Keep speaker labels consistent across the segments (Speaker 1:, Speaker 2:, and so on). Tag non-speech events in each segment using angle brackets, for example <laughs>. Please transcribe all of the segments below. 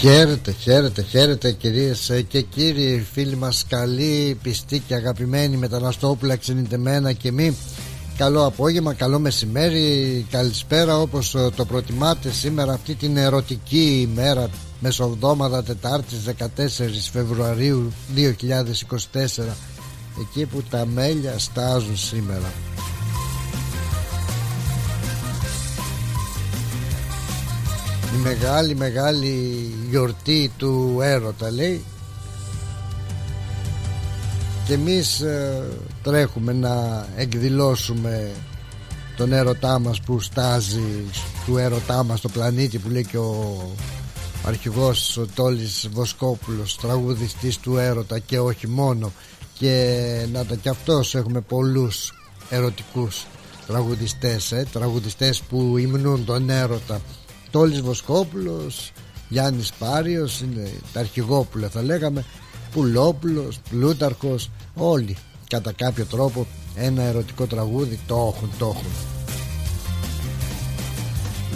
Speaker 1: Χαίρετε, χαίρετε, χαίρετε κυρίες και κύριοι φίλοι μας καλοί, πιστοί και αγαπημένοι μεταναστόπουλα ξενιτεμένα και μη. Καλό απόγευμα, καλό μεσημέρι, καλησπέρα όπως το προτιμάτε σήμερα αυτή την ερωτική ημέρα Μεσοβδόμαδα Τετάρτης 14 Φεβρουαρίου 2024 εκεί που τα μέλια στάζουν σήμερα η μεγάλη μεγάλη γιορτή του έρωτα λέει. Και εμείς ε, τρέχουμε να εκδηλώσουμε τον έρωτά μας που στάζει του έρωτά μας το πλανήτη που λέει και ο αρχηγός ο Τόλης Βοσκόπουλος τραγουδιστής του έρωτα και όχι μόνο. Και να τα κι αυτός έχουμε πολλούς ερωτικούς τραγουδιστές ε, τραγουδιστές που υμνούν τον έρωτα Τόλης Βοσκόπουλος Γιάννης Πάριος είναι τα αρχηγόπουλα θα λέγαμε Πουλόπουλος, Πλούταρχος όλοι κατά κάποιο τρόπο ένα ερωτικό τραγούδι το έχουν, το έχουν.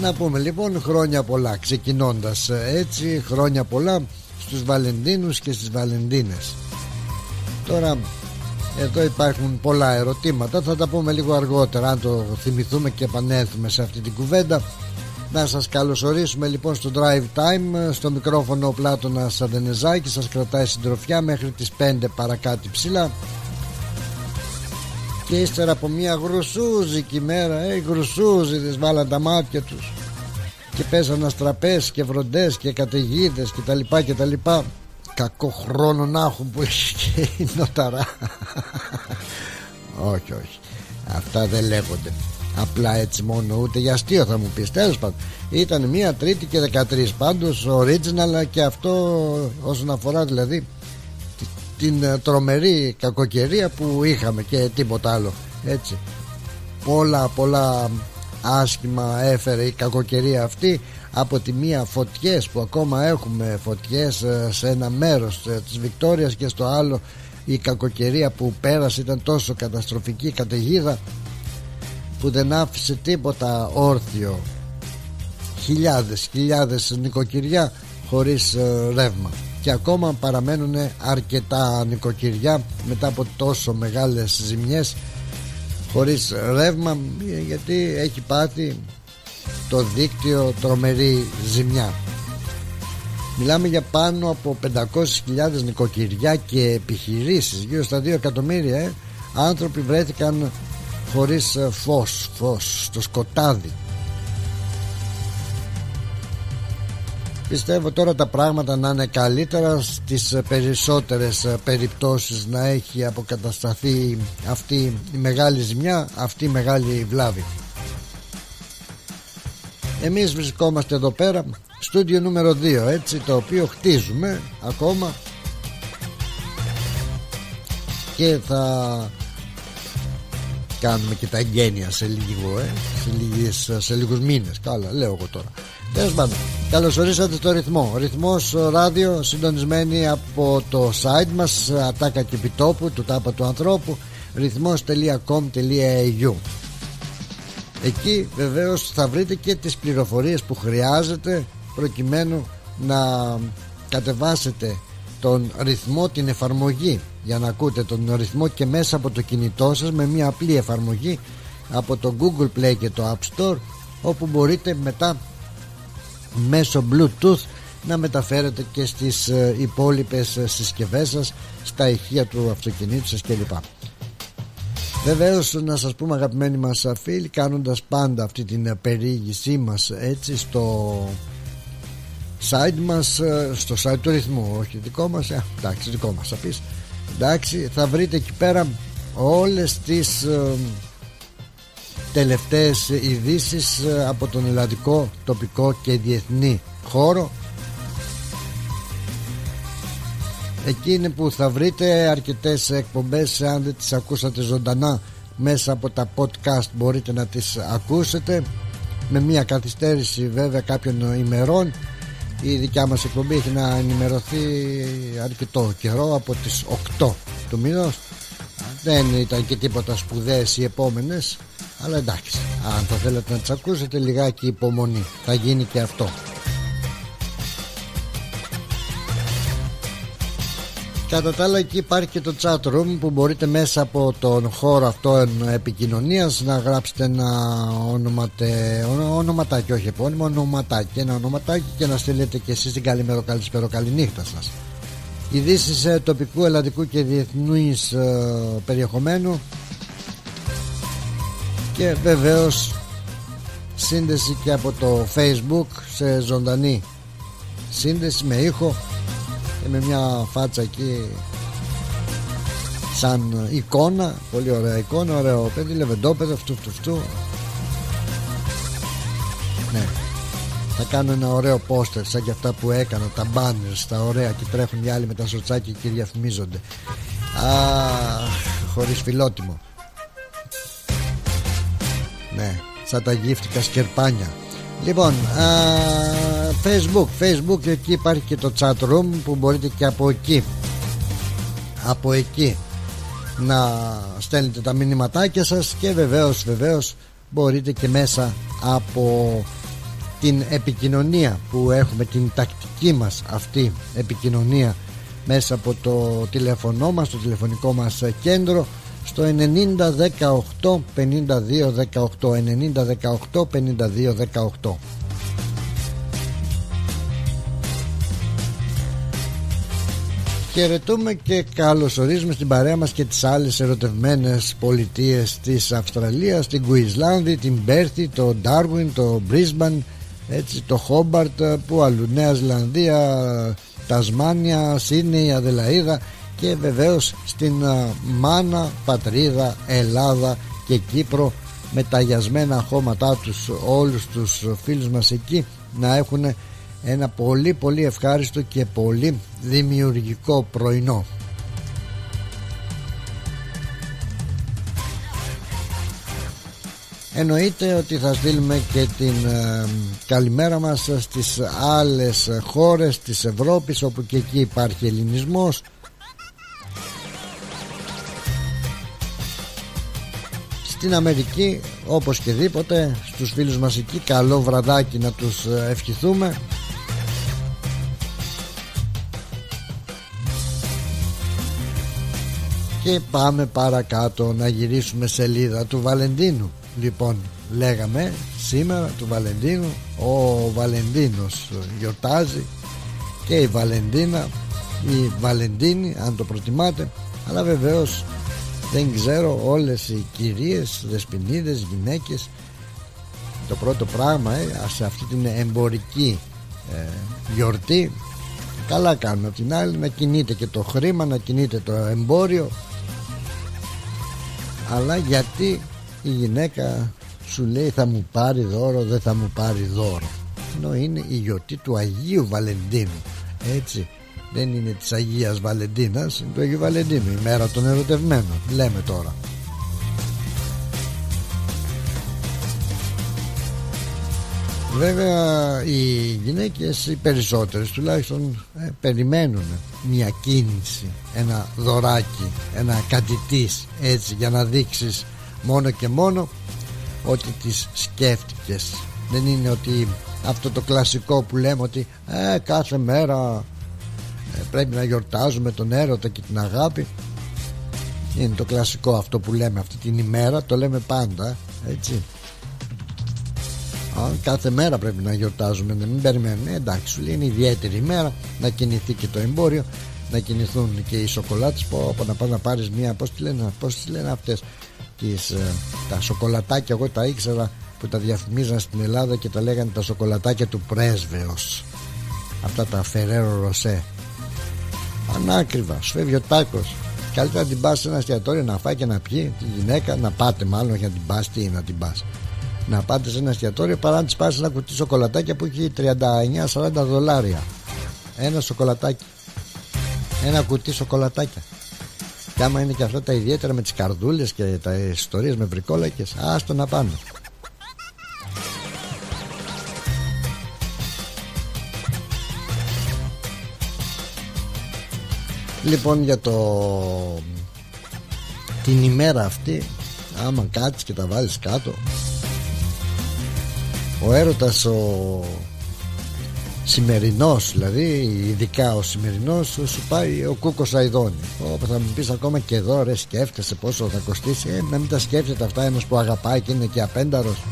Speaker 1: Να πούμε λοιπόν χρόνια πολλά ξεκινώντας ε, έτσι χρόνια πολλά στους Βαλεντίνους και στις Βαλεντίνες. Τώρα εδώ υπάρχουν πολλά ερωτήματα θα τα πούμε λίγο αργότερα αν το θυμηθούμε και επανέλθουμε σε αυτή την κουβέντα να σας καλωσορίσουμε λοιπόν στο Drive Time Στο μικρόφωνο ο Πλάτωνας Σαντενεζάκη Σας κρατάει συντροφιά μέχρι τις 5 παρακάτω ψηλά. Και ύστερα από μια γρουσούζικη μέρα Ε γρουσούζιδες βάλαν τα μάτια τους Και πέσαν αστραπές και βροντές και καταιγίδες και τα λοιπά και τα λοιπά. Κακό χρόνο να έχουν που έχει και η νοταρά. <laughs> Όχι όχι. Αυτά δεν λέγονται Απλά έτσι μόνο ούτε για αστείο θα μου πεις. Τέλος πάντων Ήταν μία τρίτη και 13 πάντως original και αυτό όσον αφορά δηλαδή την ε, τρομερή κακοκαιρία που είχαμε και τίποτα άλλο έτσι. Πολλά πολλά άσχημα έφερε η κακοκαιρία αυτή από τη μία φωτιές που ακόμα έχουμε φωτιές ε, σε ένα μέρος ε, της Βικτόριας και στο άλλο. Η κακοκαιρία που πέρασε ήταν τόσο καταστροφική καταιγίδα που δεν άφησε τίποτα όρθιο χιλιάδες χιλιάδες νοικοκυριά χωρίς ε, ρεύμα και ακόμα παραμένουν αρκετά νοικοκυριά μετά από τόσο μεγάλες ζημιές χωρίς ρεύμα γιατί έχει πάθει το δίκτυο τρομερή ζημιά Μιλάμε για πάνω από 500.000 νοικοκυριά και επιχειρήσεις γύρω στα 2 εκατομμύρια ε. άνθρωποι βρέθηκαν χωρίς ε, φως, φως στο σκοτάδι Πιστεύω τώρα τα πράγματα να είναι καλύτερα στις ε, περισσότερες ε, περιπτώσεις να έχει αποκατασταθεί αυτή η μεγάλη ζημιά, αυτή η μεγάλη βλάβη. Εμείς βρισκόμαστε εδώ πέρα, στούντιο νούμερο 2 έτσι, το οποίο χτίζουμε ακόμα και θα κάνουμε και τα εγγένεια σε λίγο ε, σε, λίγες, σε λίγους μήνες. Καλά λέω εγώ τώρα. Τέλος πάντων, καλώς ορίσατε στο ρυθμό. Ρυθμός ράδιο συντονισμένη από το site μας Ατάκα και επιτόπου, του τάπα του ανθρώπου ρυθμός.com.au Εκεί βεβαίως θα βρείτε και τις πληροφορίες που χρειάζεται Προκειμένου να κατεβάσετε τον ρυθμό, την εφαρμογή για να ακούτε τον ρυθμό και μέσα από το κινητό σας με μια απλή εφαρμογή από το Google Play και το App Store όπου μπορείτε μετά μέσω Bluetooth να μεταφέρετε και στις ε, υπόλοιπες ε, συσκευές σας στα ηχεία του αυτοκινήτου σας κλπ. Βεβαίως να σας πούμε αγαπημένοι μας φίλοι κάνοντας πάντα αυτή την περιήγησή μας έτσι στο site μας στο site του ρυθμού όχι δικό μας ε, εντάξει δικό μας θα πεις εντάξει θα βρείτε εκεί πέρα όλες τις ε, τελευταίες ειδήσεις ε, από τον ελλαδικό τοπικό και διεθνή χώρο. Εκεί είναι που θα βρείτε αρκετές εκπομπές αν δεν τις ακούσατε ζωντανά μέσα από τα podcast μπορείτε να τις ακούσετε. Με μια καθυστέρηση βέβαια κάποιων ημερών η δικιά μας εκπομπή έχει να ενημερωθεί αρκετό καιρό από τις 8 του μήνος. Δεν ήταν και τίποτα σπουδαίες οι επόμενες αλλά εντάξει αν θα θέλετε να τις ακούσετε λιγάκι υπομονή. Θα γίνει και αυτό Κατά τα άλλα εκεί υπάρχει και το chat room που μπορείτε μέσα από τον χώρο αυτό επικοινωνίας να γράψετε ένα ονοματέ, ονοματάκι, όχι επώνυμο, ονοματάκι, ένα ονοματάκι και να στείλετε και εσείς την καλημέρα, καλησπέρα, καληνύχτα σας. Ειδήσεις τοπικού, ελλαδικού και διεθνούς ε, περιεχομένου και βεβαίως σύνδεση και από το facebook σε ζωντανή σύνδεση με ήχο και με μια φάτσα εκεί σαν εικόνα πολύ ωραία εικόνα ωραίο παιδί λεβεντόπεδο αυτού αυτού αυτού ναι. Θα κάνω ένα ωραίο πόστερ σαν και αυτά που έκανα τα banners τα ωραία και τρέχουν οι άλλοι με τα σοτσάκια και διαφημίζονται αχ χωρίς φιλότιμο. Ναι σαν τα γύφτικα σκερπάνια Λοιπόν α, Facebook Facebook εκεί υπάρχει και το chat room που μπορείτε και από εκεί από εκεί να στέλνετε τα μηνυματάκια σας και βεβαίως βεβαίως μπορείτε και μέσα από την επικοινωνία που έχουμε την τακτική μας αυτή επικοινωνία μέσα από το τηλέφωνό μας το τηλεφωνικό μας κέντρο στο 90 18 52 18 90 18 52 18 Χαιρετούμε και καλωσορίζουμε στην παρέα μας και τις άλλες ερωτευμένες πολιτείες της Αυστραλίας την Κουισλάνδη, την Μπέρθη, το Ντάρουιν, το Μπρίσμπαν έτσι, το Χόμπαρτ που αλλού Νέα Ζηλανδία, Τασμάνια, Σίνη, Αδελαίδα και βεβαίως στην μάνα πατρίδα Ελλάδα και Κύπρο με τα γιασμένα χώματά τους όλους τους φίλους μας εκεί να έχουν ένα πολύ πολύ ευχάριστο και πολύ δημιουργικό πρωινό. Εννοείται ότι θα στείλουμε και την ε, καλημέρα μας στις άλλες χώρες της Ευρώπης όπου και εκεί υπάρχει ελληνισμός στην Αμερική όπως και δίποτε στους φίλους μας εκεί. Καλό βραδάκι να τους ε, ευχηθούμε. Και πάμε παρακάτω να γυρίσουμε σελίδα του Βαλεντίνου. Λοιπόν λέγαμε σήμερα του Βαλεντίνου ο Βαλεντίνος γιορτάζει και η Βαλεντίνα η Βαλεντίνη αν το προτιμάτε αλλά βεβαίως δεν ξέρω όλες οι κυρίες, δεσποινίδες, γυναίκες το πρώτο πράγμα ε, σε αυτή την εμπορική ε, γιορτή καλά κάνουν. Από την άλλη να κινείται και το χρήμα να κινείται το εμπόριο. Αλλά γιατί η γυναίκα σου λέει θα μου πάρει δώρο δεν θα μου πάρει δώρο ενώ είναι η γιορτή του Αγίου Βαλεντίνου. Έτσι δεν είναι της Αγίας Βαλεντίνας είναι του Αγίου Βαλεντίνου η μέρα των ερωτευμένων λέμε τώρα. Βέβαια οι γυναίκες οι περισσότερες τουλάχιστον ε, περιμένουν μια κίνηση ένα δωράκι ένα κάτι έτσι για να δείξεις μόνο και μόνο ότι τις σκέφτηκες. Δεν είναι ότι αυτό το κλασικό που λέμε ότι ε, κάθε μέρα ε, πρέπει να γιορτάζουμε τον έρωτα και την αγάπη. Είναι το κλασικό αυτό που λέμε αυτή την ημέρα το λέμε πάντα έτσι. Α, κάθε μέρα πρέπει να γιορτάζουμε να μην περιμένουμε. Ε, εντάξει σου λέει είναι ιδιαίτερη ημέρα να κινηθεί και το εμπόριο να κινηθούν και οι σοκολάτες. Που να πας να πάρεις μία πώς τη λένε, πώς τη λένε αυτές τις, ε, τα σοκολατάκια. Εγώ τα ήξερα που τα διαφημίζαν στην Ελλάδα και τα λέγανε τα σοκολατάκια του πρέσβεως. Αυτά τα Ferrero Rocher ανάκριβα σου φεύγει ο τάκος. Καλύτερα να την πας σε ένα εστιατόριο να φάει και να πιει τη γυναίκα να πάτε μάλλον για να την πας τι να την πας. Να πάτε σε ένα εστιατόριο παρά να της πας ένα κουτί σοκολατάκια που έχει 39-40 δολάρια. Ένα σοκολατάκι. Ένα κουτί σοκολατάκια. Και άμα είναι και αυτά τα ιδιαίτερα με τις καρδούλες και τα ιστορίες με βρικόλακες άστο να πάνε Λοιπόν για το την ημέρα αυτή άμα κάτσεις και τα βάλεις κάτω ο έρωτας ο σημερινός δηλαδή ειδικά ο σημερινός σου πάει ο κούκος αηδόνι όπου θα μου πεις ακόμα και εδώ ρε σκέφτεσαι πόσο θα κοστίσει. Ε, να μην τα σκέφτεται αυτά ένας που αγαπάει και είναι και απένταρος.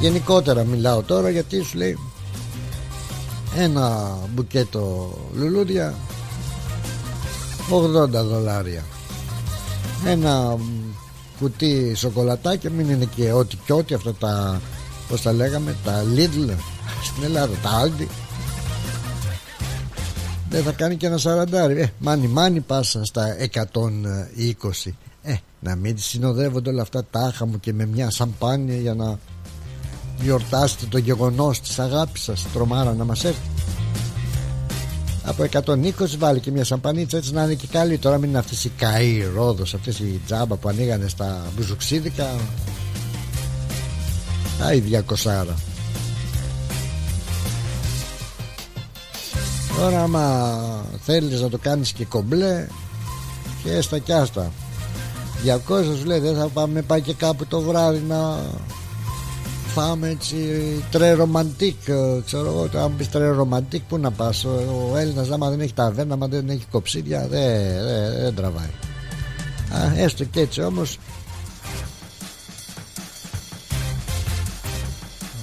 Speaker 1: Γενικότερα μιλάω τώρα γιατί σου λέει ένα μπουκέτο λουλούδια 80 δολάρια. Ένα κουτί σοκολατάκια μην είναι και ό,τι και ό,τι αυτά τα πως τα λέγαμε τα Lidl στην Ελλάδα τα Aldi. Δεν θα κάνει και ένα σαραντάρι. Ε, μάνι μάνι πάσα στα 120 ε, να μην συνοδεύονται όλα αυτά τάχα μου και με μια σαμπάνια για να γιορτάσετε το γεγονός της αγάπης σας. Τρομάρα να μας έρθει από 120 βάλει και μια σαμπανίτσα έτσι να είναι και καλή. Τώρα μην είναι αυτές οι καεί ρόδος αυτές οι τζάμπα που ανοίγανε στα μπουζουξίδικα. Α, η 200 Τώρα άμα θέλεις να το κάνεις και κομπλέ και έστα κι άστα. 200 σου λέει δεν θα πάμε πάει και κάπου το βράδυ να φάμε έτσι très romantique ξέρω εγώ αν πεις très romantique που να πας. Ο, ο Έλληνας άμα δεν έχει ταβέρνα άμα δεν έχει κοψίδια δεν, δεν, δεν τραβάει. Α, έστω και έτσι όμως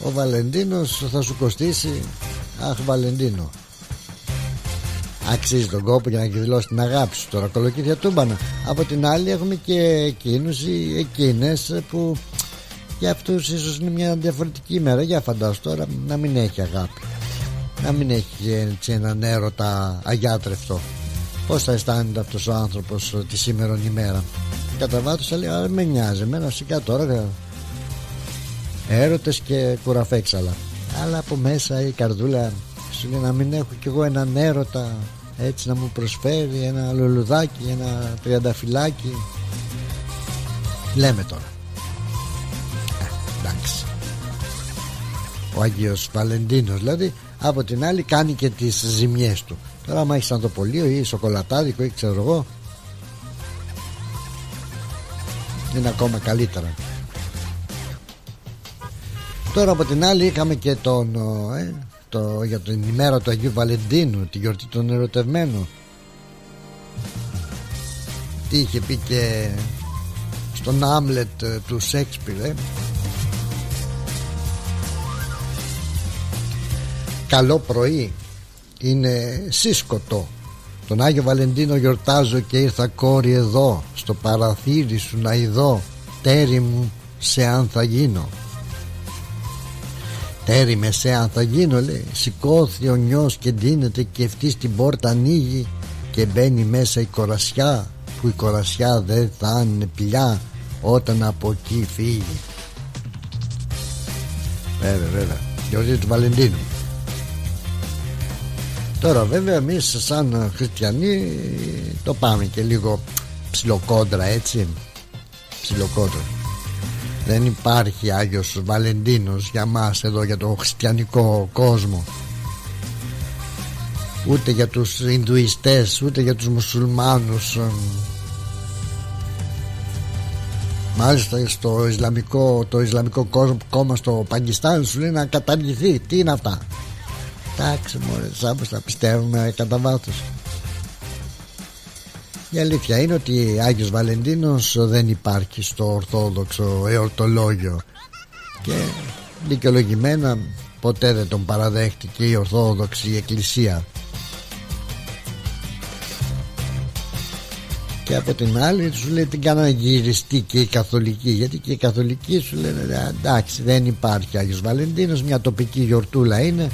Speaker 1: ο Βαλεντίνος θα σου κοστίσει αχ Βαλεντίνο. Αξίζει τον κόπο για να εκδηλώσεις την αγάπη σου τώρα κολοκύθια τούμπανα. Από την άλλη έχουμε και εκείνους ή εκείνες που για αυτούς ίσως είναι μια διαφορετική ημέρα. Για φαντάσου τώρα να μην έχει αγάπη. Να μην έχει έτσι έναν έρωτα αγιάτρευτο. Πως θα αισθάνεται αυτός ο άνθρωπος τη σήμερα ημέρα. Κατά βάθος θα λέει με νοιάζει εμένα φυσικά τώρα έρωτες και κουραφέξαλα. Αλλά από μέσα η καρδούλα σου λέει να μην έχω κι εγώ έναν έρωτα έτσι να μου προσφέρει ένα λουλουδάκι ένα τριανταφυλάκι. Λέμε τώρα εντάξει. Ο Άγιος Βαλεντίνος δηλαδή από την άλλη κάνει και τις ζημιές του. Τώρα άμα έχεις αντοπολείο ή σοκολατάδικο ή ξέρω εγώ είναι ακόμα καλύτερα. Τώρα από την άλλη είχαμε και τον ε, το, για την ημέρα του Αγίου Βαλεντίνου τη γιορτή των ερωτευμένων. Τι είχε πει και στον Άμλετ ε, του Σέξπιρ ε; Καλό πρωί. Είναι σύσκοτο. Τον Άγιο Βαλεντίνο γιορτάζω και ήρθα κόρη εδώ στο παραθύρι σου να ειδώ. Τέρι μου σε αν θα γίνω. Τέρι μεσαία θα γίνω λέει. Σηκώθη ο νιός και ντύνεται Και αυτή στην πόρτα ανοίγει Και μπαίνει μέσα η κορασιά Που η κορασιά δεν θα είναι πια Όταν από εκεί φύγει. Βέβαια βέβαια. Γιορτή του Βαλεντίνου Τώρα βέβαια εμείς σαν χριστιανοί Το πάμε και λίγο ψιλοκόντρα έτσι Ψιλοκόντρα δεν υπάρχει Άγιος Βαλεντίνος για μας εδώ για το χριστιανικό κόσμο ούτε για τους Ινδουιστές ούτε για τους Μουσουλμάνους Μάλιστα στο Ισλαμικό, το Ισλαμικό κόμμα στο Παγκιστάν σου λέει να καταργηθεί. Τι είναι αυτά; Εντάξει μωρέ, σαν τα πιστεύουμε κατά βάθος. Η αλήθεια είναι ότι Άγιος Βαλεντίνος δεν υπάρχει στο Ορθόδοξο εορτολόγιο και δικαιολογημένα ποτέ δεν τον παραδέχτηκε η Ορθόδοξη Εκκλησία και από την άλλη σου λέει την κάνανε γυριστή και η Καθολική γιατί και οι Καθολικοί σου λένε εντάξει δεν υπάρχει Άγιος Βαλεντίνος μια τοπική γιορτούλα είναι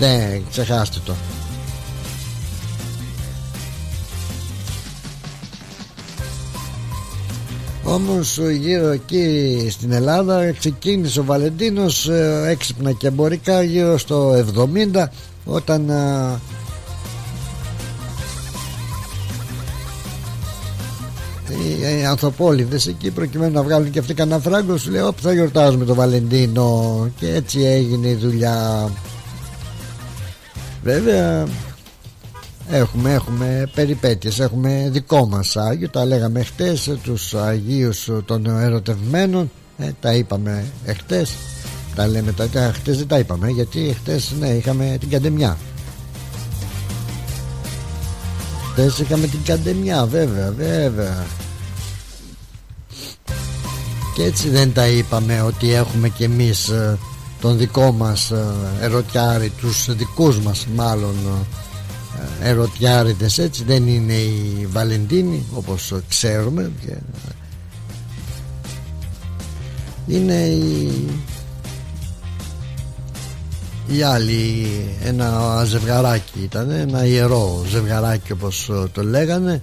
Speaker 1: δεν ξεχάστε το. Όμως γύρω εκεί στην Ελλάδα ξεκίνησε ο Βαλεντίνος ε, έξυπνα και εμπορικά γύρω στο 70 όταν ε, οι ανθρωπόλυδες εκεί προκειμένου να βγάλουν και αυτοί κανένα φράγκο σου λέει όπου θα γιορτάζουμε το Βαλεντίνο και έτσι έγινε η δουλειά βέβαια Έχουμε, έχουμε περιπέτειες Έχουμε δικό μας Άγιο. Τα λέγαμε χτες Τους Αγίους των ερωτευμένων. Ε, Τα είπαμε εχτες Τα λέμε τα χτες δεν τα είπαμε γιατί χτες ναι είχαμε την καντεμιά. Χτες είχαμε την καντεμιά βέβαια βέβαια. Και έτσι δεν τα είπαμε ότι έχουμε κι εμείς ε, τον δικό μας ε, ερωτιάρι τους δικούς μας μάλλον ε, ερωτιάριδες έτσι δεν είναι η Βαλεντίνη όπως ξέρουμε είναι η η άλλη ένα ζευγαράκι ήταν ένα ιερό ζευγαράκι όπως το λέγανε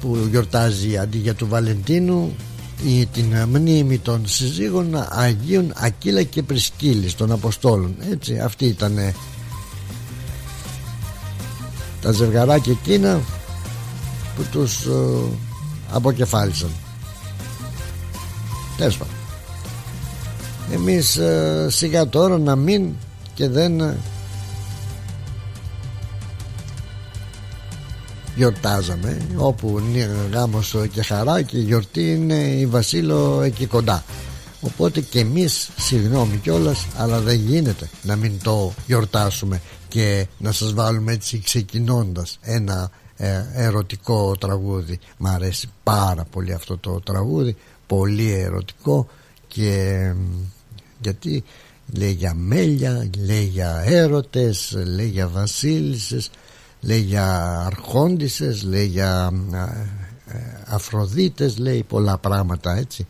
Speaker 1: που γιορτάζει αντί για του Βαλεντίνου ή την μνήμη των συζύγων Αγίων Ακύλα και Πρισκύλης των Αποστόλων. Έτσι αυτή ήταν τα ζευγαράκια εκείνα που τους uh, αποκεφάλισαν. Τέλος πάντων. Εμείς uh, σιγά τώρα να μην και δεν γιορτάζαμε όπου γάμος και χαρά και η γιορτή είναι η Βασίλο εκεί κοντά. Οπότε και εμείς συγγνώμη κιόλας αλλά δεν γίνεται να μην το γιορτάσουμε και να σας βάλουμε έτσι ξεκινώντας ένα ε, ερωτικό τραγούδι. Μ' αρέσει πάρα πολύ αυτό το τραγούδι πολύ ερωτικό και γιατί λέει για μέλια, λέει για έρωτες, λέει για βασίλισσες λέει για αρχόντισσες λέει για ε, αφροδίτες λέει πολλά πράγματα έτσι.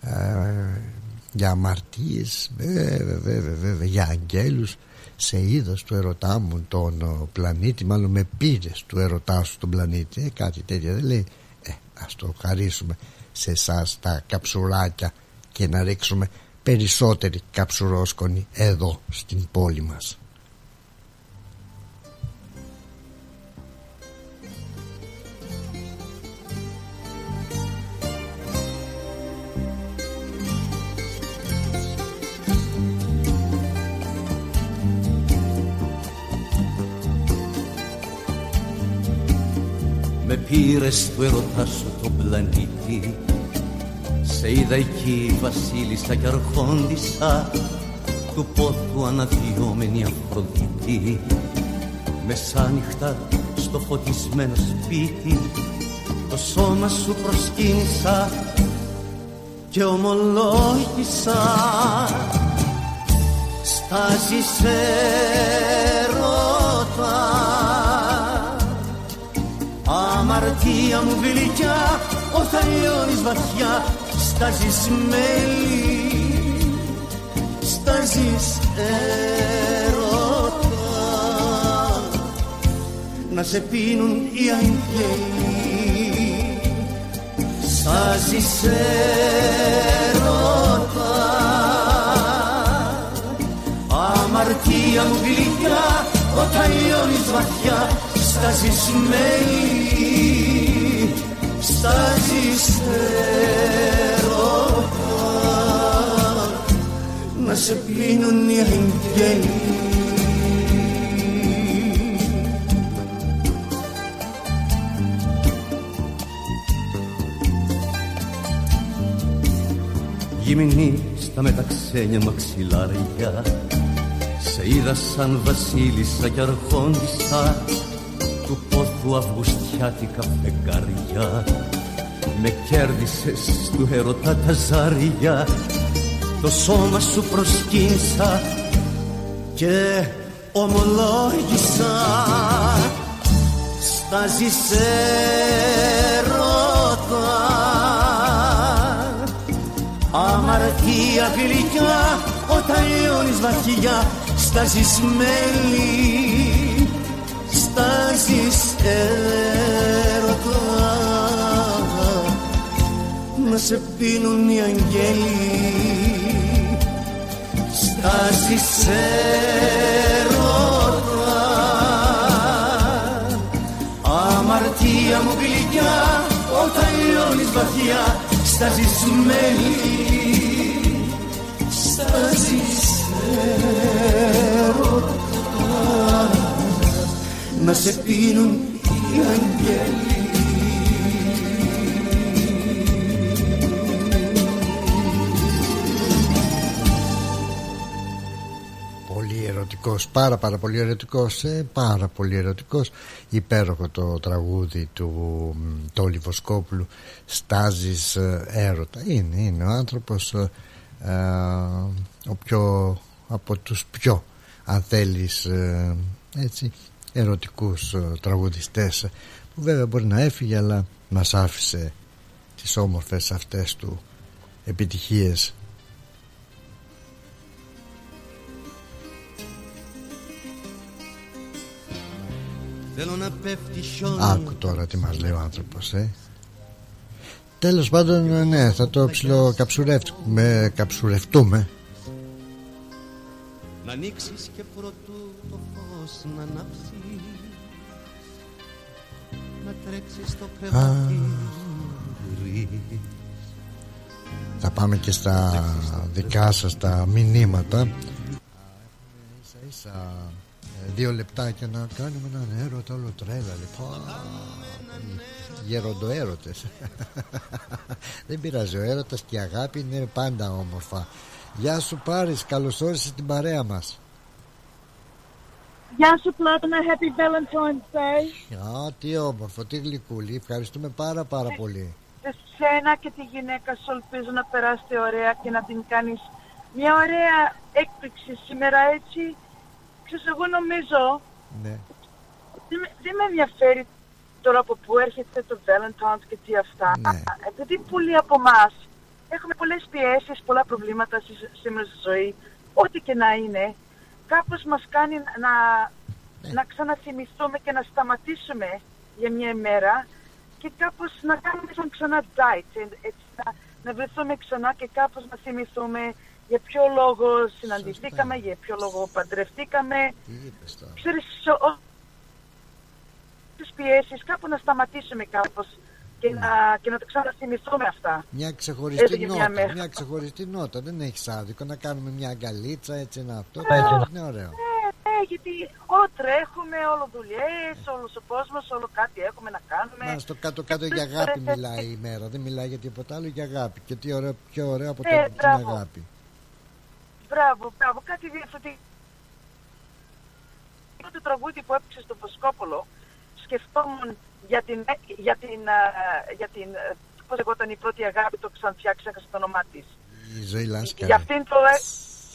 Speaker 1: Ε, για αμαρτίες βέβαια βέβαια βέβαια για αγγέλους σε είδος του ερωτά μου τον πλανήτη μάλλον με πήρες του ερωτά σου τον πλανήτη ε, κάτι τέτοιο δεν λέει ε, ας το χαρίσουμε σε εσάς τα καψουράκια και να ρίξουμε περισσότερη καψουρόσκονη εδώ στην πόλη μας
Speaker 2: Με πήρες του ερωτά σου το πλανήτη. Σε είδα εκεί βασίλισσα και αρχόντισσα Του πόθου αναδυόμενη Αφροδίτη. Μεσάνυχτα στο φωτισμένο σπίτι Το σώμα σου προσκύνησα και ομολόγησα. Στάζεις έρωτα αμαρτία μου γλυκιά όταν λιώνεις βαθιά στάζεις μέλι στάζεις έρωτα. Να σε πίνουν οι αγγέλοι στάζεις έρωτα. Αμαρτία μου γλυκιά όταν λιώνεις βαθιά στάζεις μέλι στάζεις έρωτα να σε πίνουν οι αγγέλοι. Γυμνή στα μεταξένια μαξιλάρια Σε είδα σαν βασίλισσα κι αρχόντισσα του πόθου αυγουστιάτικα φεγγάρια με κέρδισες του ερωτά τα ζάρια. Το σώμα σου προσκύνησα και ομολόγησα. Στάζεις έρωτα αμαρτία γλυκιά όταν λιώνεις βαθιά στάζεις μέλι στάζεις έρωτα. Να σε πίνουν οι αγγέλοι. Στάζεις έρωτα. Αμαρτία μου γλυκιά όταν λιώνεις βαθιά στάζεις μέλι. Στάζεις έρωτα. Να σε πίνουν οι αγγέλοι
Speaker 1: ερωτικός πάρα πάρα πολύ ερωτικός ε, πάρα πολύ ερωτικός. Υπέροχο το τραγούδι του το Λιβοσκόπουλου στάζεις ε, έρωτα είναι, είναι ο άνθρωπος ε, ε, ο πιο από τους πιο αν θέλεις έτσι ερωτικούς τραγουδιστές που βέβαια μπορεί να έφυγε αλλά μας άφησε τις όμορφες αυτές του επιτυχίες. Άκου τώρα τι μας λέει ο άνθρωπος ε. Τέλος πάντων ναι θα το ψιλοκαψουρεύουμε καψουρευτούμε. Να ανοίξεις και πρωτού το φως να ανάψεις Θα πάμε και στα δικά σας τα μηνύματα. Ίσα ίσα δύο λεπτάκια να κάνουμε έναν έρωτα όλο τρέλα λοιπόν. Γεροντοέρωτες. <laughs> Δεν πειράζει ο έρωτας και η αγάπη είναι πάντα όμορφα. Γεια σου Πάρης καλώς όρισες την παρέα μας
Speaker 3: Γεια σου Πλάτωνα Happy Valentine's Day
Speaker 1: Α, τι όμορφο, τι γλυκούλη Ευχαριστούμε πάρα πάρα ε, πολύ
Speaker 3: Εσένα και τη γυναίκα σου ελπίζω να περάσετε ωραία και να την κάνεις μια ωραία έκπληξη σήμερα έτσι ξέρεις, εγώ νομίζω ναι. δεν, δεν με ενδιαφέρει τώρα από πού έρχεται το Valentine's και τι αυτά. Ναι. Επειδή πολλοί από εμάς έχουμε πολλές πιέσεις, πολλά προβλήματα σήμερα στη ζωή, ό,τι και να είναι, κάπως μας κάνει να, ναι. να ξαναθυμηθούμε και να σταματήσουμε για μια ημέρα και κάπως να κάνουμε σαν ξανά diet, έτσι, να, να βρεθούμε ξανά και κάπως να θυμηθούμε για ποιο λόγο συναντηθήκαμε, για ποιο λόγο παντρευτήκαμε. Ξέρεις, ο... τις πιέσεις, κάπου να σταματήσουμε κάπως και, ναι. να, και να το ξαναθυμηθούμε αυτά.
Speaker 1: Μια ξεχωριστή νότα, μια, μια ξεχωριστή νότα, δεν έχεις άδικο να κάνουμε μια αγκαλίτσα έτσι να αυτό, ναι, είναι ωραίο.
Speaker 3: Ναι, ναι, γιατί όλο τρέχουμε, όλο δουλειές, όλος ο κόσμος, όλο κάτι έχουμε να κάνουμε.
Speaker 1: Μα στο κάτω-κάτω για αγάπη μιλάει η μέρα, δεν μιλάει για τίποτα άλλο, για αγάπη. Και τι ωραίο, πιο ωραίο από ναι, την αγάπη.
Speaker 3: Μπράβο, μπράβο, κάτι διαφορετικό. Το τραγούδι που έπαιξε στο Βοσκόπολο σκεφτόμουν για την, για την, για την πώς λεγόταν η πρώτη αγάπη, το ξανφτιάξει, έχασα το όνομά της.
Speaker 1: Η ζωή Λάσκα.
Speaker 3: Για, αυτήν το, ε,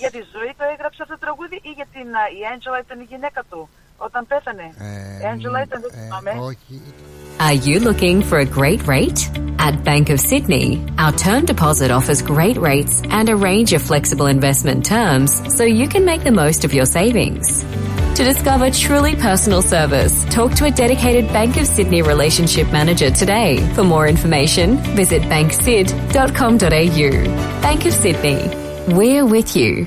Speaker 3: για τη ζωή το έγραψε αυτό το τραγούδι ή για την, η Έντζελα ήταν η γυναίκα του όταν πέθανε; Ε, η Έντζελα ήταν, δεν θυμάμαι. Όχι.
Speaker 4: Are you looking for a great rate? At Bank of Sydney, our term deposit offers great rates and a range of flexible investment terms so you can make the most of your savings. To discover truly personal service, talk to a dedicated Bank of Sydney relationship manager today. For more information, visit banksid.com.au. Bank of Sydney. We're with you.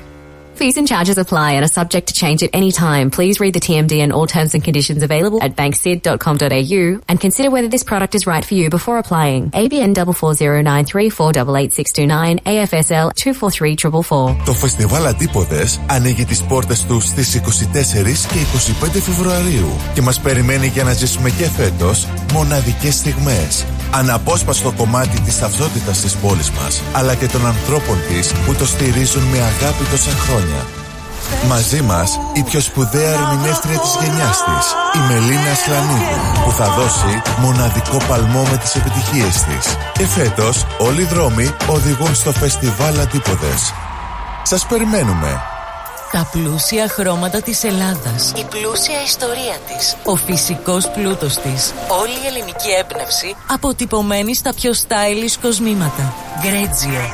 Speaker 4: Fees and charges apply and are subject to change at any time. Please read the TMD and all terms and conditions available at banksid.com.au and consider whether this product is right for you before applying. ABN 44093488629 AFSL 243444.
Speaker 5: Το φεστιβάλ Αντίποδες ανοίγει τις πόρτες του στις 24 και 25 Φεβρουαρίου και μας περιμένει για να ζήσουμε και φέτος μοναδικές στιγμές. Αναπόσπαστο κομμάτι της ταυτότητας της πόλης μας, αλλά και των ανθρώπων της που το στηρίζουν με αγάπη τόσα χρόνια. Μαζί μας η πιο σπουδαία ερμηνεύτρια της γενιάς της, η Μελίνα Σλανίδου, που θα δώσει μοναδικό παλμό με τις επιτυχίες της. Και φέτος όλοι οι δρόμοι οδηγούν στο φεστιβάλ Αντίποδες. Σας περιμένουμε
Speaker 4: τα πλούσια χρώματα της Ελλάδας. Η πλούσια ιστορία της. Ο φυσικός πλούτος της. Όλη η ελληνική έμπνευση αποτυπωμένη στα πιο stylish κοσμήματα. Γκρέτζιο.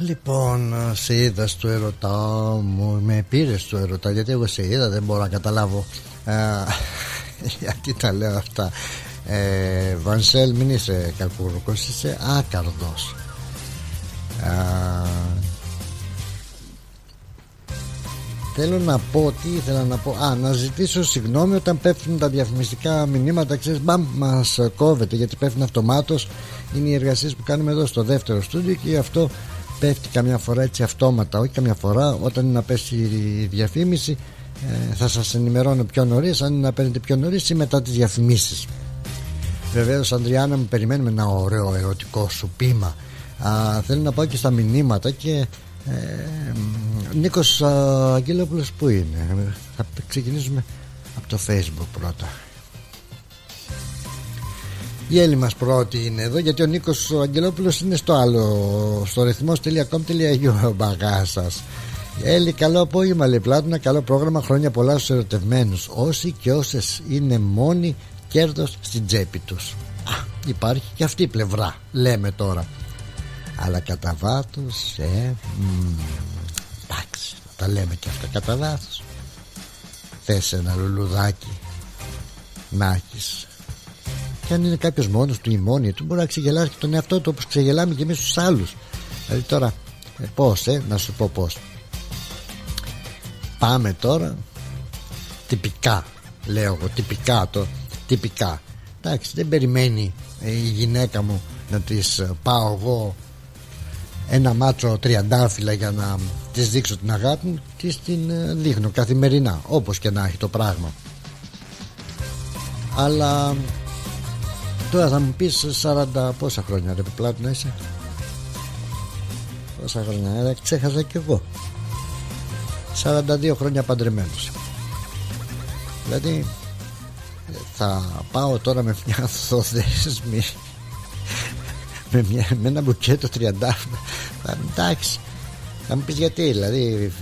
Speaker 1: Λοιπόν, σε είδα στο ερωτά μου, με πήρες στο ερωτά γιατί εγώ σε είδα, δεν μπορώ να καταλάβω <laughs> γιατί τα λέω αυτά. Ε, Βανσέλ, μην είσαι κακούρκος, είσαι άκαρδος. θέλω να πω, τι ήθελα να πω Α, να ζητήσω συγγνώμη όταν πέφτουν τα διαφημιστικά μηνύματα Ξέρεις, μπαμ, μας κόβεται γιατί πέφτουν αυτομάτως Είναι οι εργασίες που κάνουμε εδώ στο δεύτερο στούντιο Και γι' αυτό πέφτει καμιά φορά έτσι αυτόματα όχι καμιά φορά όταν είναι να πέσει η διαφήμιση ε, θα σας ενημερώνω πιο νωρίς αν είναι να παίρνετε πιο νωρίς ή μετά τις διαφημίσεις. Βεβαίως, Αντριάννα μου περιμένουμε ένα ωραίο ερωτικό σου πείμα. Α, θέλω να πάω και στα μηνύματα και ε, Νίκος Αγγελόπουλος που είναι; Θα ξεκινήσουμε από το facebook πρώτα η Έλλη μας πρώτη είναι εδώ γιατί ο Νίκος ο Αγγελόπουλος είναι στο άλλο στο ρυθμός.com.au ο μπαγάς σας Έλλη καλό απόγευμα λέει πλάτωνα καλό πρόγραμμα χρόνια πολλά στους ερωτευμένους. Όσοι και όσες είναι μόνοι κέρδος στην τσέπη τους. Α, υπάρχει και αυτή η πλευρά λέμε τώρα. Αλλά κατά βάθος ε, εντάξει τα λέμε και αυτά κατά βάθος. Θες ένα λουλουδάκι να έχεις και αν είναι κάποιος μόνος του ή μόνη του, μπορεί να ξεγελάσει και τον εαυτό του όπως ξεγελάμε και εμείς τους άλλους. Δηλαδή τώρα, ε, πώς, ε, να σου πω πώς. Πάμε τώρα τυπικά, λέω εγώ, τυπικά το. Τυπικά. Εντάξει, δεν περιμένει ε, η γυναίκα μου να της ε, πάω εγώ ένα μάτσο τριαντάφυλλα για να της δείξω την αγάπη μου, της την ε, δείχνω καθημερινά, όπως και να έχει το πράγμα. Αλλά Τώρα θα μου πεις 40 πόσα χρόνια ρε πλάτου να είσαι; Πόσα χρόνια ε, ξέχασα κι εγώ 42 χρόνια παντρεμένος Δηλαδή θα πάω τώρα με μια θοδέσμη με, μια, με ένα μπουκέτο 30 εντάξει θα μου πεις γιατί, δηλαδή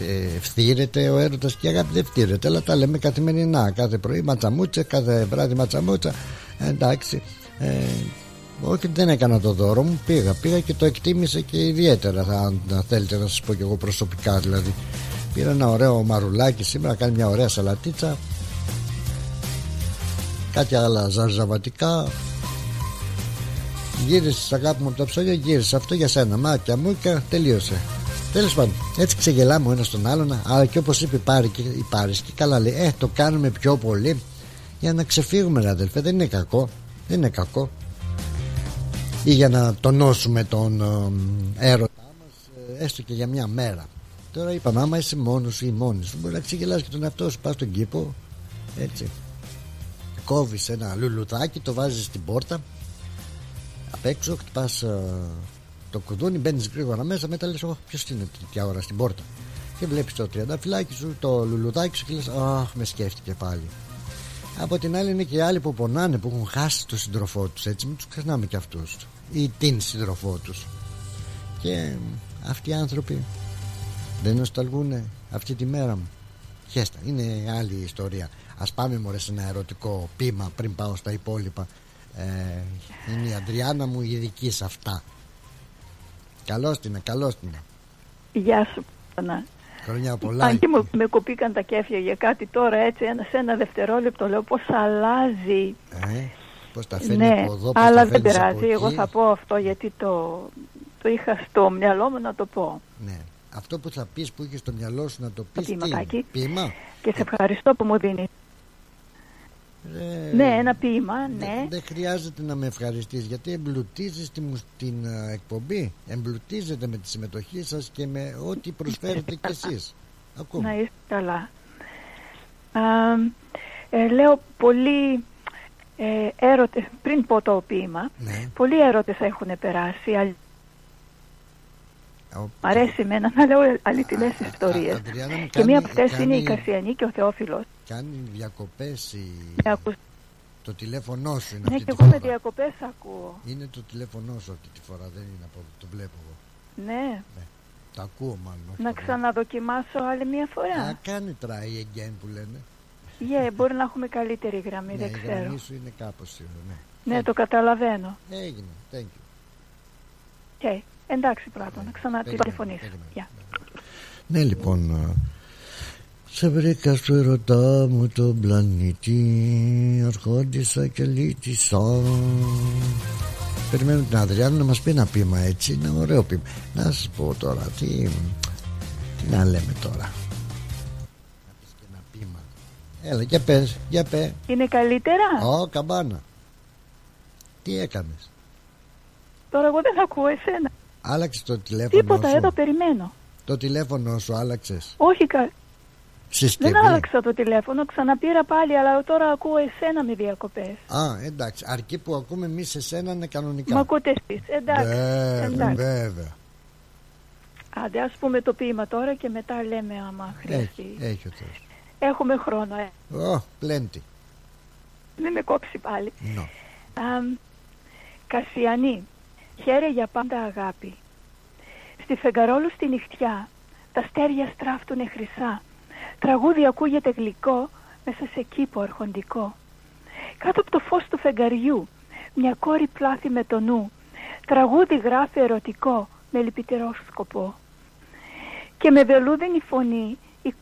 Speaker 1: φτύρεται ο έρωτας και η αγάπη δεν φτύρεται, αλλά τα λέμε καθημερινά. Κάθε πρωί ματσαμούτσα, κάθε βράδυ ματσαμούτσα. Εντάξει, ε, όχι δεν έκανα το δώρο μου. Πήγα πήγα και το εκτίμησε και ιδιαίτερα θα, θα θέλετε να σας πω και εγώ προσωπικά δηλαδή. Πήρα ένα ωραίο μαρουλάκι σήμερα κάνει μια ωραία σαλατίτσα. Κάτι άλλα ζαρζαβατικά. Γύρισε αγάπη μου από τα ψώνια γύρισε αυτό για σένα. Μάτια μου και τελείωσε. Τέλος πάντων, έτσι ξεγελάμε ο ένας τον άλλον, αλλά και όπως είπε πάρει και, η Πάρης και καλά λέει, Ε, το κάνουμε πιο πολύ για να ξεφύγουμε, αδελφέ. Δεν είναι κακό. Δεν είναι κακό. Ή για να τονώσουμε τον ε, έρωτά μας, ε, έστω και για μια μέρα. Τώρα είπαμε, άμα είσαι μόνος ή μόνης σου, μπορεί να ξεγελάσει και τον εαυτό σου. Πας στον κήπο, έτσι. Κόβεις ένα λουλουδάκι, το βάζεις στην πόρτα. Απ' έξω, χτυπάς ε, το κουδούνι, μπαίνεις γρήγορα μέσα. Μετά λες: Ποιος είναι τέτοια ώρα στην πόρτα. Και βλέπεις το τριανταφυλάκι σου, το λουλουδάκι σου και λες: Αχ, με σκέφτηκε πάλι. Από την άλλη είναι και οι άλλοι που πονάνε, που έχουν χάσει τον σύντροφό τους. Έτσι, μην τους ξεχνάμε και αυτούς. Ή την σύντροφό τους. Και αυτοί οι άνθρωποι δεν νοσταλγούν αυτή τη μέρα μου. Χέστα, είναι άλλη ιστορία. Α πάμε μωρέ σε ένα ερωτικό πείμα πριν πάω στα υπόλοιπα. ε, είναι η Αντριάννα μου ειδική σε αυτά Καλώς την, καλώς την
Speaker 6: Γεια σου Πανά
Speaker 1: Χρόνια πολλά
Speaker 6: Αν και μου, με κοπήκαν τα κέφια για κάτι τώρα έτσι ένα, σε ένα δευτερόλεπτο λέω πως αλλάζει
Speaker 1: ε, Πώς τα φέρνει
Speaker 6: Ναι,
Speaker 1: από εδώ πώς
Speaker 6: αλλά
Speaker 1: τα
Speaker 6: δεν
Speaker 1: φέρνεις από
Speaker 6: πειράζει εγώ
Speaker 1: εκεί.
Speaker 6: θα πω αυτό γιατί το, το είχα στο μυαλό μου να το πω
Speaker 1: Ναι. Αυτό που θα πεις που είχες στο μυαλό σου να το πεις τι είναι.
Speaker 6: ποιηματάκι.
Speaker 1: Ποίημα;
Speaker 6: Και σε ευχαριστώ που μου δίνεις
Speaker 1: Ρε,
Speaker 6: Ναι ένα ποίημα
Speaker 1: Δεν-
Speaker 6: ναι
Speaker 1: Δεν χρειάζεται να με ευχαριστείς γιατί εμπλουτίζεις τη μουσ- την ε, εκπομπή. Εμπλουτίζετε με τη συμμετοχή σας και με ό,τι προσφέρετε κι εσείς. <laughs> Ακούμε.
Speaker 6: Να είστε καλά. Α, ε, λέω πολύ ε, έρωτες, πριν πω το ποίημα,
Speaker 1: Ναι.
Speaker 6: πολλοί έρωτες έχουν περάσει. Αλ-
Speaker 1: Ο-
Speaker 6: Μ' αρέσει εμένα να λέω αληθινές
Speaker 1: Α,
Speaker 6: ιστορίες.
Speaker 1: Αντριάννα μου,
Speaker 6: Και μία
Speaker 1: κάνει-
Speaker 6: από αυτές είναι η
Speaker 1: κάνει-
Speaker 6: Κασιανή και ο Θεόφιλος.
Speaker 1: Κάνει διακοπές η...
Speaker 6: Με ακούς-
Speaker 1: το τηλέφωνό σου είναι
Speaker 6: Ναι,
Speaker 1: αυτή
Speaker 6: και
Speaker 1: τη
Speaker 6: εγώ με
Speaker 1: φορά.
Speaker 6: διακοπές ακούω.
Speaker 1: Είναι το τηλέφωνό σου αυτή τη φορά, δεν είναι από το βλέπω εγώ.
Speaker 6: Ναι,
Speaker 1: Το ακούω μάλλον. όχι
Speaker 6: να
Speaker 1: το βλέπω.
Speaker 6: ξαναδοκιμάσω άλλη μία
Speaker 1: Α,
Speaker 6: φορά.
Speaker 1: κάνει try again που λένε.
Speaker 6: Yeah, μπορεί να έχουμε καλύτερη γραμμή,
Speaker 1: ναι,
Speaker 6: δεν
Speaker 1: η
Speaker 6: ξέρω.
Speaker 1: γραμμή σου είναι κάπως σίγουρα, ναι.
Speaker 6: Ναι, το καταλαβαίνω.
Speaker 1: Έγινε, thank you.
Speaker 6: Okay. Εντάξει, Πλάτων, να
Speaker 1: Περίμενε,
Speaker 6: ξανατηλεφωνήσω.
Speaker 1: περίμενε.
Speaker 6: Γεια.
Speaker 1: Ναι λοιπόν α, Σε βρήκα στο ερωτά μου τον πλανήτη Αρχόντισα και λύτησα Περιμένω την Αδριάννα να μας πει ένα πείμα έτσι Είναι ωραίο πείμα Να σας πω τώρα τι, τι να λέμε τώρα Να πεις και ένα πείμα Έλα για πες, για πες
Speaker 6: Είναι καλύτερα;
Speaker 1: Ω καμπάνα Τι έκανες;
Speaker 6: Τώρα εγώ δεν ακούω εσένα.
Speaker 1: Άλλαξες το τηλέφωνο
Speaker 6: Τίποτα,
Speaker 1: σου;
Speaker 6: εδώ περιμένω.
Speaker 1: Το τηλέφωνο σου άλλαξες;
Speaker 6: Όχι, κα...
Speaker 1: Συσκευή
Speaker 6: δεν άλλαξα το τηλέφωνο, ξαναπήρα πάλι, αλλά τώρα ακούω εσένα με διακοπές.
Speaker 1: Α, εντάξει. Αρκεί που ακούμε εμείς εσένα είναι κανονικά.
Speaker 6: Μ' ακούτε εσείς. Εντάξει,
Speaker 1: Βέβαια,
Speaker 6: εντάξει.
Speaker 1: βέβαια.
Speaker 6: Άντε, ας πούμε το ποίημα τώρα και μετά λέμε άμα χρειαστεί.
Speaker 1: Έχει, έχει ο Θεός.
Speaker 6: Έχουμε χρόνο, ε.
Speaker 1: Ω, πλέντη.
Speaker 6: Μην με κόψει πάλι.
Speaker 1: No.
Speaker 6: Αμ, Κασιανή, χαίρε για πάντα αγάπη. Στη φεγγαρόλου στη νυχτιά, τα στέρια στράφτουνε χρυσά. Τραγούδι ακούγεται γλυκό, μέσα σε κήπο αρχοντικό. Κάτω από το φως του φεγγαριού, μια κόρη πλάθη με το νου. Τραγούδι γράφει ερωτικό, με λυπητερό σκοπό. Και με βελούδινη φωνή, η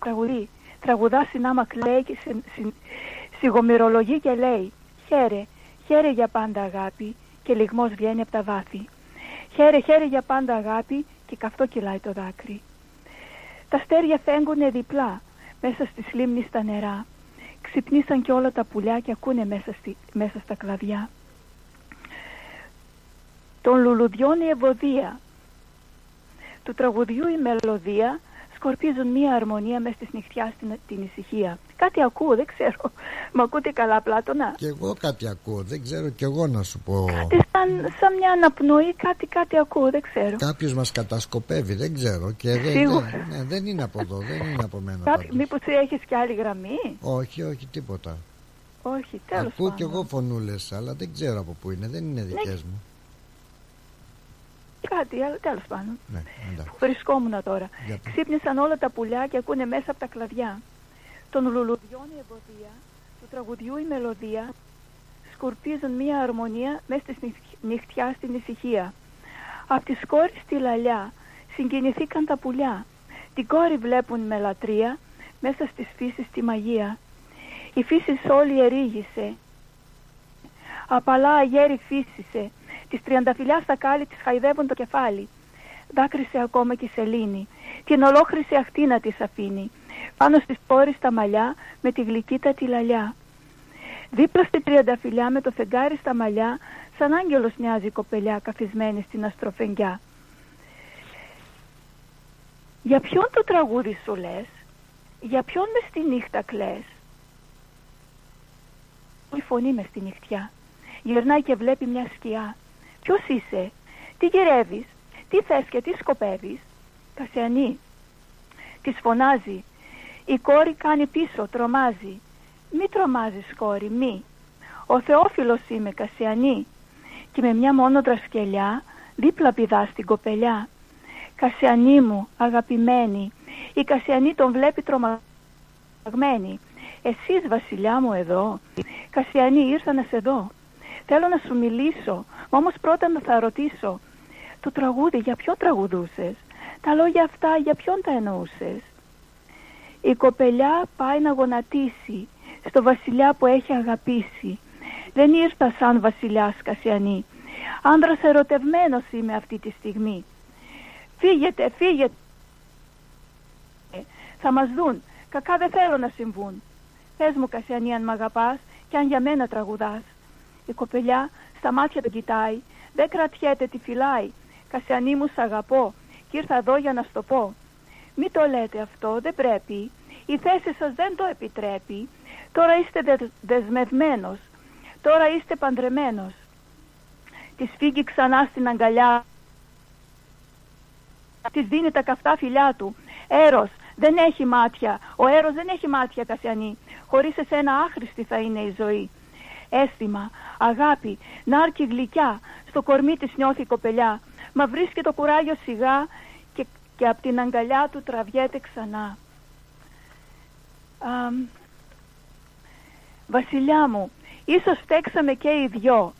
Speaker 6: τραγουδί, τραγουδά συνάμα κλαίει και συ, συ- σιγομυρολογεί και λέει «Χαίρε, χαίρε για πάντα αγάπη» και λιγμός βγαίνει από τα βάθη. «Χαίρε, χαίρε για πάντα αγάπη» και καυτό κυλάει το δάκρυ. Τα στέρια φέγγουνε διπλά μέσα στη λίμνη στα νερά. Ξυπνήσαν και όλα τα πουλιά και ακούνε μέσα, στη, μέσα στα κλαδιά. Των λουλουδιών η ευωδία, του τραγουδιού η μελωδία σκορπίζουν μία αρμονία μέσα στη νυχτιάς στην την ησυχία. Κάτι ακούω, δεν ξέρω. Μ' ακούτε καλά, Πλάτωνα;
Speaker 1: Κι εγώ κάτι ακούω. Δεν ξέρω κι εγώ να σου πω.
Speaker 6: Κάτι σαν, σαν μια αναπνοή, κάτι, κάτι ακούω, δεν ξέρω.
Speaker 1: Κάποιος μας κατασκοπεύει, δεν ξέρω. Και δεν,
Speaker 6: Σίγουρα.
Speaker 1: δεν, ναι, δεν είναι από εδώ, δεν είναι από μένα.
Speaker 6: Κάτι,
Speaker 1: πάντως.
Speaker 6: μήπως έχεις και άλλη γραμμή;
Speaker 1: Όχι, όχι, τίποτα.
Speaker 6: Όχι, τέλος
Speaker 1: Ακούω κι
Speaker 6: πάντων.
Speaker 1: εγώ φωνούλες, αλλά δεν ξέρω από πού είναι. Δεν είναι δικές μου.
Speaker 6: Κάτι, αλλά τέλος πάντων.
Speaker 1: Ναι, εντάξει.
Speaker 6: Που βρισκόμουν τώρα.
Speaker 1: Για πες.
Speaker 6: Ξύπνησαν όλα τα πουλιά και ακούνε μέσα από τα κλαδιά. Των λουλουδιών η ευωδία, του τραγουδιού η μελωδία, σκορπίζουν μία αρμονία μέσα στη νυχ- νυχτιά στην ησυχία. Απ' τη κόρη στη λαλιά συγκινηθήκαν τα πουλιά. Την κόρη βλέπουν με λατρεία μέσα στις φύσεις τη μαγεία. Η φύση όλη ερήγησε. Απαλά αγέρι φύσησε. Της τριανταφυλιά στα κάλλη της χαϊδεύουν το κεφάλι. Δάκρυσε ακόμα και η σελήνη. Την ολόχρυση αχτίνα της αφήνει. Πάνω στις πόρες τα μαλλιά με τη γλυκύτα τη λαλιά. Δίπλα στη τριανταφυλιά με το φεγγάρι στα μαλλιά σαν άγγελος μοιάζει η κοπελιά καθισμένη στην αστροφεγγιά. Για ποιον το τραγούδι σου λες, για ποιον μες στη νύχτα κλαις; Η φωνή μες στη νυχτιά, γυρνάει και βλέπει μια σκιά. Ποιος είσαι, τι γυρεύεις, τι θες και τι σκοπεύεις; Κασιανή, της φωνάζει, η κόρη κάνει πίσω, τρομάζει. Μη τρομάζεις κόρη, μη. Ο Θεόφιλος είμαι, Κασιανή. Και με μια μόνο δρασκελιά δίπλα πηδά στην κοπελιά. Κασιανή μου, αγαπημένη, η Κασιανή τον βλέπει τρομαγμένη. Εσείς βασιλιά μου εδώ. Κασιανή ήρθα να σε δω. Θέλω να σου μιλήσω. Όμως πρώτα να θα ρωτήσω. Το τραγούδι για ποιο τραγουδούσες; Τα λόγια αυτά για ποιον τα εννοούσες; Η κοπελιά πάει να γονατίσει στο βασιλιά που έχει αγαπήσει. Δεν ήρθα σαν βασιλιάς Κασιανή. Άνδρας ερωτευμένος είμαι αυτή τη στιγμή. Φύγετε, φύγετε. Θα μας δουν. Κακά δεν θέλω να συμβούν. Πες μου Κασιανή αν μ' αγαπάς και αν για μένα τραγουδάς. Η κοπελιά στα μάτια τον κοιτάει. Δεν κρατιέται, τη φυλάει. Κασιανή μου σ' αγαπώ και ήρθα εδώ για να σου το πω. Μη το λέτε αυτό, δεν πρέπει. Η θέση σας δεν το επιτρέπει. Τώρα είστε δε, δεσμευμένος. Τώρα είστε παντρεμένος. Τη φύγει ξανά στην αγκαλιά. Τη δίνει τα καυτά φιλιά του. Έρος, δεν έχει μάτια. Ο έρος δεν έχει μάτια, Κασιανή. Χωρίς εσένα άχρηστη θα είναι η ζωή. Αίσθημα, αγάπη, νάρκη γλυκιά. Στο κορμί της νιώθει η κοπελιά. Μα βρίσκει το κουράγιο σιγά και, και από την αγκαλιά του τραβιέται ξανά. βασιλιά μου, ίσως φταίξαμε και οι δυο.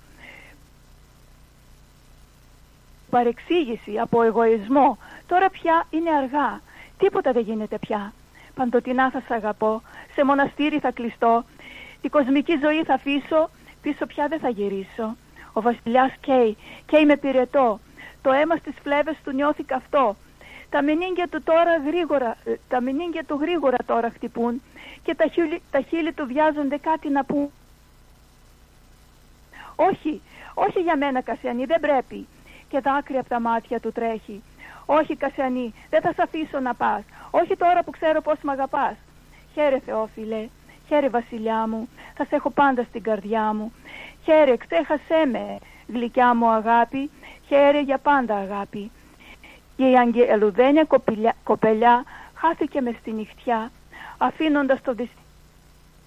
Speaker 6: Παρεξήγηση από εγωισμό. Τώρα πια είναι αργά. Τίποτα δεν γίνεται πια. Παντοτινά θα σ' αγαπώ. Σε μοναστήρι θα κλειστώ. Την κοσμική ζωή θα αφήσω. Πίσω πια δεν θα γυρίσω. Ο βασιλιάς καίει. Καίει με πυρετό. Το αίμα στις φλέβες του νιώθει καυτό. Τα μηνύγκια του τώρα γρήγορα, ε, τα μηνύγκια του γρήγορα τώρα χτυπούν και τα χείλη, τα χείλη του βιάζονται κάτι να πούν. Όχι, όχι για μένα Κασιανή, δεν πρέπει. Και δάκρυ από τα μάτια του τρέχει. Όχι Κασιανή, δεν θα σε αφήσω να πας. Όχι τώρα που ξέρω πώς μ' αγαπάς. Χαίρε Θεόφιλε, χαίρε βασιλιά μου, θα σε έχω πάντα στην καρδιά μου. Χαίρε, ξέχασέ με, γλυκιά μου αγάπη, χαίρε για πάντα αγάπη. Και η αγγελουδένια κοπηλιά, κοπελιά χάθηκε μες στη νυχτιά, αφήνοντας το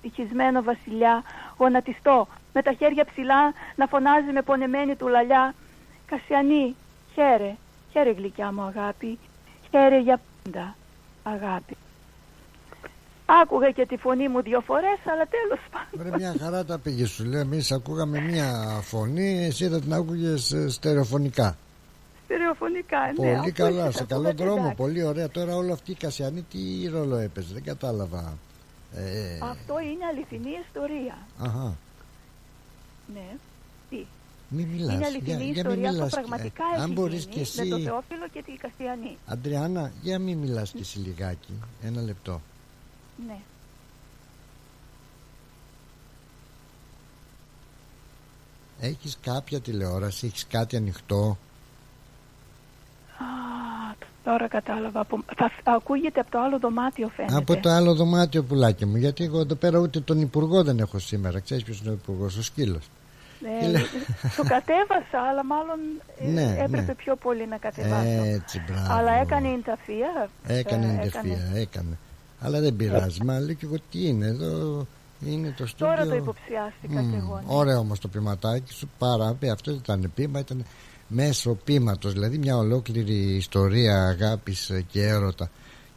Speaker 6: δυστυχισμένο βασιλιά γονατιστό, με τα χέρια ψηλά να φωνάζει με πονεμένη του λαλιά «Κασιανή, χαίρε, χαίρε γλυκιά μου αγάπη, χαίρε για πάντα αγάπη». Άκουγα και τη φωνή μου δύο φορές, αλλά τέλος πάντων.
Speaker 1: Βρε μια χαρά τα πήγε σου λέει, εμείς ακούγαμε μια φωνή, εσύ δεν την άκουγες ε, στερεοφωνικά.
Speaker 6: Στερεοφωνικά,
Speaker 1: ναι. Πολύ καλά, σε καλό δρόμο, πολύ ωραία. Τώρα όλο αυτή η Κασιανή τι ρόλο έπαιζε, δεν κατάλαβα.
Speaker 6: Ε... Αυτό είναι αληθινή ιστορία.
Speaker 1: Αχα.
Speaker 6: Ναι. Τι;
Speaker 1: Μη μιλάς.
Speaker 6: Είναι αληθινή
Speaker 1: για,
Speaker 6: ιστορία
Speaker 1: για μιλάς.
Speaker 6: που πραγματικά
Speaker 1: ε,
Speaker 6: έχει
Speaker 1: αν μπορείς
Speaker 6: γίνει
Speaker 1: και εσύ...
Speaker 6: με το Θεόφιλο και την Καστιανή.
Speaker 1: Αντριάννα, για μην μιλάς και εσύ λιγάκι. Ένα λεπτό.
Speaker 6: Ναι.
Speaker 1: Έχεις κάποια τηλεόραση, έχεις κάτι ανοιχτό;
Speaker 6: Α, τώρα κατάλαβα. Θα ακούγεται από το άλλο δωμάτιο φαίνεται.
Speaker 1: Από το άλλο δωμάτιο πουλάκι μου. Γιατί εγώ εδώ πέρα ούτε τον υπουργό δεν έχω σήμερα. Ξέρεις ποιος είναι ο υπουργός, ο σκύλος.
Speaker 6: Ναι, το κατέβασα, αλλά μάλλον ε,
Speaker 1: ναι,
Speaker 6: έπρεπε
Speaker 1: ναι.
Speaker 6: πιο πολύ να κατεβάσω.
Speaker 1: Έτσι, μπράβο.
Speaker 6: Αλλά έκανε ενταφία.
Speaker 1: Έκανε
Speaker 6: ε,
Speaker 1: ενταφία, έκανε. Αλλά δεν πειράζει. Μα λέω και εγώ τι είναι εδώ. Είναι το στούντιο.
Speaker 6: Τώρα το υποψιάστηκα mm, και εγώ. Ναι.
Speaker 1: Ωραίο όμως το ποιηματάκι σου. Πάρα Αυτό δεν ήταν πείμα, ήταν μέσω πείματος. Δηλαδή μια ολόκληρη ιστορία αγάπης και έρωτα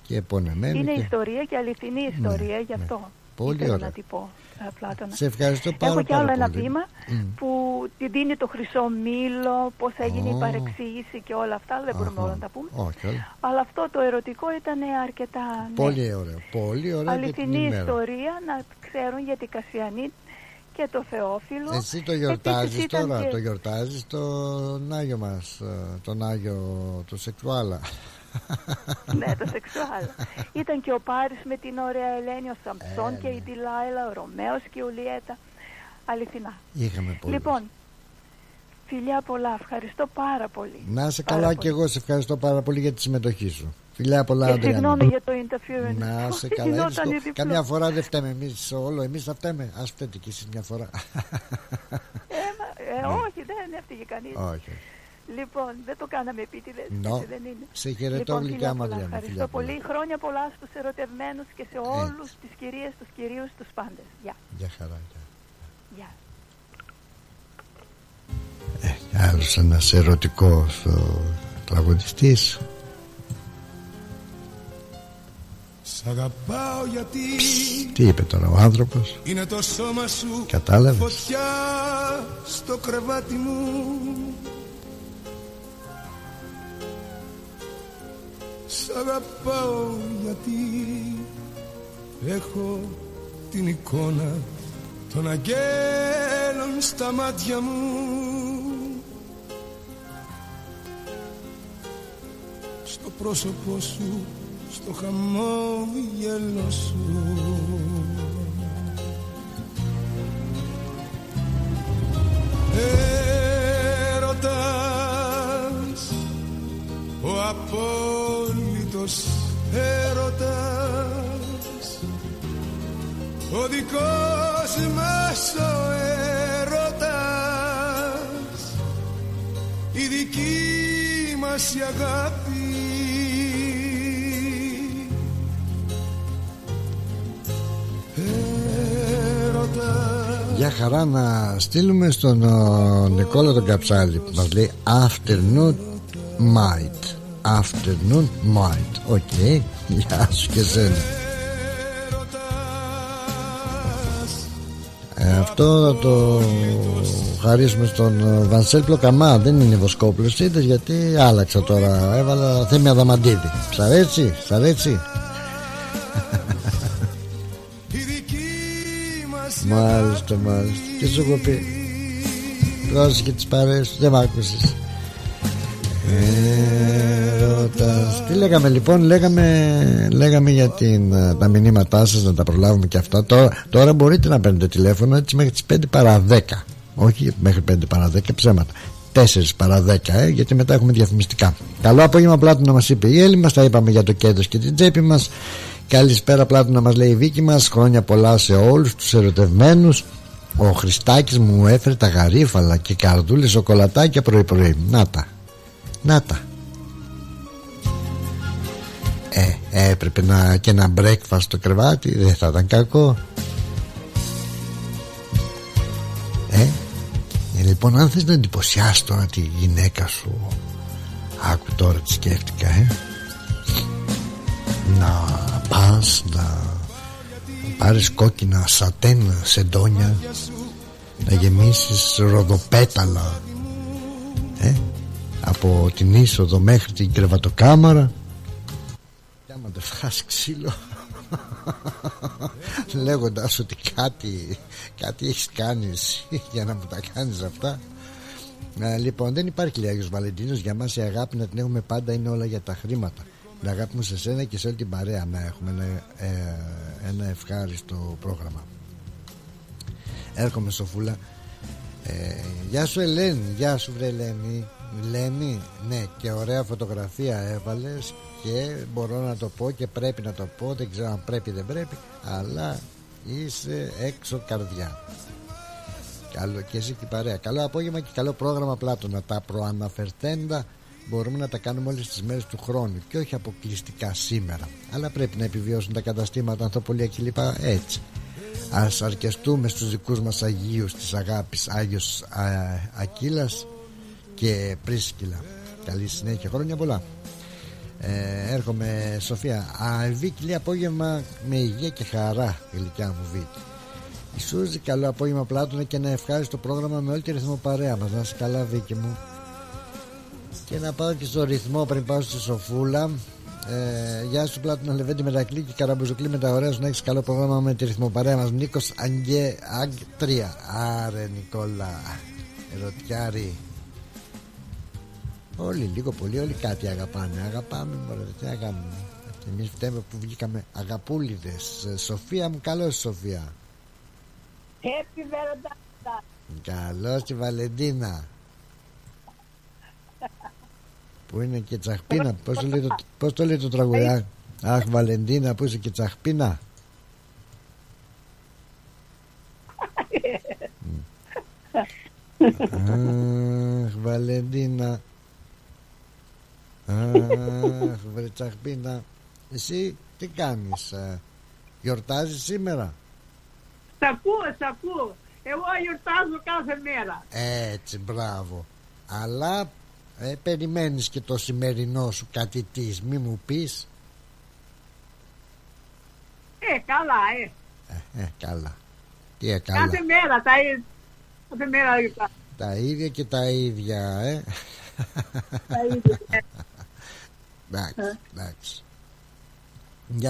Speaker 1: και πονεμένη.
Speaker 6: Είναι
Speaker 1: και...
Speaker 6: ιστορία και αληθινή ιστορία,
Speaker 1: ναι,
Speaker 6: γι' αυτό.
Speaker 1: Ναι. Πολύ ωραία.
Speaker 6: Να την πω, Πλάτωνα.
Speaker 1: Σε ευχαριστώ πάρα,
Speaker 6: Έχω
Speaker 1: κι άλλο
Speaker 6: ένα
Speaker 1: πολύ.
Speaker 6: βήμα
Speaker 1: mm.
Speaker 6: που τη δίνει το χρυσό μήλο, πώς έγινε
Speaker 1: Oh.
Speaker 6: η παρεξήγηση και όλα αυτά. Δεν μπορούμε
Speaker 1: Αχα.
Speaker 6: όλα να τα πούμε.
Speaker 1: Όχι, όχι.
Speaker 6: Αλλά αυτό το ερωτικό ήταν αρκετά. Ναι.
Speaker 1: Πολύ ωραίο. Πολύ ωραίο.
Speaker 6: Αληθινή ιστορία να ξέρουν για την Κασιανή και το Θεόφιλο.
Speaker 1: Εσύ το γιορτάζεις
Speaker 6: ήταν
Speaker 1: τώρα,
Speaker 6: και-
Speaker 1: το γιορτάζεις τον Άγιο μας, ε, τον Άγιο του Σεξουάλα. <laughs>
Speaker 6: ναι, το σεξουάλ. Ήταν και ο Πάρης με την ωραία Ελένη, ο Σαμψόν
Speaker 1: Ε,
Speaker 6: και
Speaker 1: ναι.
Speaker 6: η Ντιλάιλα, ο Ρωμαίος και η Ουλιέτα. Αληθινά.
Speaker 1: Είχαμε πολύ.
Speaker 6: Λοιπόν, φιλιά πολλά. Ευχαριστώ πάρα πολύ.
Speaker 1: Να είσαι
Speaker 6: Πάρα
Speaker 1: καλά
Speaker 6: πολύ.
Speaker 1: και εγώ σε ευχαριστώ πάρα πολύ για τη συμμετοχή σου. Φιλιά πολλά,
Speaker 6: Και
Speaker 1: Αντριάννα.
Speaker 6: συγγνώμη για το interference.
Speaker 1: Να <laughs> σε καλά.
Speaker 6: Γινόταν
Speaker 1: Είδες το-
Speaker 6: η διπλό.
Speaker 1: Καμιά φορά δεν φταίμε εμείς όλο. Εμείς θα φταίμε. Α φταίτε κι εσείς μια φορά.
Speaker 6: Ε, μα- ε, όχι, δεν έφυγε κανείς.
Speaker 1: Ναι. Όχι.
Speaker 6: Λοιπόν, δεν το κάναμε επίτηδες,
Speaker 1: Νο.
Speaker 6: έτσι δεν είναι.
Speaker 1: Σε χαιρετώ
Speaker 6: λοιπόν,
Speaker 1: γλυκιά
Speaker 6: φιλιά
Speaker 1: μου,
Speaker 6: πολλά.
Speaker 1: Αντριάννα.
Speaker 6: Ευχαριστώ
Speaker 1: Φιλιά πολλά.
Speaker 6: πολύ. Χρόνια πολλά στους ερωτευμένους και σε όλους τις κυρίες, τους κυρίους, τους πάντες. Γεια.
Speaker 1: Γεια χαρά. γεια.
Speaker 6: Γεια.
Speaker 1: Ε, άλλος ένας ερωτικός ο τραγουδιστής.
Speaker 7: Σ' αγαπάω γιατί
Speaker 1: Τι είπε τώρα ο άνθρωπος;
Speaker 7: Είναι το σώμα σου
Speaker 1: Κατάλαβες;
Speaker 7: Φωτιά στο κρεβάτι μου Σ' αγαπάω γιατί Έχω την εικόνα των αγγέλων στα μάτια μου. Στο πρόσωπό σου στο χαμόγελο σου. Έρωτας ο απόλυτος έρωτας ο δικός μας ο έρωτας η δική μας η αγάπη.
Speaker 1: Για χαρά να στείλουμε στον ο, Νικόλα τον Καψάλη που μας λέει Afternoon Might Afternoon Might Οκ, okay. γεια σου και σένα ε, Αυτό θα το χαρίσουμε στον Βανσέλ Πλοκαμά Δεν είναι Βοσκόπουλος είδες γιατί άλλαξα τώρα Έβαλα Θέμη Αδαμαντίδη Σ' αρέσει, σ' αρέσει Μάλιστα, μάλιστα. Και σου έχω πει. και τις παρέες δεν μ' άκουσες. Έρωτας. Τι λέγαμε λοιπόν, λέγαμε, λέγαμε για την, τα μηνύματά σας να τα προλάβουμε και αυτά. Τώρα, τώρα μπορείτε να παίρνετε τηλέφωνο έτσι μέχρι τις 5 παρά 10. Όχι μέχρι 5 παρά 10 ψέματα. 4 παρά 10 ε, γιατί μετά έχουμε διαφημιστικά. Καλό απόγευμα πλάτου να μας είπε η Έλλη μας, τα είπαμε για το κέντρο και την τσέπη μας. Καλησπέρα πλάτου να μας λέει η Βίκη μας Χρόνια πολλά σε όλους τους ερωτευμένους Ο Χριστάκης μου έφερε τα γαρίφαλα Και καρδούλες σοκολατάκια πρωί πρωί Να τα Να τα Ε, έπρεπε να, και ένα breakfast στο κρεβάτι Δεν θα ήταν κακό. Ε, ε Λοιπόν αν θες να εντυπωσιάσεις τώρα τη γυναίκα σου Άκου τώρα τι σκέφτηκα ε. Να πας να πάρεις κόκκινα σατέν σεντόνια να γεμίσεις ροδοπέταλα ε, από την είσοδο μέχρι την κρεβατοκάμαρα. Και άμα δεν φας ξύλο. <laughs> Λέγοντας ότι κάτι κάτι έχεις κάνει για να μου τα κάνεις αυτά. Ε, λοιπόν δεν υπάρχει λέει Άγιος Βαλεντίνος για μας η αγάπη να την έχουμε πάντα είναι όλα για τα χρήματα. Την αγάπη μου σε σένα και σε όλη την παρέα να έχουμε ένα, ε, ένα ευχάριστο πρόγραμμα. Έρχομαι Σοφούλα. Ε, Γεια σου Ελένη. Γεια σου βρε Ελένη Ελένη ναι και ωραία φωτογραφία έβαλες και μπορώ να το πω και πρέπει να το πω δεν ξέρω αν πρέπει δεν πρέπει αλλά είσαι έξω καρδιά. Καλό και εσύ και παρέα. Καλό απόγευμα και καλό πρόγραμμα Πλάτωνα Τα προαναφερθέντα. Μπορούμε να τα κάνουμε όλες τις μέρες του χρόνου και όχι αποκλειστικά σήμερα. Αλλά πρέπει να επιβιώσουν τα καταστήματα ανθοπολία κλπ έτσι. Ας αρκεστούμε στους δικούς μας Αγίους της αγάπης Άγιος Α, Ακύλας και Πρίσκυλα. Καλή συνέχεια χρόνια πολλά. Ε, έρχομαι Σοφία. Α, Βίκη λέει απόγευμα με υγεία και χαρά γλυκιά μου Βίκη η Σούζη καλό απόγευμα πλάτωνα και να ευχάριστο πρόγραμμα με όλη τη ρυθμό παρέα μας. Να είσαι καλά Βίκη μου. Και να πάω και στο ρυθμό πριν πάω στη Σοφούλα. Ε, Γεια σου Πλάτωνα Λεβέντη Μετακλή και Καραμπουζουκλή με τα ωραία σου να έχεις καλό πρόγραμμα με τη ρυθμοπαρέα μας. Νίκος Αγγέ Αγ 3 Άρε Νικόλα. Ερωτιάρη Όλοι λίγο πολύ όλοι κάτι αγαπάνε. Αγαπάμε μωρέ τι να κάνουμε Εμείς φταίμε που βγήκαμε αγαπούλιδες. Σοφία μου καλώς Σοφία.
Speaker 8: Happy Valentine's
Speaker 1: Καλώς τη Βαλεντίνα. <laughs> Που είναι και τσαχπίνα; Πώς το λέει το, πώς το, λέει το τραγουδάκι Αχ Βαλεντίνα που είσαι και τσαχπίνα; <laughs> Αχ Βαλεντίνα Αχ βρε τσαχπίνα Εσύ τι κάνεις ε, Γιορτάζεις σήμερα;
Speaker 8: Σ' ακούω, σ' ακούω Εγώ γιορτάζω κάθε μέρα
Speaker 1: Έτσι μπράβο Αλλά ε, περιμένεις και το σημερινό σου κάτι της μη μου πεις
Speaker 8: Ε, καλά, ε.
Speaker 1: Ε, ε καλά. Τι ε, καλά.
Speaker 8: Κάθε μέρα τα ίδια. Κάθε μέρα είπα.
Speaker 1: Τα ίδια και τα ίδια, ε.
Speaker 8: Τα ίδια. ε. <laughs>
Speaker 1: εντάξει, εντάξει.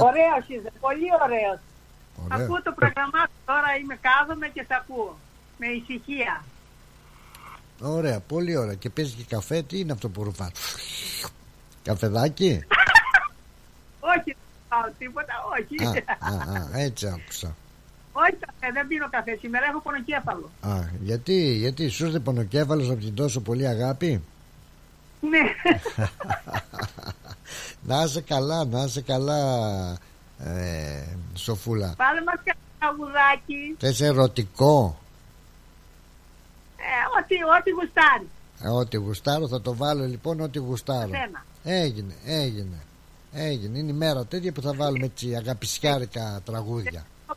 Speaker 8: Ωραίος είσαι, πολύ ωραίος.
Speaker 1: Ωραίο.
Speaker 8: Ακούω το πρόγραμμά σου τώρα, είμαι κάθομαι και σε ακούω. Με ησυχία.
Speaker 1: Ωραία, πολύ ωραία. Και παίζει και καφέ, τι είναι αυτό που ρουφά. Καφεδάκι; <laughs>
Speaker 8: όχι, δεν πάω τίποτα, όχι.
Speaker 1: α, α, α, έτσι άκουσα.
Speaker 8: όχι, καφέ, δεν πίνω καφέ. Σήμερα έχω πονοκέφαλο.
Speaker 1: Α, γιατί, γιατί σου ήρθε πονοκέφαλος από την τόσο πολύ αγάπη;
Speaker 8: Ναι. <laughs>
Speaker 1: να είσαι καλά, να είσαι καλά, ε, Σοφούλα.
Speaker 8: Βάλε μας και ένα τραγουδάκι.
Speaker 1: Θες ερωτικό;
Speaker 8: Ε, ό,τι, ό,τι γουστάρεις.
Speaker 1: Ε, ό,τι γουστάρω θα το βάλω λοιπόν ό,τι γουστάρω.
Speaker 8: Εσένα.
Speaker 1: Έγινε, έγινε. Έγινε. Είναι η μέρα τέτοια που θα βάλουμε έτσι αγαπησιάρικα τραγούδια.
Speaker 8: Να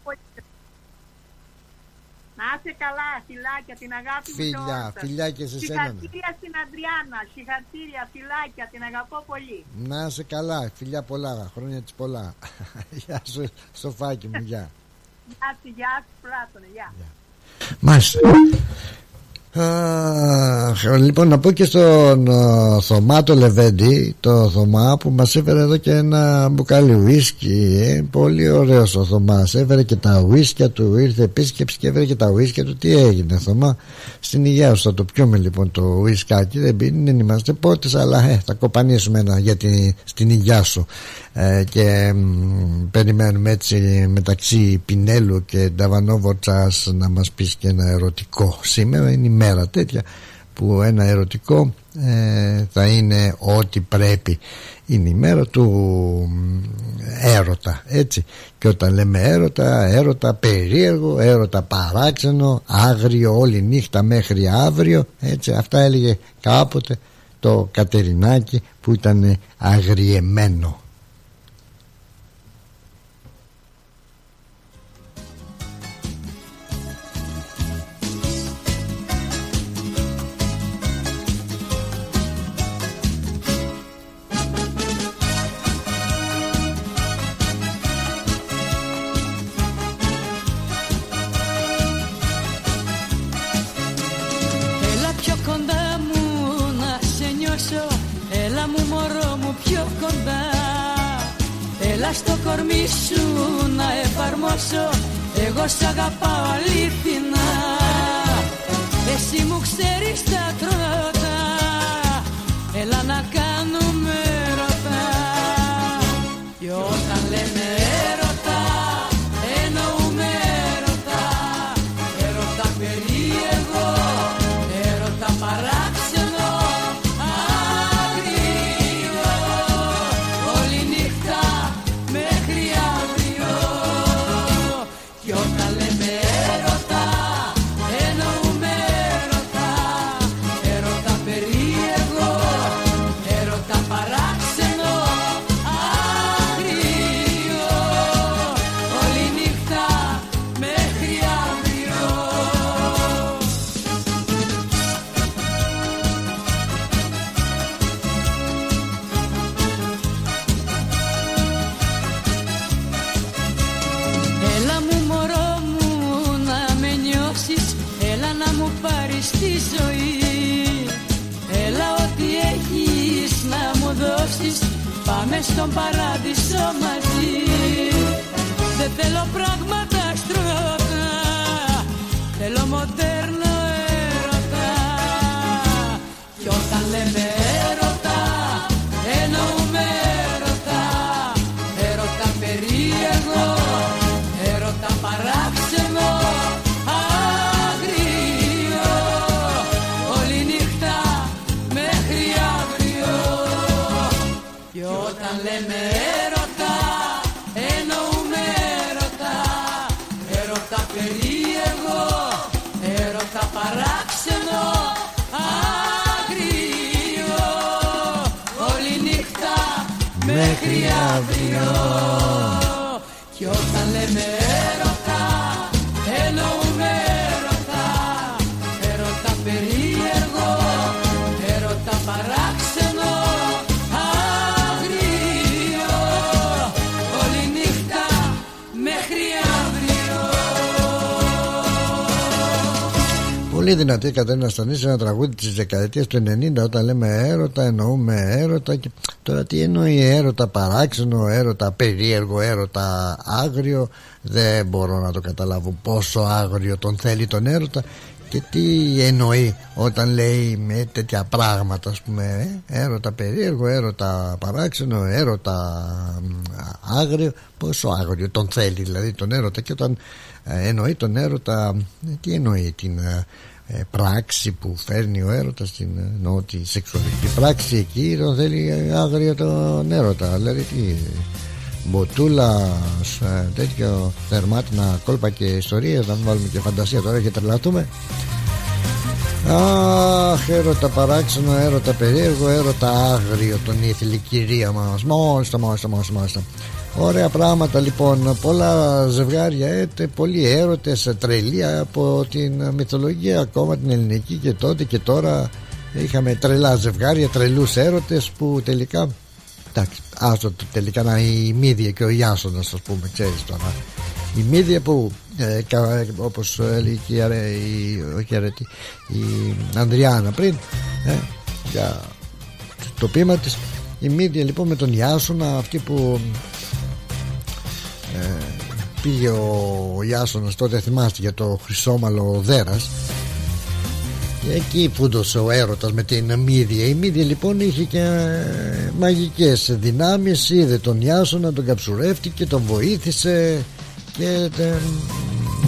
Speaker 8: είσαι καλά, φιλάκια, την αγάπη μου σε
Speaker 1: Φιλιά,
Speaker 8: όλους σας.
Speaker 1: φιλιά και σε σένα.
Speaker 8: Συγχαρητήρια στην Αντριάννα, συγχαρητήρια, φιλάκια, την αγαπώ πολύ.
Speaker 1: Να είσαι καλά, φιλιά πολλά, χρόνια της πολλά. <laughs> Γεια σου, σοφάκι μου, γεια.
Speaker 8: Γεια σου, γεια σου, Πλάτωνε, γεια.
Speaker 1: Μάλιστα. Αχ, λοιπόν να πω και στον uh, Θωμά το Λεβέντη το Θωμά που μας έφερε εδώ και ένα μπουκάλι ουίσκι ε. πολύ ωραίος ο Θωμάς. Έφερε και τα ουίσκια του ήρθε επίσκεψη και έφερε και τα ουίσκια του. Τι έγινε Θωμά; Στην υγεία σου θα το πιούμε λοιπόν το ουίσκάκι. Δεν πίνει δεν είμαστε πότες αλλά ε, θα κοπανίσουμε ένα για την, στην υγεία σου ε, και μ, περιμένουμε έτσι μεταξύ Πινέλου και Νταβανόβοτσας να μας πεις και ένα ερωτικό. Σήμερα είναι η μέρα τέτοια που ένα ερωτικό ε, θα είναι ό,τι πρέπει. Είναι η μέρα του μ, έρωτα έτσι. Και όταν λέμε έρωτα έρωτα περίεργο έρωτα παράξενο άγριο όλη νύχτα μέχρι αύριο έτσι. Αυτά έλεγε κάποτε το Κατερινάκι που ήταν αγριεμένο
Speaker 9: πάρεις τη ζωή. Έλα ό,τι έχεις να μου δώσεις Πάμε στον παράδεισο μαζί. Δεν θέλω πράγματα στρώτα Θέλω μοντέρνο μέχρι αύριο
Speaker 1: Πολύ δυνατή η Κατερίνα Στανίση ένα τραγούδι της δεκαετίας του 90 όταν λέμε έρωτα εννοούμε έρωτα και τώρα τι εννοεί έρωτα παράξενο έρωτα περίεργο έρωτα άγριο δεν μπορώ να το καταλάβω πόσο άγριο τον θέλει τον έρωτα και τι εννοεί όταν λέει με τέτοια πράγματα ας πούμε ε; έρωτα περίεργο, έρωτα παράξενο έρωτα άγριο πόσο άγριο τον θέλει δηλαδή τον έρωτα και όταν ε, εννοεί τον έρωτα ε, τι εννοεί την ε, πράξη που φέρνει ο έρωτας την εννοώ τη σεξουαλική πράξη εκεί τον θέλει άγριο τον έρωτα. Δηλαδή τι μποτούλας τέτοιο θερμάτινα κόλπα και ιστορίες να μην βάλουμε και φαντασία τώρα και τρελαθούμε. Αχ, έρωτα παράξενο, έρωτα περίεργο, έρωτα άγριο τον ήθελε η κυρία μας. Μάλιστα, μάλιστα, μάλιστα, μάλιστα Ωραία πράγματα λοιπόν, πολλά ζευγάρια έτε, πολλοί έρωτες, τρελοί από την μυθολογία ακόμα την ελληνική και τότε και τώρα. Είχαμε τρελά ζευγάρια, τρελούς έρωτες που τελικά εντάξει, άστο τελικά να η Μύδια και ο Ιάσονας ας πούμε, ξέρεις τώρα. Η Μύδια που ε, όπως έλεγε η, η, η Ανδριάνα πριν ε, για το πείμα της. Η Μύδια λοιπόν με τον Ιάσονα αυτή που ε, πήγε ο Ιάσονας τότε θυμάστε για το χρυσόμαλο δέρας. Και εκεί φούντωσε ο έρωτας με την Μύδια. Η Μύδια λοιπόν είχε και ε, μαγικές δυνάμεις. Είδε τον Ιάσονα τον καψουρεύτηκε τον βοήθησε. Και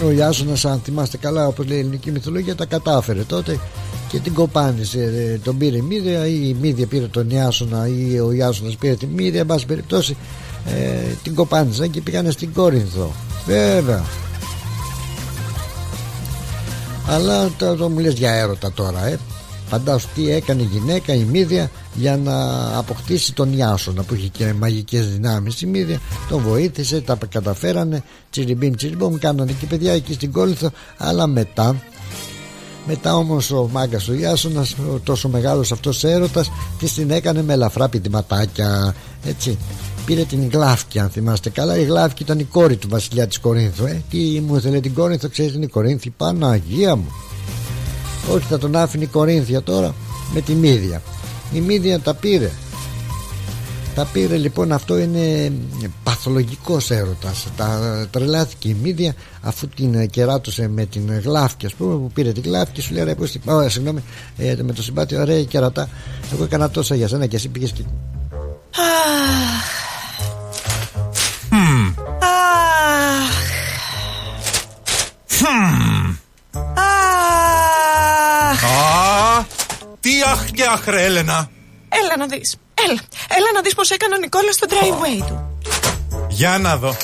Speaker 1: ο Ιάσονας αν θυμάστε καλά όπως λέει η ελληνική μυθολογία τα κατάφερε τότε και την κοπάνισε. Ε, τον πήρε η Μύδια ή η Μύδια πήρε τον Ιάσονα ή ο Ιάσονας πήρε τη Μύδια. Εν πάση περιπτώσει ε, την κοπάνισαν και πήγανε στην Κόρινθο. Βέβαια. Αλλά το, μου λες για έρωτα τώρα ε. Φαντάσου τι έκανε η γυναίκα η Μύδια για να αποκτήσει τον Ιάσονα που είχε και μαγικές δυνάμεις. Η Μύδια τον βοήθησε, τα καταφέρανε. Τσιριμπίμ τσιριμπίμ κάνανε και παιδιά εκεί στην Κόρινθο. Αλλά μετά μετά όμως ο μάγκας ο Ιάσονας τόσο μεγάλος αυτός έρωτας τη την έκανε με ελαφρά πηδηματάκια έτσι πήρε την Γλάφκη αν θυμάστε καλά. Η Γλάφκη ήταν η κόρη του βασιλιά της Κορίνθου ε. τι μου ήθελε την Κορίνθο ξέρεις την Κορίνθη Παναγία μου. Όχι θα τον άφηνε η Κορίνθια τώρα με τη Μύδια. Η Μύδια τα πήρε. Τα πήρε λοιπόν αυτό είναι παθολογικός έρωτας. Τα τρελάθηκε η Μύδια αφού την κεράτωσε με την Γλάφκη ας πούμε που πήρε την Γλάφκη σου λέει ρε πως oh, συγγνώμη ε, με το συμπάτι ωραία κερατά. Εγώ έκανα τόσα για σένα και εσύ πήγες και
Speaker 10: Τι αχ και αχ ρε Έλενα.
Speaker 11: Έλα να δεις. Έλα, έλα να δεις πως έκανε ο Νικόλας στο driveway του.
Speaker 10: Για να δω.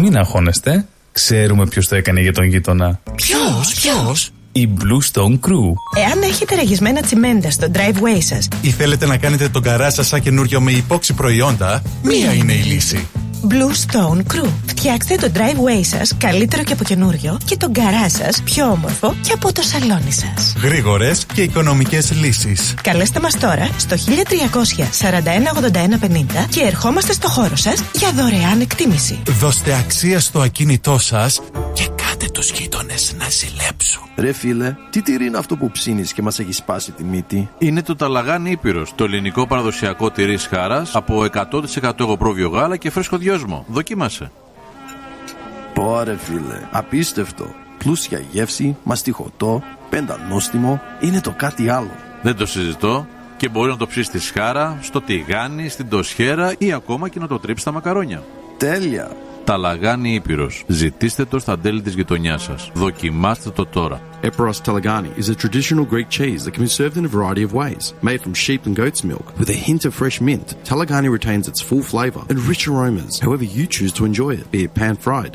Speaker 12: Μην αγχώνεστε. Ξέρουμε ποιος το έκανε για τον γείτονα.
Speaker 11: Ποιος, ποιος;
Speaker 12: Η Blue Stone Crew.
Speaker 11: Εάν έχετε ραγισμένα τσιμέντα στο driveway σας.
Speaker 10: Ή θέλετε να κάνετε τον καρά σας σαν καινούριο με υπόξη προϊόντα, μία είναι η λύση.
Speaker 11: Blue Stone Crew. Φτιάξτε το driveway σας καλύτερο και από καινούριο και τον καρά σας πιο όμορφο και από το σαλόνι σας.
Speaker 10: Γρήγορες και οικονομικές λύσεις.
Speaker 11: Καλέστε μας τώρα στο 1341 81 50 και ερχόμαστε στο χώρο σας για δωρεάν εκτίμηση.
Speaker 10: Δώστε αξία στο ακίνητό σας και κάντε τους γείτονες να ζηλέψουν.
Speaker 13: Ρε φίλε, τι τυρί είναι αυτό που ψήνεις και μας έχεις σπάσει τη μύτη;
Speaker 14: Είναι το Ταλαγάν Ήπειρος, το ελληνικό παραδοσιακό τυρί χάρας από 100% εγωπρόβιο γάλα και φρέσκο δυόσμο. Δοκίμασε.
Speaker 13: Πόρε φίλε, απίστευτο. Πλούσια γεύση, μαστιχωτό, πεντανόστιμο, είναι το κάτι άλλο.
Speaker 14: Δεν το συζητώ και μπορεί να το ψήσει στη σχάρα, στο τηγάνι, στην τοσχέρα ή ακόμα και να το τρίψεις στα μακαρόνια.
Speaker 13: Τέλεια!
Speaker 14: Ταλαγάνι Ήπειρος. Ζητήστε το στα τέλη της γειτονιάς σας. Δοκιμάστε το τώρα.
Speaker 15: Eperos Talagani is a traditional Greek cheese that can be served in a variety of ways. Made from sheep and goat's milk with a hint of fresh mint, Talagani retains its full flavour and rich aromas however you choose to enjoy it, be it pan-fried,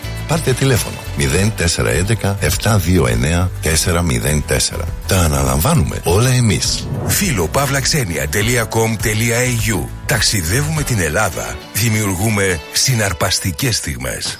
Speaker 16: Πάρτε τηλέφωνο 0411 729 404. Τα αναλαμβάνουμε όλα εμείς.
Speaker 5: Φιλοπαύλαξενια.com.au Ταξιδεύουμε την Ελλάδα. Δημιουργούμε συναρπαστικές στιγμές.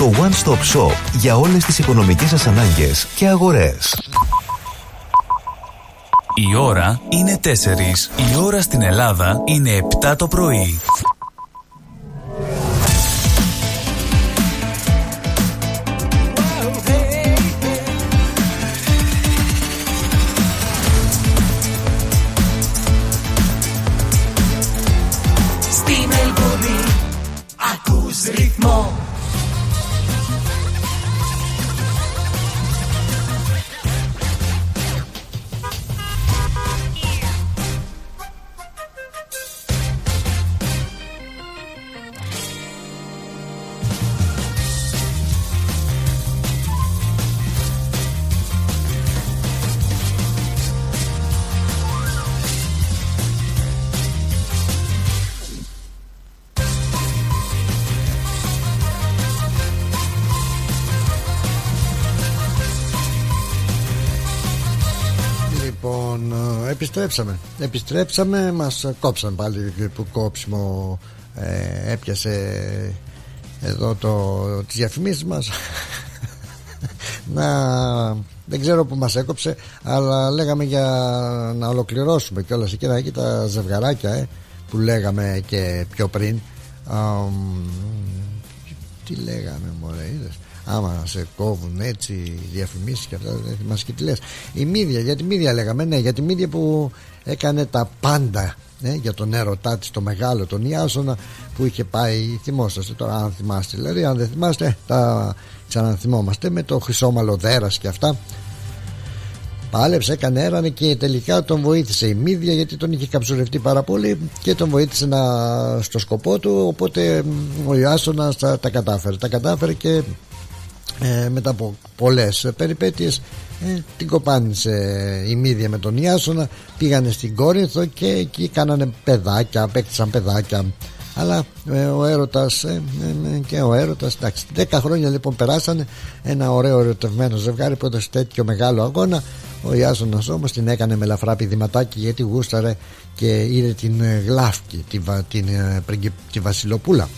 Speaker 17: το One Stop Shop για όλες τις οικονομικές σας ανάγκες και αγορές.
Speaker 12: Η ώρα είναι 4. Η ώρα στην Ελλάδα είναι 7 το πρωί.
Speaker 11: Στη Μελβούνι ακούς ρυθμό
Speaker 1: επιστρέψαμε. Επιστρέψαμε, μας κόψαν πάλι που κόψιμο ε, έπιασε εδώ το, τις διαφημίσεις μας. <laughs> Να δεν ξέρω που μας έκοψε αλλά λέγαμε για να ολοκληρώσουμε και όλα εκεί να έχει τα ζευγαράκια ε, που λέγαμε και πιο πριν. Τι λέγαμε μωρέ είδες άμα σε κόβουν έτσι διαφημίσεις και αυτά δεν θυμάσαι και τι λες. Η Μίδια, για τη Μίδια λέγαμε ναι για τη Μίδια που έκανε τα πάντα ναι, για τον έρωτά της το μεγάλο τον Ιάσονα που είχε πάει θυμόσαστε τώρα αν θυμάστε δηλαδή αν δεν θυμάστε τα ξαναθυμόμαστε με το χρυσόμαλο δέρας και αυτά. Πάλεψε, έκανε έρανε και τελικά τον βοήθησε η Μίδια γιατί τον είχε καψουρευτεί πάρα πολύ και τον βοήθησε να, στο σκοπό του οπότε ο Ιάσονας τα, τα κατάφερε. Τα κατάφερε και ε, μετά από πολλές περιπέτειες ε, την κοπάνισε η Μύδια με τον Ιάσονα πήγανε στην Κόρινθο και εκεί κάνανε παιδάκια απέκτησαν παιδάκια. Αλλά ε, ο έρωτας ε, ε, και ο έρωτας εντάξει 10 χρόνια λοιπόν περάσανε ένα ωραίο ερωτευμένο ζευγάρι που έδωσε τέτοιο μεγάλο αγώνα. Ο Ιάσονας όμως την έκανε με λαφρά πηδηματάκι γιατί γούσταρε και είδε την γλάφκη την, την, την, την Βασιλοπούλα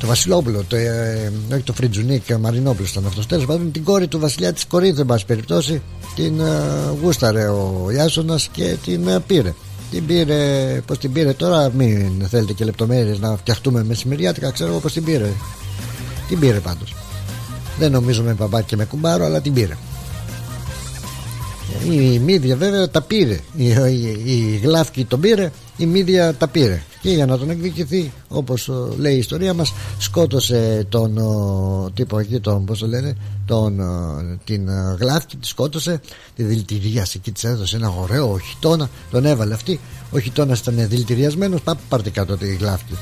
Speaker 1: το Βασιλόπουλο, το, ε, όχι το Φριτζουνίκ, ο Μαρινόπουλος ήταν αυτός. Τέλος πάντων, την κόρη του βασιλιά της Κορίνθου, εν πάση περιπτώσει, την ε, γούσταρε ο Ιάσονας και την ε, πήρε. Την πήρε, πώς την πήρε τώρα, μην θέλετε και λεπτομέρειες να φτιαχτούμε μεσημεριάτικα, ξέρω εγώ πώς την πήρε. Την πήρε πάντως. Δεν νομίζω με μπαμπάκι και με κουμπάρο, αλλά την πήρε. Η Μίδια βέβαια τα πήρε. Η, η, η Γλάφκη τον πήρε, η Μίδια τα πήρε. Και για να τον εκδικηθεί όπως λέει η ιστορία μας σκότωσε τον τύπο εκεί τον πώς το λένε τον, την γλάφτη τη σκότωσε τη δηλητηρίαση και της έδωσε ένα ωραίο χιτόνα τον έβαλε αυτή ο χιτόνας ήταν δηλητηριασμένος πάρτε κάτω τη γλάφτη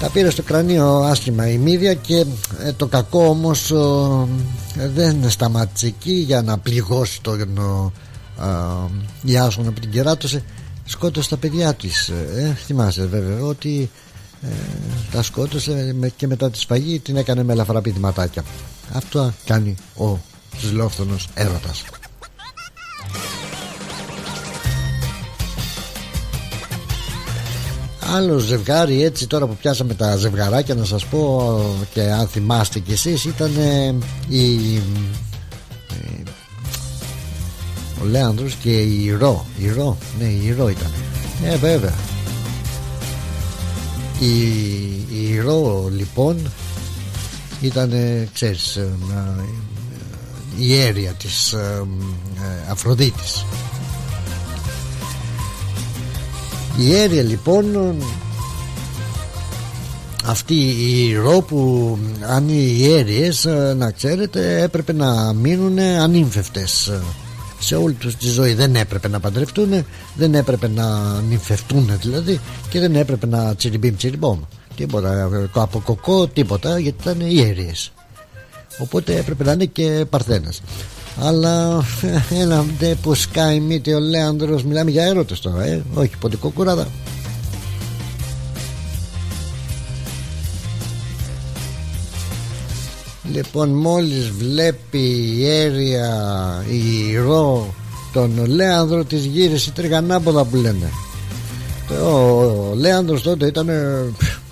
Speaker 1: τα πήρε στο κρανίο άσχημα η μύδια και ε, το κακό όμως δεν σταμάτησε εκεί για να πληγώσει τον Ιάσονα που την κεράτωσε σκότωσε τα παιδιά της ε, θυμάσαι βέβαια ότι ε, τα σκότωσε και μετά τη σφαγή την έκανε με ελαφρά πηδηματάκια αυτό κάνει ο ζηλόφθονος έρωτας. Άλλο ζευγάρι έτσι τώρα που πιάσαμε τα ζευγαράκια να σας πω και αν θυμάστε κι εσείς ήταν η, ο Λέανδρος και η Ρο. Η Ρο, ναι η Ρο ήταν. Ναι βέβαια. Η, η Ρο λοιπόν ήταν ξέρεις η αίρια της ε, Αφροδίτης. Η αίρια λοιπόν αυτή η ρο που αν οι αίριες ε, να ξέρετε έπρεπε να μείνουν ανήμφευτες σε όλη τους τη ζωή. Δεν έπρεπε να παντρευτούν δεν έπρεπε να νυμφευτούν δηλαδή και δεν έπρεπε να τσιριμπίμ τσιριμπόμ. Τίποτα από κοκό τίποτα γιατί ήταν ιερίες οπότε έπρεπε να είναι και παρθένες. Αλλά <laughs> ένα ντε που σκάει μύτη ο Λέανδρος μιλάμε για έρωτες τώρα ε; όχι ποντικό κουράδα Λοιπόν μόλις βλέπει η Έρια η Ρο τον Λέανδρο της γύρισε τριγανάποδα που λένε. Ο Λέανδρος τότε ήταν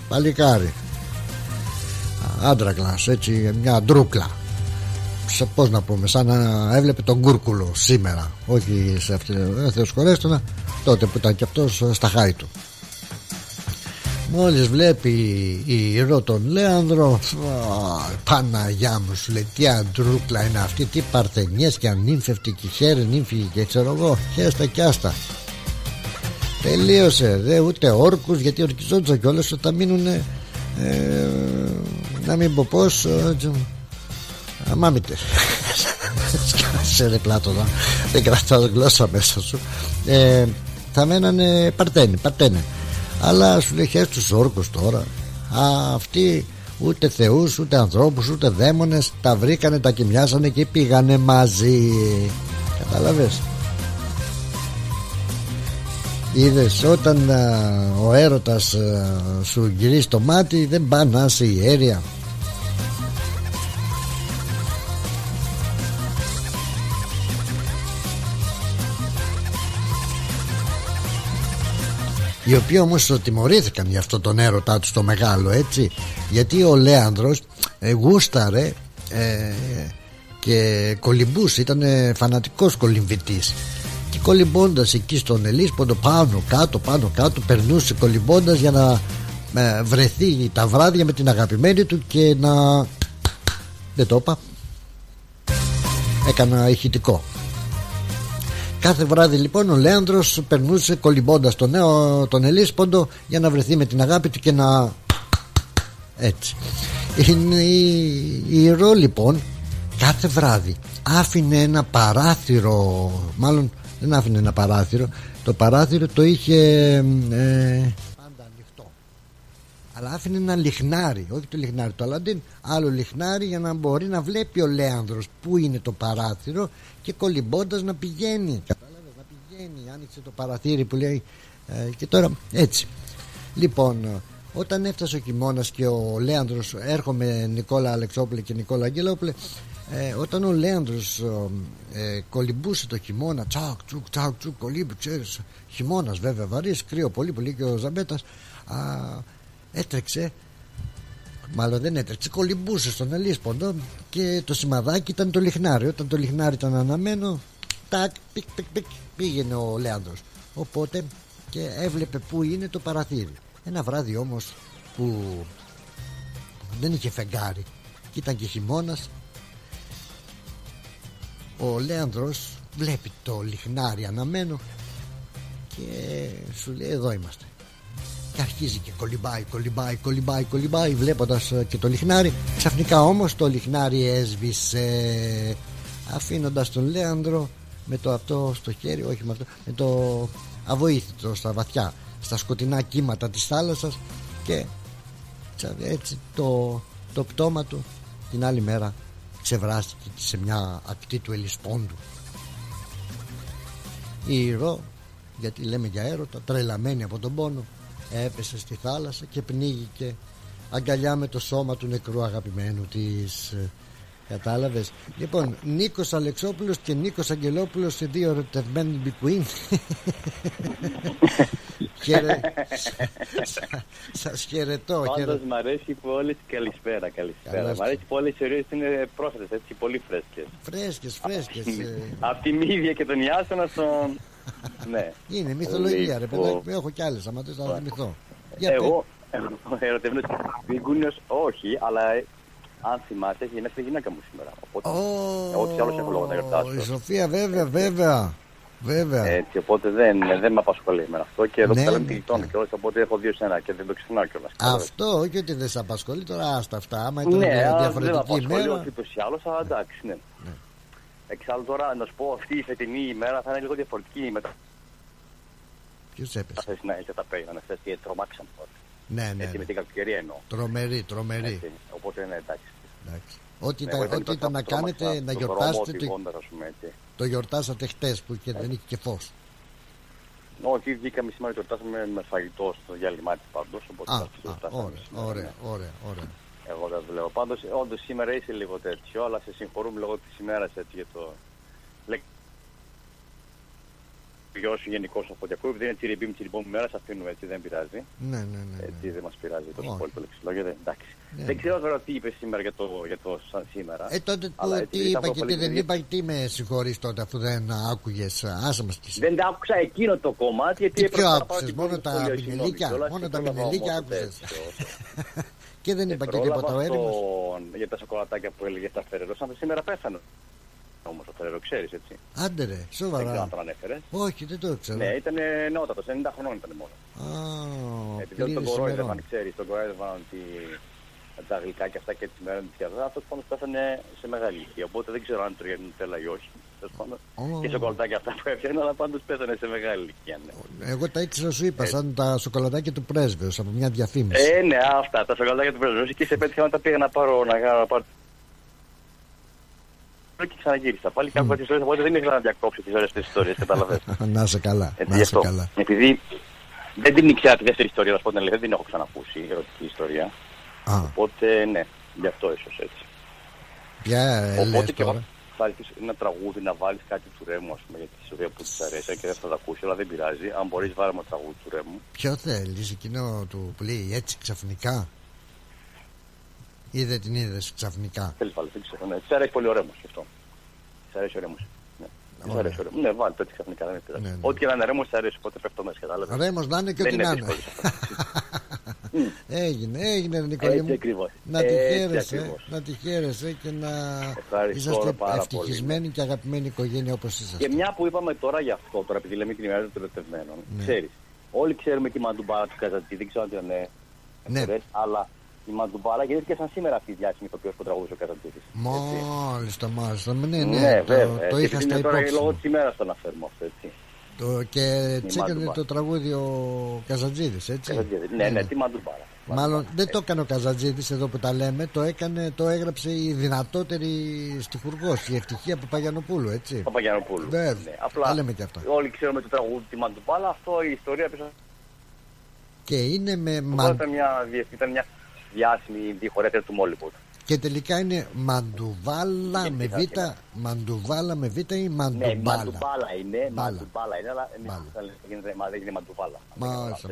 Speaker 1: παλικάρι. Άντρα κλάσ έτσι μια ντρούκλα. Πώς να πούμε σαν να έβλεπε τον Κούρκουλο σήμερα. Όχι σε αυτή ε, τότε που ήταν και αυτός στα χάη του Μόλις βλέπει η Ρο τον Λέανδρο Παναγιά μου σου λέει τι αντρούκλα είναι αυτή Τι παρθενιές και ανήμφευτη και χέρι νύμφη και ξέρω εγώ Χέστα κι άστα Τελείωσε δε ούτε όρκους γιατί ορκιζόντουσαν κιόλας όταν μείνουν ε, να μην πω πως ε, αμάμητε <laughs> σε ρε πλάτωνα δεν κρατάω γλώσσα μέσα σου. Ε, θα μένανε παρτένοι παρτένε αλλά σου λέει χες τους όρκους τώρα. Α, αυτοί ούτε θεούς ούτε ανθρώπους ούτε δαίμονες τα βρήκανε τα κοιμιάσανε και πήγανε μαζί. Καταλαβες Είδες όταν ο έρωτας σου γυρίσει το μάτι δεν πάει να είσαι η οι οποίοι όμως τιμωρήθηκαν για αυτό τον έρωτά του το μεγάλο έτσι. Γιατί ο Λέανδρος ε, γούσταρε ε, και κολυμπούσε ήταν φανατικός κολυμβητής. Και κολυμπώντας εκεί στον Ελίσποντο πάνω κάτω πάνω κάτω περνούσε κολυμπώντας για να ε, βρεθεί τα βράδια με την αγαπημένη του και να δεν το είπα έκανα ηχητικό Κάθε βράδυ λοιπόν ο Λέανδρος περνούσε κολυμπώντας τον νέο τον Ελίσποντο για να βρεθεί με την αγάπη του και να... Έτσι. Η, η Ρο λοιπόν κάθε βράδυ άφηνε ένα παράθυρο μάλλον δεν άφηνε ένα παράθυρο το παράθυρο το είχε ε, αλλά άφηνε ένα λιχνάρι όχι το λιχνάρι το Αλαντίν άλλο λιχνάρι για να μπορεί να βλέπει ο Λέανδρος που είναι το παράθυρο και κολυμπώντας να πηγαίνει. Κατάλαβες να πηγαίνει άνοιξε το παραθύρι που λέει ε, και τώρα έτσι. Λοιπόν όταν έφτασε ο χειμώνα και ο Λέανδρος έρχομαι Νικόλα Αλεξόπουλε και Νικόλα Αγγελόπουλε ε, όταν ο Λέανδρος ε, κολυμπούσε το χειμώνα τσακ τσουκ τσακ τσουκ κολύμπου ξέρεις χειμώνας βέβαια βαρύς κρύο πολύ πολύ και ο Ζαμπέτας α, έτρεξε. Μάλλον δεν έτρεξε. Κολυμπούσε στον Ελίσποντο και το σημαδάκι ήταν το λιχνάρι. Όταν το λιχνάρι ήταν αναμμένο τακ πικ πικ πικ πήγαινε ο Λέανδρος. Οπότε και έβλεπε που είναι το παραθύρι ένα βράδυ όμως που δεν είχε φεγγάρι και ήταν και χειμώνας. ο Λέανδρος βλέπει το λιχνάρι αναμμένο και σου λέει εδώ είμαστε και αρχίζει και κολυμπάει, κολυμπάει, κολυμπάει, κολυμπάει βλέποντας ε, και το λιχνάρι. Ξαφνικά όμως το λιχνάρι έσβησε αφήνοντας τον Λέανδρο με το αυτό στο χέρι όχι με, αυτό, με το αβοήθητο στα βαθιά στα σκοτεινά κύματα της θάλασσας και έτσι το, το πτώμα του την άλλη μέρα ξεβράστηκε σε μια ακτή του Ελισπόντου. Η Ρο γιατί λέμε για έρωτα τρελαμένη από τον πόνο έπεσε στη θάλασσα και πνίγηκε αγκαλιά με το σώμα του νεκρού αγαπημένου της Κατάλαβες; Λοιπόν, Νίκος Αλεξόπουλος και Νίκος Αγγελόπουλος σε δύο ερωτευμένοι μπικουίν. <laughs> Χαιρε... Σας χαιρετώ.
Speaker 18: Πάντως μ' αρέσει που όλε. Καλησπέρα, καλησπέρα. Μ' αρέσει που όλες οι ιστορίε είναι πρόσθετες, έτσι πολύ φρέσκες.
Speaker 1: Φρέσκες, φρέσκες.
Speaker 18: Από τη Μύδια και τον Ιάσονα στον. Ναι.
Speaker 1: Είναι μυθολογία, ρε παιδάκι. Έχω κι άλλες. Αν θες να θυμηθώ.
Speaker 18: Εγώ, ερωτευμένο μπικούνιο, όχι, αλλά αν θυμάστε, έχει γενέθλια γυναίκα μου σήμερα. Οπότε, oh, εγώ τι άλλο έχω λόγο να γιορτάσω.
Speaker 1: Η Σοφία, βέβαια, βέβαια. Βέβαια.
Speaker 18: Έτσι, οπότε δεν, δεν με απασχολεί με αυτό και εδώ ναι, λέμε ναι, ναι. και οπότε έχω δύο σε και δεν το ξεχνάω κιόλας.
Speaker 1: Αυτό, όχι ότι δεν σε απασχολεί τώρα, άστα αυτά. Άμα ήταν
Speaker 18: ναι,
Speaker 1: διαφορετική
Speaker 18: δεν
Speaker 1: ημέρα.
Speaker 18: Όχι ούτω ή άλλω, αλλά εντάξει, ναι. ναι. Εξάλλου τώρα να σου πω αυτή η φετινή ημέρα θα είναι λίγο διαφορετική μετά.
Speaker 1: Ποιος έπεσε;
Speaker 18: Θα να έχετε τα πήγανε χθε και τρομάξαν τότε.
Speaker 1: Ναι, ναι.
Speaker 18: Έτσι
Speaker 1: ναι.
Speaker 18: με την κακοκαιρία εννοώ.
Speaker 1: Τρομερή, τρομερή.
Speaker 18: Έτσι, οπότε είναι εντάξει.
Speaker 1: εντάξει. Ό,τι ναι, ήταν, ό,τι ήταν να κάνετε, να γιορτάσετε. Το γιορτάσατε χτες που και δεν είχε και φως.
Speaker 18: Όχι, βγήκαμε σήμερα και γιορτάσαμε με φαγητό στο διάλειμμα τη πάντω.
Speaker 1: Α, ωραία, ωραία, ωραία, ωραία.
Speaker 18: Εγώ δεν βλέπω. Πάντως, όντως σήμερα είσαι λίγο τέτοιο, αλλά σε συγχωρούμε λόγω της ημέρας έτσι για το γιο σου γενικώ από ό,τι ακούω. Επειδή είναι τσιριμπίμ, τσιριμπόμ μέρα, αφήνουμε έτσι, δεν πειράζει.
Speaker 1: Ναι, ναι, ναι.
Speaker 18: Έτσι δεν μας πειράζει το υπόλοιπο λεξιλόγιο. Εντάξει. Ναι. Δεν ξέρω τώρα τι είπες σήμερα για το, για το σαν σήμερα.
Speaker 1: Ε, τότε που, τι είπα και τι δεν είπα, τι με συγχωρείς τότε αφού δεν άκουγες. Άσε μας
Speaker 18: τι Δεν τα άκουσα εκείνο το κομμάτι. Γιατί
Speaker 1: τι πιο άκουσες, μόνο τα μινελίκια. Μόνο τα μινελίκια άκουσες. <laughs> Και δεν είπα και τίποτα ο έρημος.
Speaker 18: Για τα σοκολατάκια που έλεγε στα Φερερό, αν σήμερα πέθανε όμως ο Φεραίρο, ξέρεις έτσι.
Speaker 1: Άντε ρε, σοβαρά. Δεν
Speaker 18: ξέρω αν τον ανέφερες.
Speaker 1: Όχι, δεν το ξέρω.
Speaker 18: Ναι, ήταν νεότατος, 90 χρονών ήταν μόνος.
Speaker 1: Α,
Speaker 18: Επειδή τον κορόιδευαν, ξέρεις, τον κορόιδευαν ότι τα γλυκά και αυτά και τη μέρα της διαδρά, αυτό πάντω πέθανε σε μεγάλη ηλικία. Οπότε δεν ξέρω αν τρώγε τέλα ή όχι. Oh. Και σοκολατάκια αυτά που έφτιανε, αλλά πάντως πέθανε σε μεγάλη ηλικία.
Speaker 1: Ναι. Εγώ τα ήξερα, σου είπα, σαν τα σοκολατάκια του πρέσβεως από μια διαφήμιση.
Speaker 18: Ε, ναι, αυτά τα σοκολατάκια του πρέσβεως. Και σε πέτυχα να τα πήγα να πάρω να πάρω και ξαναγύρισα. Πάλι mm. κάποιες ιστορίες, οπότε δεν ήθελα να διακόψω τις ωραίες ιστορίες, καταλαβαίνετε. <laughs>
Speaker 1: να σε καλά. να σε καλά.
Speaker 18: Επειδή δεν την ήξερα τη δεύτερη ιστορία, να πω την αλήθεια, δεν την έχω ξανακούσει η ερωτική ιστορία.
Speaker 1: Α.
Speaker 18: Οπότε ναι, γι' αυτό ίσως έτσι.
Speaker 1: Ποια
Speaker 18: Οπότε και τώρα. Βάλει ένα τραγούδι να βάλεις κάτι του ρέμου, ας πούμε, για τη ιστορία που της αρέσει και δεν θα τα ακούσει, αλλά δεν πειράζει. Αν μπορείς, βάλει ένα τραγούδι του ρέμου.
Speaker 1: Ποιο θέλεις, εκείνο του που λέει έτσι ξαφνικά. Ή δεν την είδες ξαφνικά;
Speaker 18: Τέλο πάντων, δεν ξέρω. Ναι. Της αρέσει πολύ ωραίο γι' αυτό. Της αρέσει ωραίο. Ναι. Της αρέσει ωραίο. Ναι, βάλει το έτσι ξαφνικά δεν πειράζει. Ναι, ναι. Ό,τι και να είναι ρέμος, της αρέσει. Οπότε πέφτω μέσα. Κατάλαβε.
Speaker 1: Ρέμος να είναι και ό,τι να είναι. <laughs> έγινε, έγινε Νικόλη μου. Να τη χαίρεσαι, να τη χαίρεσαι και να είσαστε ευτυχισμένοι και αγαπημένοι οικογένεια όπως είσαστε.
Speaker 18: Και μια που είπαμε τώρα γι' αυτό, τώρα επειδή λέμε την ημέρα των ερωτευμένων, ναι. ξέρεις, όλοι ξέρουμε τη μαντουμπάρα του Καζατζή, δεν ξέρω αν την ναι. αλλά η Μαντουμπάλα γεννήθηκε σαν σήμερα αυτή η διάσημη το που τραγούδησε ο Καζαντζίδη.
Speaker 1: Μάλιστα, μάλιστα. Ναι, ναι, ναι, το, βέβαια. το είχα στα
Speaker 18: υπόψη. Λόγω της ημέρας το αναφέρουμε αυτό, έτσι.
Speaker 1: Το, και τσέκανε το τραγούδι ο Καζαντζίδη, έτσι.
Speaker 18: Καζαντζίδης. Ναι, ναι, τη Μαντουμπάλα.
Speaker 1: Μάλλον δεν το έκανε ο Καζαντζίδη εδώ που τα λέμε, το, έκανε, το έγραψε η δυνατότερη στιχουργός, η ευτυχία του Παγιανοπούλου, έτσι.
Speaker 18: Παγιανοπούλου.
Speaker 1: Βέβαια. Ναι, απλά λέμε και αυτά.
Speaker 18: Όλοι ξέρουμε το τραγούδι τη Μαντουμπάλα, αυτό η ιστορία πίσω.
Speaker 1: Και είναι με.
Speaker 18: Ήταν μια, ήταν μια διάσημη διχορέτρια του Μόλιμπουργκ.
Speaker 1: Και τελικά είναι μαντουβάλα με β, μαντουβάλα με β ή μαντουμπάλα.
Speaker 18: Ναι, μαντουμπάλα; είναι, μαντουμπάλα είναι, αλλά δεν είναι μαντουβάλα.
Speaker 1: Μάλιστα,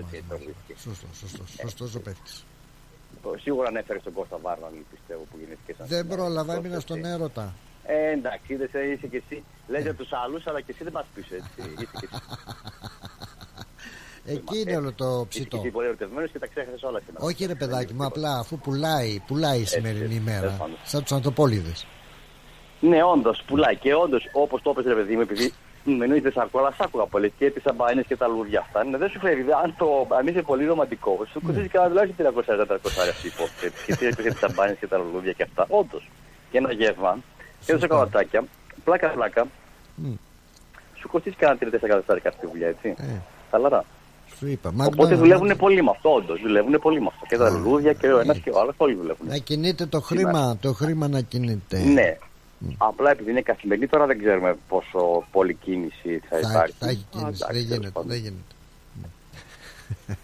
Speaker 1: σωστό, σωστό, σωστός ο παίχτης.
Speaker 18: Σίγουρα ανέφερε στον Κώστα Βάρνα, πιστεύω που γεννήθηκε
Speaker 1: σαν Δεν πρόλαβα, έμεινα στον έρωτα.
Speaker 18: Ε, εντάξει, είσαι και εσύ. Λες για τους άλλους, αλλά και εσύ δεν μας πεις έτσι. <laughs> Είσαι και εσύ.
Speaker 1: Εκεί είναι όλο το ψητό.
Speaker 18: Είσαι πολύ ερωτευμένος και τα ξέχασες όλα σήμερα.
Speaker 1: Όχι, ρε παιδάκι μου, απλά αφού πουλάει, πουλάει η σημερινή ημέρα. Σαν τους Αντοπόλυδε.
Speaker 18: Ναι, όντως, πουλάει. Και όντως, όπως το έπαιζε, ρε παιδί μου, επειδή Εννοείται σ' ακούω, αλλά σ' άκουγα πολύ. Και τις αμπάνες και τα λουλούδια αυτά. Ναι, δεν σου φέρει. Αν, το, αν είσαι πολύ ρομαντικό, σου κοστίζει κανένα τουλάχιστον 300-400 αυτή η υπόθεση. Και τι έπαιζε τις αμπάνες και τα λουλούδια και αυτά. Όντως. Και ένα γεύμα. Και τα σοκολατάκια. Πλάκα-πλάκα. Σου κοστίζει κανένα 3-4 αυτή τη δουλειά, έτσι. Χαλαρά.
Speaker 1: Σου είπα.
Speaker 18: Οπότε δουλεύουν πολύ με αυτό, όντως. Δουλεύουν πολύ με αυτό. Και τα λουλούδια και ο ένας και ο άλλος όλοι δουλεύουν.
Speaker 1: Να κινείται το χρήμα, το χρήμα να κινείται.
Speaker 18: Ναι. Απλά επειδή είναι καθημερινή τώρα δεν ξέρουμε πόσο πολλή κίνηση θα
Speaker 1: Θα,
Speaker 18: υπάρχει.
Speaker 1: θα έχει κίνηση.
Speaker 18: Α,
Speaker 1: δεν
Speaker 18: εντάξει,
Speaker 1: γίνεται.
Speaker 18: τέλος
Speaker 1: Δεν γίνεται.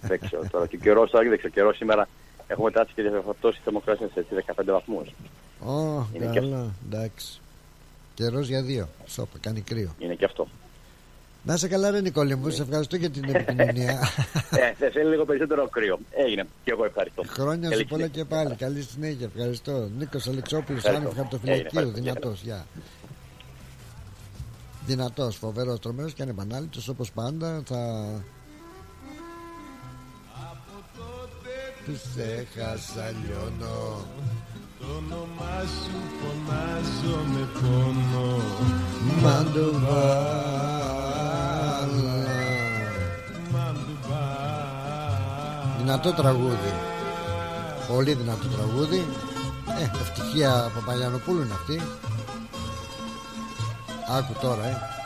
Speaker 18: Δεν ξέρω τώρα. Και ο καιρός, όχι δεν ξέρω. Καιρός σήμερα έχουμε τάσει και διαφορετώσει τη θερμοκρασία σε 15 βαθμούς.
Speaker 1: Ω,
Speaker 18: Είναι και
Speaker 1: καλά. Εντάξει. Καιρός για δύο. Σόπα, κάνει κρύο.
Speaker 18: Είναι και αυτό.
Speaker 1: Να σε καλά, ρε Νικόλη μου, σε ευχαριστώ για την επικοινωνία. <laughs>
Speaker 18: ε, θε- θέλει λίγο περισσότερο κρύο. Έγινε. Και εγώ ευχαριστώ.
Speaker 1: Χρόνια σου
Speaker 18: Καλή
Speaker 1: πολλά
Speaker 18: συνέχεια.
Speaker 1: και πάλι. Καλή συνέχεια. Ευχαριστώ. Νίκος Αλεξόπουλος,
Speaker 18: Ευχαριστώ.
Speaker 1: άνευ χαρτοφυλακίου.
Speaker 18: Έγινε,
Speaker 1: Δυνατός. Γεια. Δυνατός, φοβερός, τρομερός και ανεπανάληπτος όπως πάντα. Θα. Του έχασα, λιώνω.
Speaker 7: Το όνομά σου φωνάζω με πόνο
Speaker 1: Δυνατό τραγούδι. Πολύ δυνατό τραγούδι. Ε, ευτυχία Παπαγιανοπούλου είναι αυτή. Άκου τώρα, ε.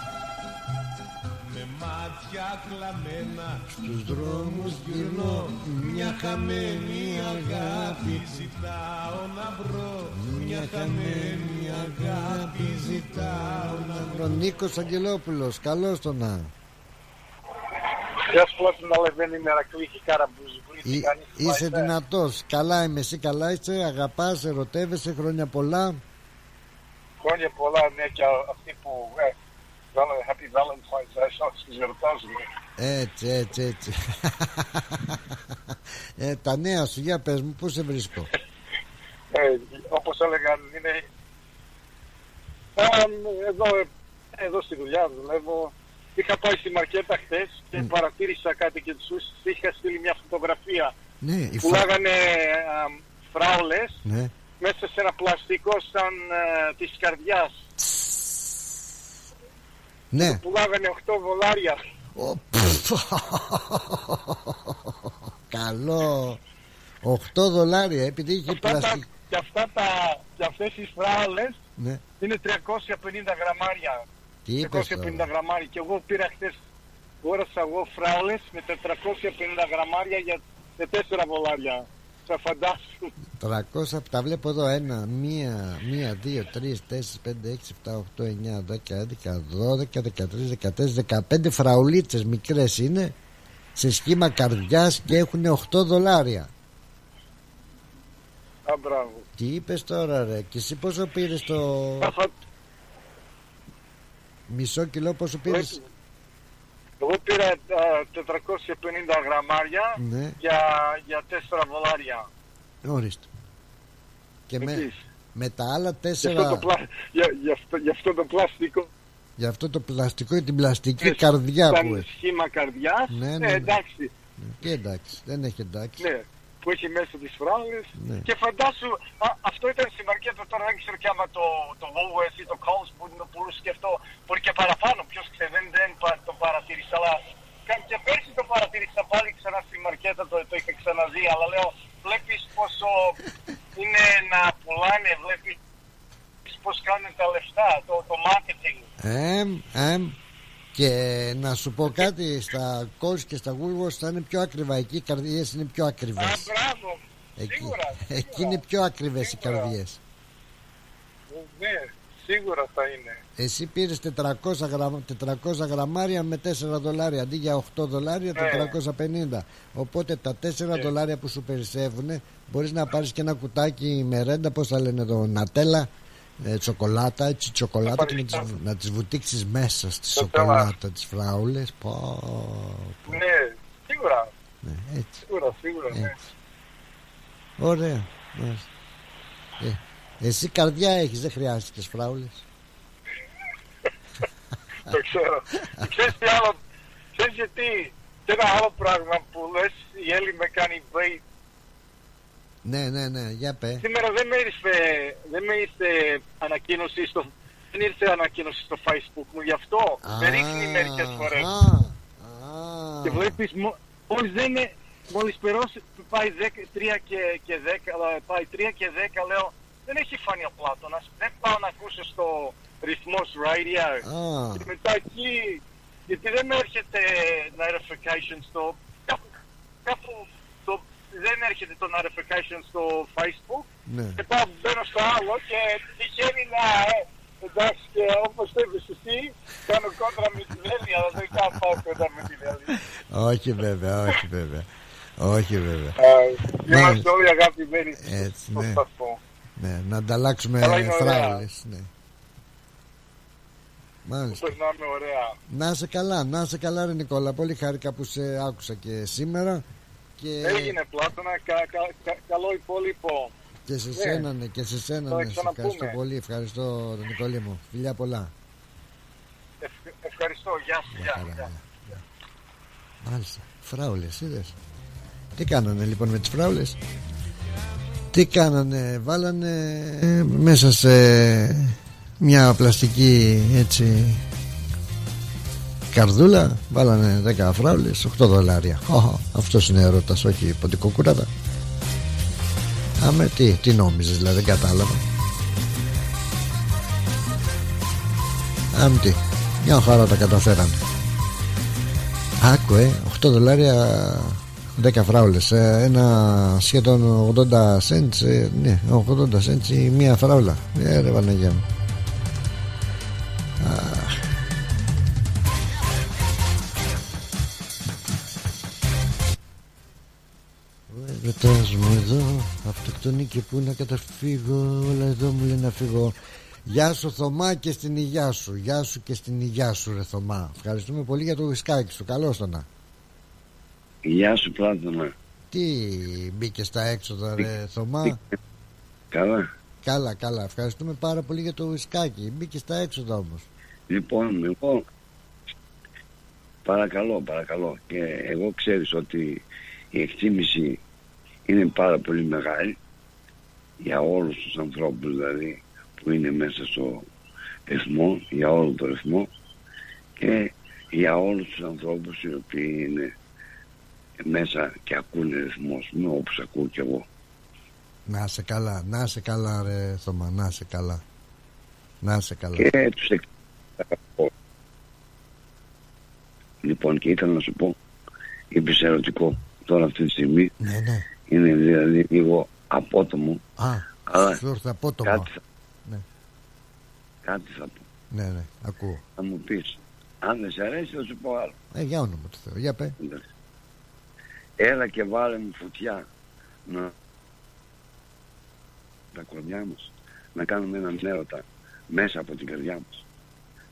Speaker 7: Με μάτια κλαμμένα
Speaker 1: Στους δρόμους
Speaker 7: γυρνώ Μια χαμένη αγάπη ζητάω να βρω Μια χαμένη αγάπη ζητάω να βρω
Speaker 1: Ο Νίκος Αγγελόπουλος, καλώς τον να.
Speaker 19: Γεια σου Πλάτη να λεβαίνει με Αρακλήχη Καραμπούζη.
Speaker 1: Εί- Είσαι δυνατός, καλά είμαι, εσύ καλά είσαι, αγαπάς, ερωτεύεσαι, χρόνια πολλά.
Speaker 19: Χρόνια πολλά, ναι, και αυτοί που. Ε, Val- Happy Valentine's Day, σαν στις ερωτάζουν.
Speaker 1: Έτσι, έτσι, έτσι. <laughs> ε, τα νέα σου, για πες μου, πού σε βρίσκω;
Speaker 19: Ε, όπως έλεγαν, είναι. Ε, εδώ, ε, εδώ στη δουλειά δουλεύω. Είχα πάει στη Μαρκέτα χθες και παρατήρησα κάτι και τους είχα στείλει μια φωτογραφία.
Speaker 1: Ναι, η φα-
Speaker 19: Πουλάγανε φράουλες
Speaker 1: Ναι.
Speaker 19: μέσα σε ένα πλαστικό σαν ε, της καρδιάς.
Speaker 1: Ναι.
Speaker 19: Πουλάγανε 8 δολάρια.
Speaker 1: Καλό. 8 δολάρια, επειδή είχε
Speaker 19: Αυτά τα,
Speaker 1: πλαστική.
Speaker 19: και, αυτά τα, και αυτές τις φράουλες
Speaker 1: Ναι.
Speaker 19: είναι 350 γραμμάρια.
Speaker 1: Τι είπες
Speaker 19: 350
Speaker 1: τώρα.
Speaker 19: γραμμάρια. Και εγώ πήρα χτες, αγόρασα εγώ φράουλες με 450 γραμμάρια για σε 4 δολάρια. Θα φαντάσου.
Speaker 1: 300, τα βλέπω εδώ. 1, 1, 1, 2, 3, 4, 5, 6, 7, 8, 9, 10, 11, 12, 13, 14, 15 φραουλίτσες μικρές είναι σε σχήμα καρδιάς και έχουν 8 δολάρια.
Speaker 19: Α, μπράβο.
Speaker 1: Τι είπες τώρα ρε και εσύ πόσο πήρες το μισό κιλό πόσο πήρες;
Speaker 19: Εγώ πήρα α, 450 γραμμάρια
Speaker 1: Ναι.
Speaker 19: για, για 4 δολάρια.
Speaker 1: ορίστε και με,
Speaker 19: Επίσης.
Speaker 1: με τα άλλα
Speaker 19: Για αυτό, το
Speaker 1: τέσσερα
Speaker 19: πλα... για, για, αυτό, για αυτό το πλαστικό
Speaker 1: για αυτό το πλαστικό ή την πλαστική
Speaker 19: Ε,
Speaker 1: καρδιά
Speaker 19: σαν
Speaker 1: που έχει
Speaker 19: σχήμα καρδιάς.
Speaker 1: Ναι, ναι,
Speaker 19: Ε,
Speaker 1: ναι.
Speaker 19: εντάξει.
Speaker 1: τι εντάξει δεν έχει εντάξει
Speaker 19: Ναι, που έχει μέσα τις φράουλες.
Speaker 1: Ναι.
Speaker 19: Και φαντάσου, α, αυτό ήταν στη Μαρκέτα τώρα, δεν ξέρω και άμα το, το Woolworths ή το Coles που είναι πουλούσε και αυτό, μπορεί και παραπάνω, ποιος ξέρει, δεν, δεν πα- το παρατήρησα, αλλά κα- και πέρσι το παρατήρησα πάλι ξανά στη Μαρκέτα, το, το είχα ξαναδεί, αλλά λέω, βλέπεις πόσο είναι να πουλάνε, βλέπεις πώς κάνουν τα λεφτά, το, το marketing.
Speaker 1: Εμ, εμ. Και να σου πω κάτι, στα Coles και στα Woolworths θα είναι πιο ακριβά. Εκεί οι καρδιές είναι πιο ακριβές.
Speaker 19: Α, μπράβο,
Speaker 1: Εκεί,
Speaker 19: σίγουρα, <laughs>
Speaker 1: εκεί είναι πιο ακριβές οι καρδιές.
Speaker 19: ναι, σίγουρα θα είναι.
Speaker 1: Εσύ πήρες 400, γραμ, 400 γραμμάρια με 4 δολάρια αντί για 8 δολάρια
Speaker 19: Ναι.
Speaker 1: 450. Οπότε τα 4 δολάρια που σου περισσεύουν μπορείς να πάρεις και ένα κουτάκι με ρέντα, πώς θα λένε εδώ, νατέλα, ε, τσοκολάτα, έτσι τσοκολάτα και να τις, βου- να τις βουτήξεις μέσα στη σοκολάτα, τις φράουλες. Πω, πω.
Speaker 19: Ναι, σίγουρα,
Speaker 1: Ναι, έτσι,
Speaker 19: σίγουρα, σίγουρα, ναι.
Speaker 1: έτσι. Ωραία. μάλιστα. Ε, εσύ καρδιά έχεις, δεν χρειάζεται τις φράουλες. <laughs>
Speaker 19: Το ξέρω. Ξέρεις τι άλλο, ξέρεις γιατί, και ένα άλλο πράγμα που λες, η Έλλη με κάνει wait.
Speaker 1: Ναι, ναι, ναι, για πέ.
Speaker 19: Σήμερα δεν με ήρθε, δεν με ήρθε ανακοίνωση στο, δεν ήρθε ανακοίνωση στο facebook μου, γι' αυτό δεν ρίχνει μερικές φορές. Και βλέπεις, μόλις δεν είναι, μόλις περώσει, πάει 3 και, και 10, πάει 3 και 10, λέω, δεν έχει φανεί ο Πλάτωνας, δεν πάω να ακούσω στο ρυθμός radio. Και μετά εκεί, γιατί δεν με έρχεται notification στο, κάπου, κάπου το, δεν έρχεται το notification στο facebook.
Speaker 1: Ναι.
Speaker 19: Και πάω, μπαίνω στο άλλο και τυχαίνει να, ε, εντάξει και όπως το είπες εσύ, κάνω κόντρα με την Έλλη, αλλά δεν κάνω πάω κόντρα με την Έλλη.
Speaker 1: όχι βέβαια, όχι βέβαια. Όχι βέβαια.
Speaker 19: Είμαστε όλοι αγαπημένοι
Speaker 1: Έτσι,
Speaker 19: στο
Speaker 1: ναι.
Speaker 19: σταθμό.
Speaker 1: ναι. Να ανταλλάξουμε
Speaker 19: Αλλά είναι ωραία.
Speaker 1: φράουλες. Ναι. Μάλιστα.
Speaker 19: Περνάμε ωραία.
Speaker 1: Να είσαι καλά, να είσαι καλά ρε Νικόλα. Πολύ χάρηκα που σε άκουσα και σήμερα. Και,
Speaker 19: Έγινε Πλάτωνα, κα, κα, κα, καλό υπόλοιπο.
Speaker 1: και σε
Speaker 19: Ναι.
Speaker 1: σένα ναι, και σε σένα
Speaker 19: Θα
Speaker 1: ναι. Σε
Speaker 19: ξαναπούμε.
Speaker 1: ευχαριστώ πολύ. Ευχαριστώ ρε Νικόλη μου. Φιλιά πολλά.
Speaker 19: Ευχ- ευχαριστώ, γεια σου, γεια, γεια.
Speaker 1: Μάλιστα. Φράουλες, είδες. Τι κάνανε λοιπόν με τις φράουλες; Τι κάνανε, βάλανε ε, μέσα σε μια πλαστική έτσι καρδούλα βάλανε 10 φράουλες 8 δολάρια. Οχο, αυτός είναι ερώτας όχι ποντικό κουράτα Άμε τι, τι νόμιζες δηλαδή δεν κατάλαβα. Άμε τι Μια χαρά τα καταφέρανε. Άκου ε 8 δολάρια 10 φράουλες ε, Ένα σχεδόν 80 cents ε, Ναι 80 cents η μία φράουλα. Ε ρε Παναγία μου. Αχ. Ρωτάς μου εδώ Αυτοκτονεί και πού να καταφύγω Όλα εδώ μου λέει να φύγω. Γεια σου Θωμά και στην υγειά σου. Γεια σου και στην υγειά σου ρε Θωμά. Ευχαριστούμε πολύ για το βισκάκι σου. Καλώς το να.
Speaker 20: Γεια σου Πλάτωνα.
Speaker 1: Τι μπήκε στα έξοδα ρε Θωμά;
Speaker 20: Καλά.
Speaker 1: Καλά καλά. Ευχαριστούμε πάρα πολύ για το βισκάκι Μπήκε στα έξοδα όμως.
Speaker 20: Λοιπόν, εγώ παρακαλώ, παρακαλώ. Και εγώ ξέρεις ότι η εκτίμηση είναι πάρα πολύ μεγάλη για όλους τους ανθρώπους δηλαδή που είναι μέσα στο ρυθμό, για όλο το ρυθμό και για όλους τους ανθρώπους οι οποίοι είναι μέσα και ακούνε ρυθμός, με όπως ακούω κι εγώ.
Speaker 1: Να σε καλά Να σε καλά ρε Θωμά Να σε καλά. Να σε καλά.
Speaker 20: Και τους εκ... Λοιπόν και ήθελα να σου πω είπες ερωτικό τώρα αυτή τη στιγμή
Speaker 1: Ναι ναι
Speaker 20: είναι δηλαδή λίγο απότομο.
Speaker 1: Α
Speaker 20: αλλά
Speaker 1: σου ήρθε απότομα
Speaker 20: κάτι θα,
Speaker 1: Ναι.
Speaker 20: κάτι θα πω.
Speaker 1: Ναι ναι ακούω.
Speaker 20: Θα μου πεις αν δεν σε αρέσει θα σου πω άλλο.
Speaker 1: Ε για όνομα του Θεού Για πέ
Speaker 20: Εντάξει. έλα και βάλε μου φωτιά να τα κορδιά μας να κάνουμε έναν έρωτα μέσα από την καρδιά μας.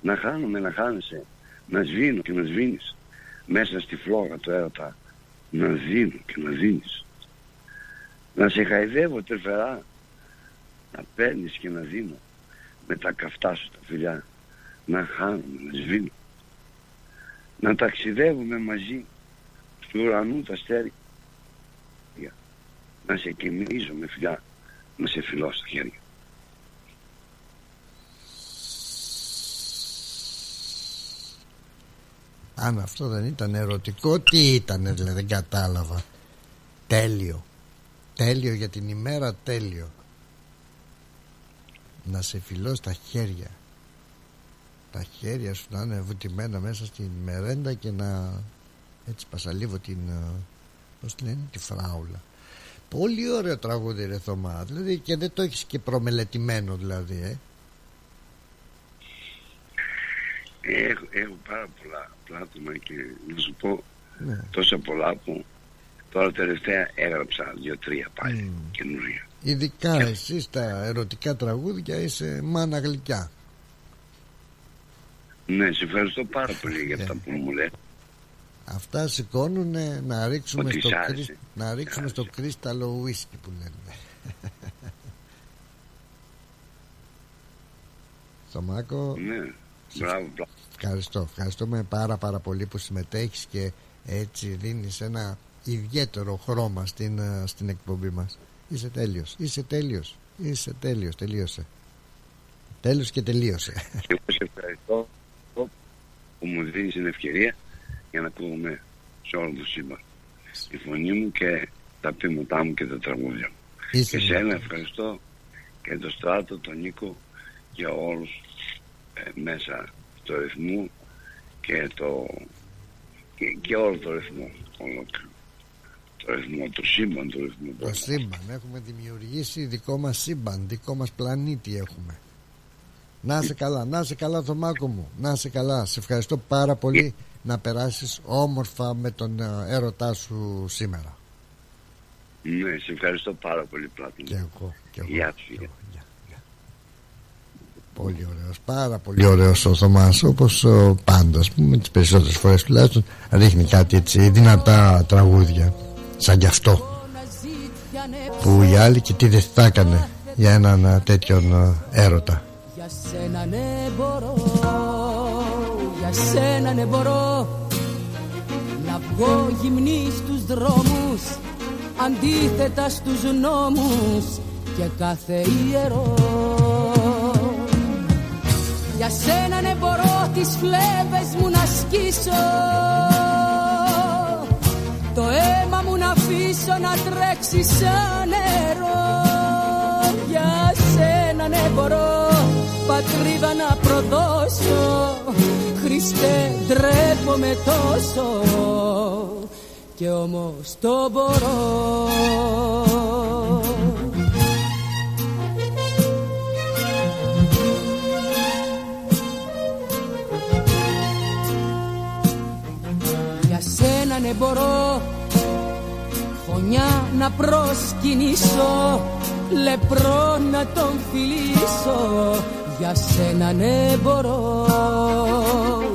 Speaker 20: Να χάνουμε να χάνεσαι να σβήνω και να σβήνεις. Μέσα στη φλόγα του έρωτα να σβήνω και να σβήνεις να σε χαϊδεύω τρυφερά. Να παίρνεις και να δίνω. Με τα καυτά σου τα φιλιά. Να χάνουμε, να σβήνω να ταξιδεύουμε μαζί. Του ουρανού τα αστέρια να σε κοιμίζω με φιλιά. Να σε φιλώ στα χέρια.
Speaker 1: Αν αυτό δεν ήταν ερωτικό Τι ήταν δηλαδή δεν κατάλαβα. Τέλειο Τέλειο για την ημέρα τέλειο Να σε φιλώ στα χέρια Τα χέρια σου να είναι βουτυμένα μέσα στην μερέντα Και να έτσι πασαλίβω την ε, Πώς τη λένε τη φράουλα Πολύ ωραίο τραγούδι ρε Θωμά Δηλαδή και δεν το έχεις και προμελετημένο δηλαδή ε.
Speaker 20: έχω, έχω πάρα πολλά πλάτωμα και να σου πω
Speaker 1: Ναι.
Speaker 20: τόσα πολλά που τώρα τελευταία έγραψα δύο-τρία πάλι καινούργια
Speaker 1: Ειδικά εσύ στα ερωτικά τραγούδια είσαι μάνα γλυκιά.
Speaker 20: Ναι σε ευχαριστώ πάρα πολύ για αυτά που μου λες.
Speaker 1: Αυτά σηκώνουν να ρίξουμε,
Speaker 20: Ότι
Speaker 1: στο,
Speaker 20: σ' άρεσε.
Speaker 1: κρίσ- να ρίξουμε στο κρίσταλο ουίσκι που λένε. <laughs> Θωμάκο,
Speaker 20: ναι μπράβο μπράβο.
Speaker 1: ευχαριστώ. Ευχαριστούμε πάρα πάρα πολύ που συμμετέχεις και έτσι δίνεις ένα ιδιαίτερο χρώμα στην, ε, στην εκπομπή μας. Είσαι τέλειος, είσαι τέλειος, είσαι τέλειος, τελείωσε. Τέλος και τελείωσε.
Speaker 20: Και εγώ σε ευχαριστώ που μου δίνεις την ευκαιρία για να πούμε σε όλο το σύμπαν τη φωνή μου και τα πείματά μου και τα τραγούδια μου.
Speaker 1: Είσαι
Speaker 20: και σένα ευχαριστώ και τον Στράτο, τον Νίκο για όλους ε, μέσα στο ρυθμό και το και, και όλο το ρυθμό ολόκληρο το ρυθμό, το σύμπαν το ρυθμό
Speaker 1: Το σύμπαν, έχουμε δημιουργήσει δικό μας σύμπαν, δικό μας πλανήτη έχουμε. Να είσαι καλά, να είσαι καλά Θωμάκο μου, να είσαι καλά. Σε ευχαριστώ πάρα πολύ να περάσεις όμορφα με τον ε, έρωτά σου σήμερα.
Speaker 20: Ναι, σε ευχαριστώ πάρα πολύ Πλάτων.
Speaker 1: Και εγώ, και εγώ.
Speaker 20: Γεια σου. γεια.
Speaker 1: Πολύ ωραίος, πάρα πολύ ωραίος ο Θωμάς όπως ο, πάντας ας πούμε τις περισσότερες φορές τουλάχιστον ρίχνει κάτι έτσι δυνατά τραγούδια σαν κι αυτό. Που οι άλλοι και τι δεν θα έκανε για έναν ε, τέτοιον ε, έρωτα.
Speaker 9: Για σένα ναι μπορώ Για σένα ναι μπορώ Να βγω γυμνή στους δρόμους Αντίθετα στους νόμους Και κάθε ιερό. Για σένα ναι μπορώ τις φλέβες μου να σκίσω Το αίμα μου να αφήσω να τρέξει σαν νερό. Για σένα ναι μπορώ πατρίδα να προδώσω. Χριστέ ντρέπομαι τόσο και όμως το μπορώ. Για σένα ναι μπορώ Φωνιά να προσκυνήσω Λεπρό να τον φιλήσω. Για σένα ναι μπορώ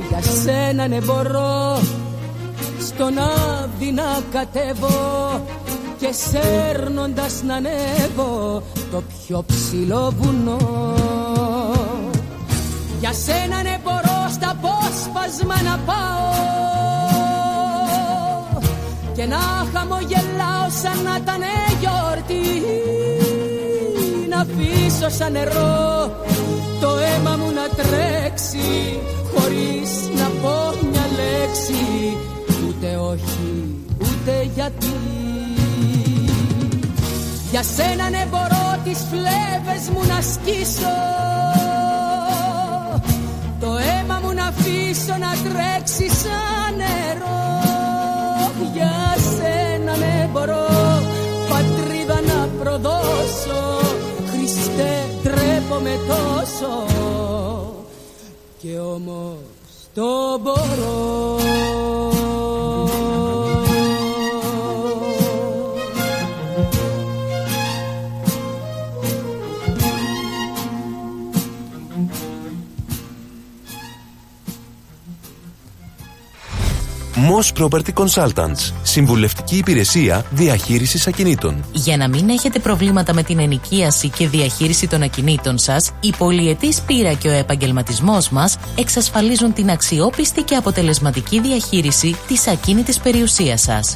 Speaker 9: Για σένα ναι μπορώ. Στον άδει να κατέβω Και σέρνοντας να ανέβω Το πιο ψηλό βουνό. Για σένα ναι μπορώ στα απόσπασμα να πάω και να χαμογελάω σαν να ήταν γιορτή να αφήσω σαν νερό το αίμα μου να τρέξει χωρίς να πω μια λέξη ούτε όχι ούτε γιατί. Για σένα ναι μπορώ τις φλέβες μου να σκίσω το αίμα μου να αφήσω να τρέξει σαν νερό να προδώσω Χριστέ ντρέπομαι τόσο. Και όμως το μπορώ
Speaker 17: Moss Property Consultants. Συμβουλευτική υπηρεσία διαχείρισης ακινήτων.
Speaker 4: Για να μην έχετε προβλήματα με την ενοικίαση και διαχείριση των ακινήτων σας, η πολυετής πείρα και ο επαγγελματισμός μας εξασφαλίζουν την αξιόπιστη και αποτελεσματική διαχείριση της ακίνητης περιουσίας σας.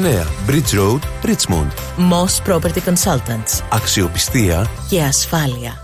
Speaker 17: Bridge Road, Richmond.
Speaker 4: Moss Property Consultants.
Speaker 17: Αξιοπιστία
Speaker 4: Και ασφάλεια.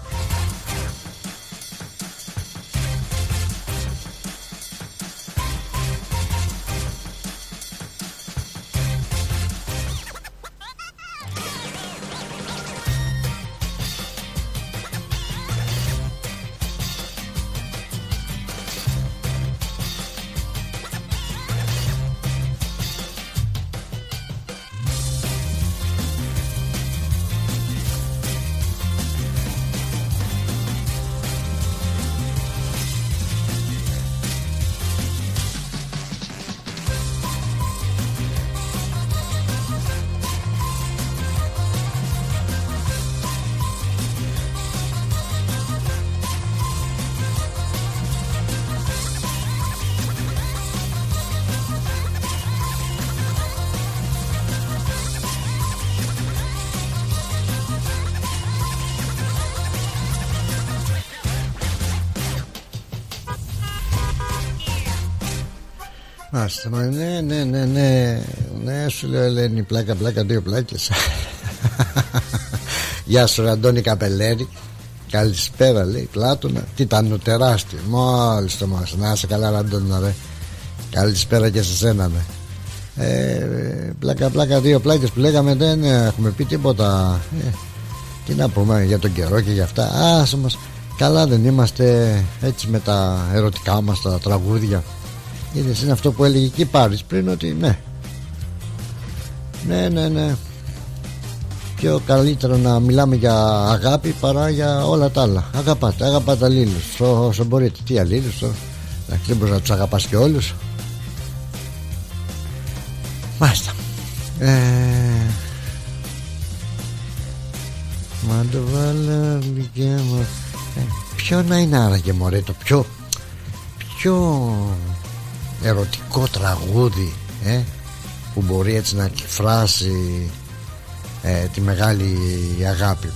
Speaker 1: Μάλιστα, ναι, ναι, ναι, ναι, ναι, σου λέω Ελένη, πλάκα, πλάκα, δύο πλάκες. <laughs> Γεια σου, Αντώνη Καπελέρη. Καλησπέρα, λέει, Πλάτωνα. Τι ήταν τεράστιο. Μόλις το μας. Να είσαι καλά, Αντώνη, ρε. Καλησπέρα και σε σένα, ναι. Ε, πλάκα, πλάκα, δύο πλάκες που λέγαμε δεν έχουμε πει τίποτα. Ε, τι να πούμε για τον καιρό και για αυτά. Άσε μας. Καλά δεν είμαστε έτσι με τα ερωτικά μας τα τραγούδια Είδες είναι αυτό που έλεγε εκεί Πάρης πριν ότι ναι. Ναι ναι ναι. Πιο καλύτερο να μιλάμε για αγάπη παρά για όλα τα άλλα. Αγαπάτε, αγαπάτε αλλήλους. Όσο μπορείτε. Τι αλλήλους Εντάξει δεν μπορείς να τους αγαπάς και όλους. Μάλιστα. Ε... Μα το βάλω ε, Ποιο να είναι άραγε μωρέ το πιο Πιο ερωτικό τραγούδι ε, που μπορεί έτσι να εκφράσει ε, τη μεγάλη αγάπη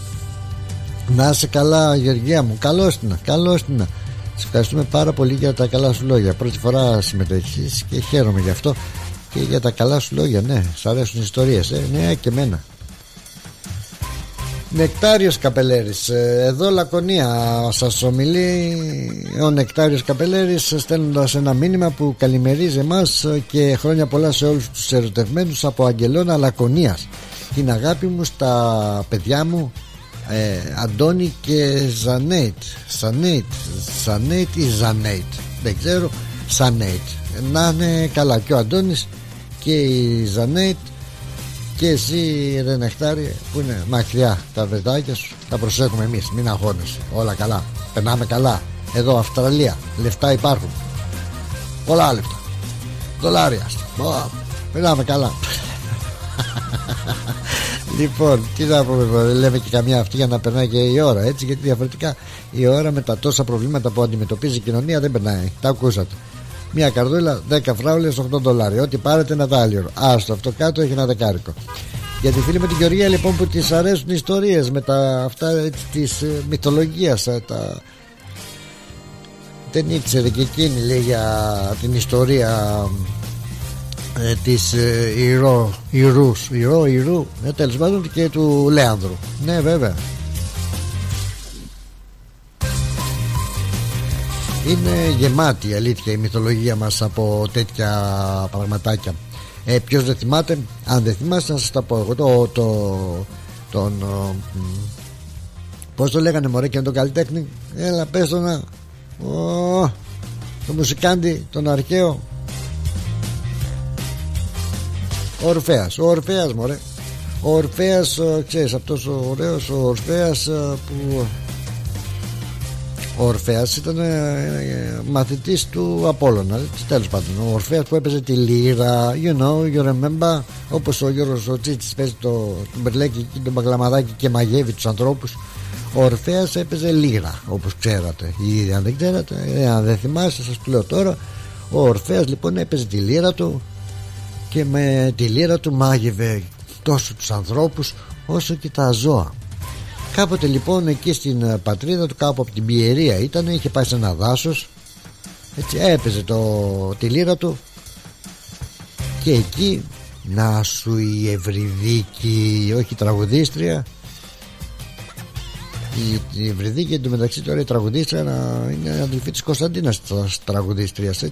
Speaker 1: να είσαι καλά Γεωργία μου. Καλώς την καλώς την σε ευχαριστούμε πάρα πολύ για τα καλά σου λόγια. Πρώτη φορά συμμετέχεις και χαίρομαι γι' αυτό. Και για τα καλά σου λόγια ναι σ' αρέσουν οι ιστορίες ε, ναι και εμένα Νεκτάριος Καπελέρης. Ε, Εδώ Λακωνία σας ομιλεί Ο Νεκτάριος Καπελέρης Στέλνοντας ένα μήνυμα που καλημερίζει εμάς Και χρόνια πολλά σε όλους τους ερωτευμένους Από Αγγελώνα Λακωνίας. Την αγάπη μου στα παιδιά μου ε, Αντώνη και Ζανέιτ. Ζανέιτ Ζανέιτ ή Ζανέιτ. Δεν ξέρω. Ζανέιτ. Να είναι καλά. Και ο Αντώνης Και η Ζανέιτ και εσύ ρε Νεκτάρι που είναι μακριά τα βρετάκια σου τα προσέχουμε εμείς μην αγχώνεσαι. Όλα καλά περνάμε καλά. Εδώ Αυστραλία λεφτά υπάρχουν. Πολλά λεφτά. Δολάρια περνάμε καλά. <laughs> Λοιπόν, τι να πούμε, λέμε και καμιά αυτή για να περνάει και η ώρα έτσι, γιατί διαφορετικά η ώρα με τα τόσα προβλήματα που αντιμετωπίζει η κοινωνία δεν περνάει. Τα ακούσατε. Μια καρδούλα 10 φράουλες 8 δολάρια. Ό,τι πάρετε ένα δάλιο. Άστο, αυτό κάτω έχει ένα δεκάρικο. Για τη φίλη με την Γεωργία λοιπόν που τη αρέσουν οι ιστορίες με τα αυτά της ε, μυθολογίας. Ε, τα... Δεν ήξερε και εκείνη λέει για την ιστορία ε, της ε, Ηρώ, Ηρούς, Ηρώ, Ηρού, ε, τέλος πάντων και του Λέανδρου. Ναι βέβαια. Είναι γεμάτη η αλήθεια η μυθολογία μας από τέτοια πραγματάκια. Ε, Ποιος δεν θυμάται Αν δεν θυμάστε να σας τα πω εγώ. Το, το, τον, Πώς το λέγανε μωρέ και τον καλλιτέχνη; Έλα πες το να ο, Το μουσικάντι τον αρχαίο. Ο Ορφέας Ο Ορφέας μωρέ. Ο Ορφέας ξέρεις αυτός ο ωραίος Ο Ορφέας που ο Ορφέας ήταν ε, ε, μαθητής του Απόλλωνα. Τέλος πάντων ο Ορφέας που έπαιζε τη λύρα you know, you remember όπως ο Γιώργος ο Τσίτσης παίζει το, το μπερλέκι και το μπαγλαμαδάκι και μαγεύει τους ανθρώπους ο Ορφέας έπαιζε λύρα όπως ξέρατε. Ή αν δεν ξέρατε ε, αν δεν θυμάστε σας το λέω τώρα. Ο Ορφέας λοιπόν έπαιζε τη λύρα του και με τη λύρα του μάγευε τόσο τους ανθρώπους όσο και τα ζώα Κάποτε λοιπόν εκεί στην ε, πατρίδα του κάπου από την Πιερία ήταν Είχε πάει σε ένα δάσος. Έτσι έπαιζε το, τη λύρα του. Και εκεί Να σου η Ευρυδίκη Όχι τραγουδίστρια η, η Ευρυδίκη εντωμεταξύ τώρα η τραγουδίστρια να είναι αδελφή της Κωνσταντίνας της τραγουδίστριας.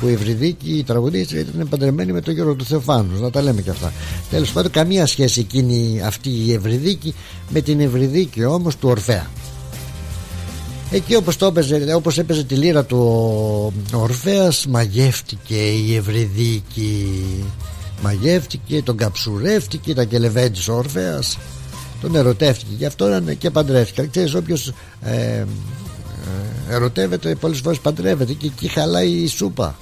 Speaker 1: Που η Ευρυδίκη η τραγουδίστρια ήταν παντρεμένη με τον Γιώργο του Θεοφάνους. Να τα λέμε και αυτά. Τέλος πάντων, καμία σχέση εκείνη αυτή η Ευρυδίκη με την Ευρυδίκη όμως του Ορφέα. Εκεί όπως, το έπαιζε, όπως έπαιζε τη λύρα του ο Ορφέας μαγεύτηκε η Ευρυδίκη μαγεύτηκε, τον καψουρεύτηκε τα κελεβέντης ο Ορφέας τον ερωτεύτηκε. Γι' αυτό και παντρεύτηκε. Ξέρεις όποιος ε, ε, ερωτεύεται πολλές φορές παντρεύεται και εκεί χαλάει η σούπα.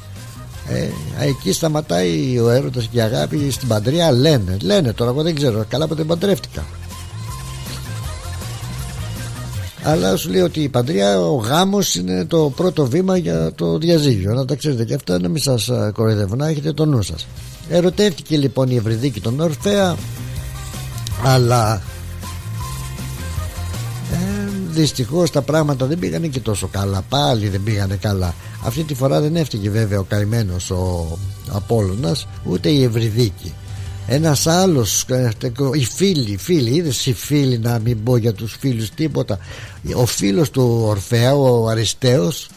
Speaker 1: Ε, εκεί σταματάει ο έρωτας και η αγάπη στην παντριά λένε λένε τώρα εγώ δεν ξέρω. Καλά που δεν παντρεύτηκα. Αλλά σου λέει ότι η παντριά ο γάμος είναι το πρώτο βήμα για το διαζύγιο. Να τα ξέρετε και αυτά να μην σας ε, κοροϊδεύω. Να έχετε το νου σας. Ερωτεύτηκε λοιπόν η Ευρυδίκη τον Ορφέα αλλά Δυστυχώς τα πράγματα δεν πήγανε και τόσο καλά. Πάλι δεν πήγανε καλά. Αυτή τη φορά δεν έφτυγε βέβαια ο καημένος ο Απόλλωνας ούτε η Ευρυδίκη. Ένας άλλος, ε, οι φίλοι, οι φίλοι, είδες οι φίλοι να μην πω για τους φίλους τίποτα. Ο φίλος του Ορφαία, ο Αριστέος,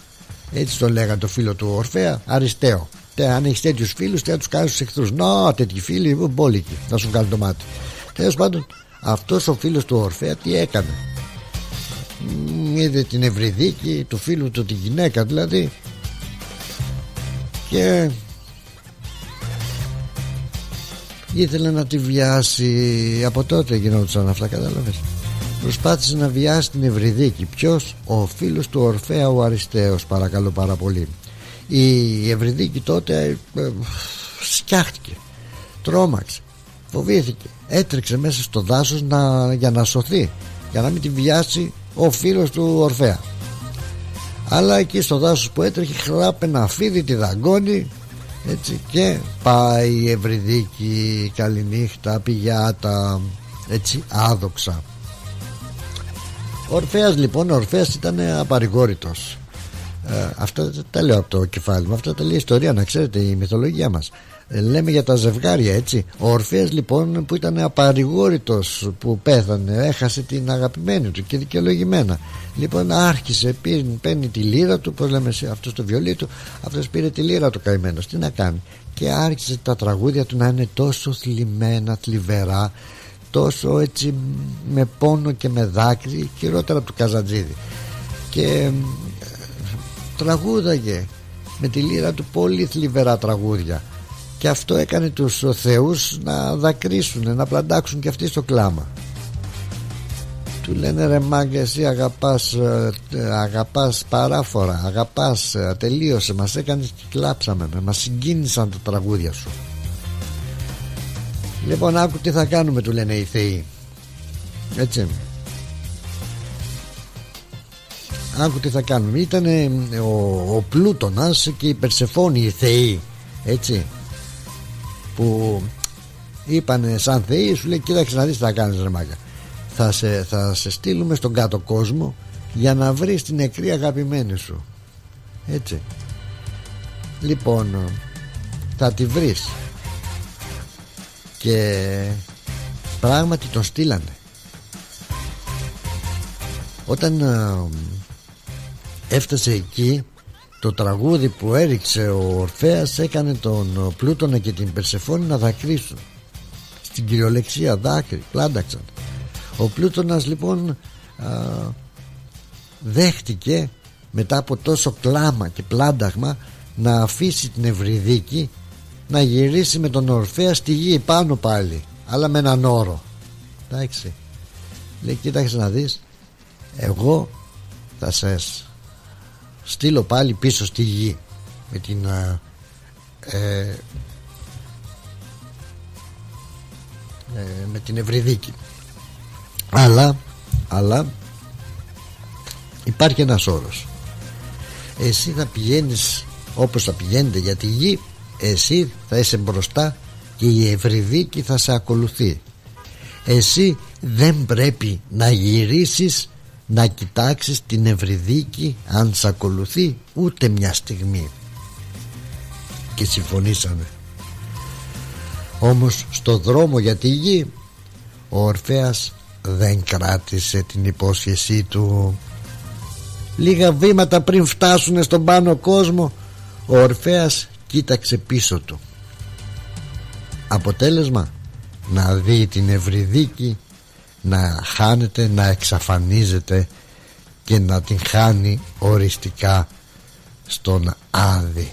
Speaker 1: έτσι το λέγανε το φίλο του Ορφαία, Αριστέο. Αν έχεις τέτοιους φίλους, θα τους κάνεις τους εχθρούς. Να, τέτοιοι φίλοι, μπόλικοι, να σου κάνουν το μάτι. Τέλος πάντων, αυτός ο φίλος του Ορφαία τι έκανε είδε την Ευρυδίκη του φίλου του τη γυναίκα δηλαδή. Και ήθελε να τη βιάσει. Από τότε γινόντουσαν αυτά κατάλαβες. Προσπάθησε να βιάσει την Ευρυδίκη. Ποιος; Ο φίλος του Ορφέα ο Αριστέος παρακαλώ πάρα πολύ. Η Ευρυδίκη τότε ε, σκιάχτηκε. Τρόμαξε. Φοβήθηκε. Έτρεξε μέσα στο δάσος να, για να σωθεί. Για να μην τη βιάσει ο φίλος του Ορφέα. Αλλά εκεί στο δάσος που έτρεχε χλάπε ένα φίδι τη δαγκώνει έτσι και πάει η Ευρυδίκη καληνύχτα πηγιάτα έτσι άδοξα. Ο Ορφέας λοιπόν ο Ορφέας ήταν απαρηγόρητος. Ε, αυτά τα λέω από το κεφάλι μου. Αυτά τα λέει ιστορία να ξέρετε η μυθολογία μας. ε, λέμε για τα ζευγάρια έτσι. Ο Ορφέας λοιπόν που ήταν απαρηγόρητος που πέθανε έχασε την αγαπημένη του και δικαιολογημένα. Λοιπόν άρχισε παίρνει, παίρνει τη λύρα του πως λέμε αυτό το βιολί του αυτός πήρε τη λύρα του καημένος. Τι να κάνει; Και άρχισε τα τραγούδια του να είναι τόσο θλιμμένα, θλιβερά τόσο έτσι με πόνο και με δάκρυ χειρότερα από του Καζαντζίδη. Και ε, τραγούδαγε με τη λύρα του πολύ θλιβερά τραγούδια και αυτό έκανε τους θεούς να δακρύσουν να πλαντάξουν και αυτοί στο κλάμα. Του λένε ρε μάγκα εσύ αγαπάς, ε, αγαπάς παράφορα αγαπάς ε, τελείωσε μας έκανες και κλάψαμε μας συγκίνησαν τα τραγούδια σου λοιπόν άκου τι θα κάνουμε του λένε οι θεοί. Έτσι. Άκου τι θα κάνουμε. Ήταν ο, ο Πλούτονας και η Περσεφόνη οι θεοί. Έτσι που είπανε σαν θεοί σου λέει κοίταξε να δεις τι θα κάνεις ρε μάγκα. Θα σε, θα σε στείλουμε στον κάτω κόσμο για να βρεις την νεκρή αγαπημένη σου έτσι. Λοιπόν θα τη βρεις. Και πράγματι τον στείλανε. Όταν έφτασε εκεί το τραγούδι που έριξε ο Ορφέας έκανε τον Πλούτονα και την Περσεφόνη να δακρύσουν. Στην κυριολεξία δάκρυ πλάνταξαν. Ο Πλούτονας λοιπόν α, δέχτηκε μετά από τόσο κλάμα και πλάνταγμα να αφήσει την Ευρυδίκη να γυρίσει με τον Ορφέα στη γη πάνω πάλι αλλά με έναν όρο. Εντάξει. Λέει κοίταξε να δεις εγώ θα σας στείλω πάλι πίσω στη γη με την ε, ε, ε, με την Ευρυδίκη. Αλλά αλλά υπάρχει ένας όρος. Εσύ θα πηγαίνεις όπως θα πηγαίνετε για τη γη εσύ θα είσαι μπροστά και η Ευρυδίκη θα σε ακολουθεί. Εσύ δεν πρέπει να γυρίσεις να κοιτάξεις την Ευρυδίκη αν σ' ακολουθεί ούτε μια στιγμή. Και συμφωνήσαμε. Όμως στο δρόμο για τη γη ο Ορφέας δεν κράτησε την υπόσχεσή του. Λίγα βήματα πριν φτάσουν στον πάνω κόσμο ο Ορφέας κοίταξε πίσω του. Αποτέλεσμα να δει την Ευρυδίκη να χάνεται, να εξαφανίζεται και να την χάνει οριστικά στον Άδη.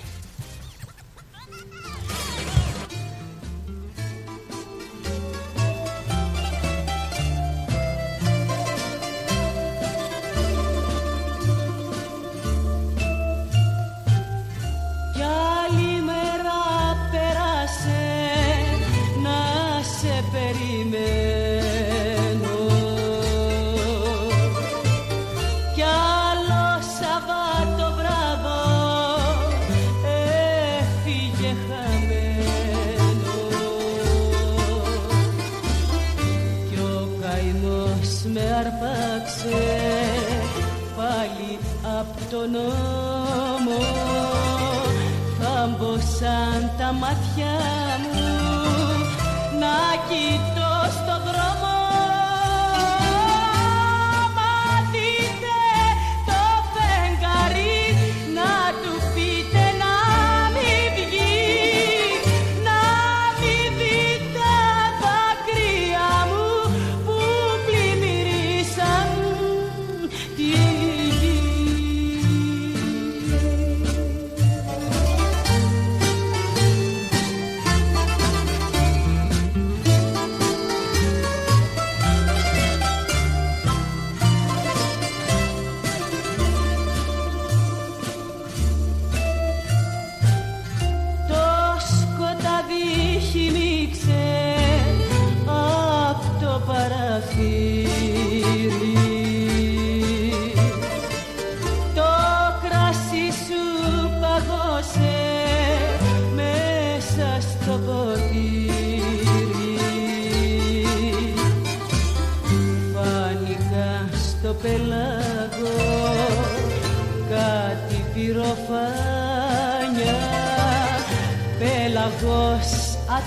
Speaker 9: Νόμο. Θα μπω σαν τα μάτια μου να κοιτώ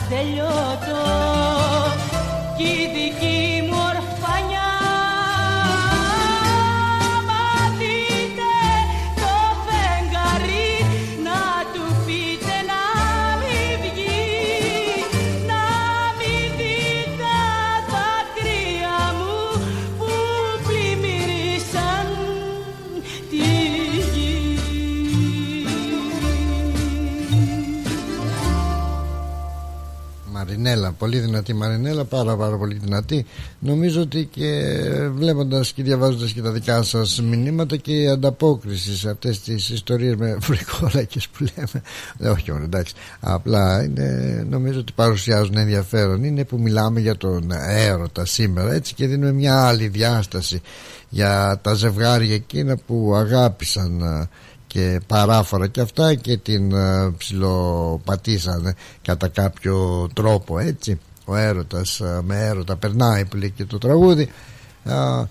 Speaker 9: πέλαγος ατελειώτο κι η δική
Speaker 1: πολύ δυνατή Μαρινέλα, πάρα πάρα πολύ δυνατή. Νομίζω ότι και βλέποντας και διαβάζοντας και τα δικά σας μηνύματα και η ανταπόκριση σε αυτές τις ιστορίες με <laughs> βρικόλακες που λέμε. Ε, όχι μόνο, εντάξει. Απλά είναι, νομίζω ότι παρουσιάζουν ενδιαφέρον. Είναι που μιλάμε για τον έρωτα σήμερα έτσι και δίνουμε μια άλλη διάσταση για τα ζευγάρια εκείνα που αγάπησαν ε, και παράφορα και αυτά και την ε, ψιλοπατήσανε κατά κάποιο τρόπο έτσι ο έρωτας ε, με έρωτα περνάει που λέει και το τραγούδι Α,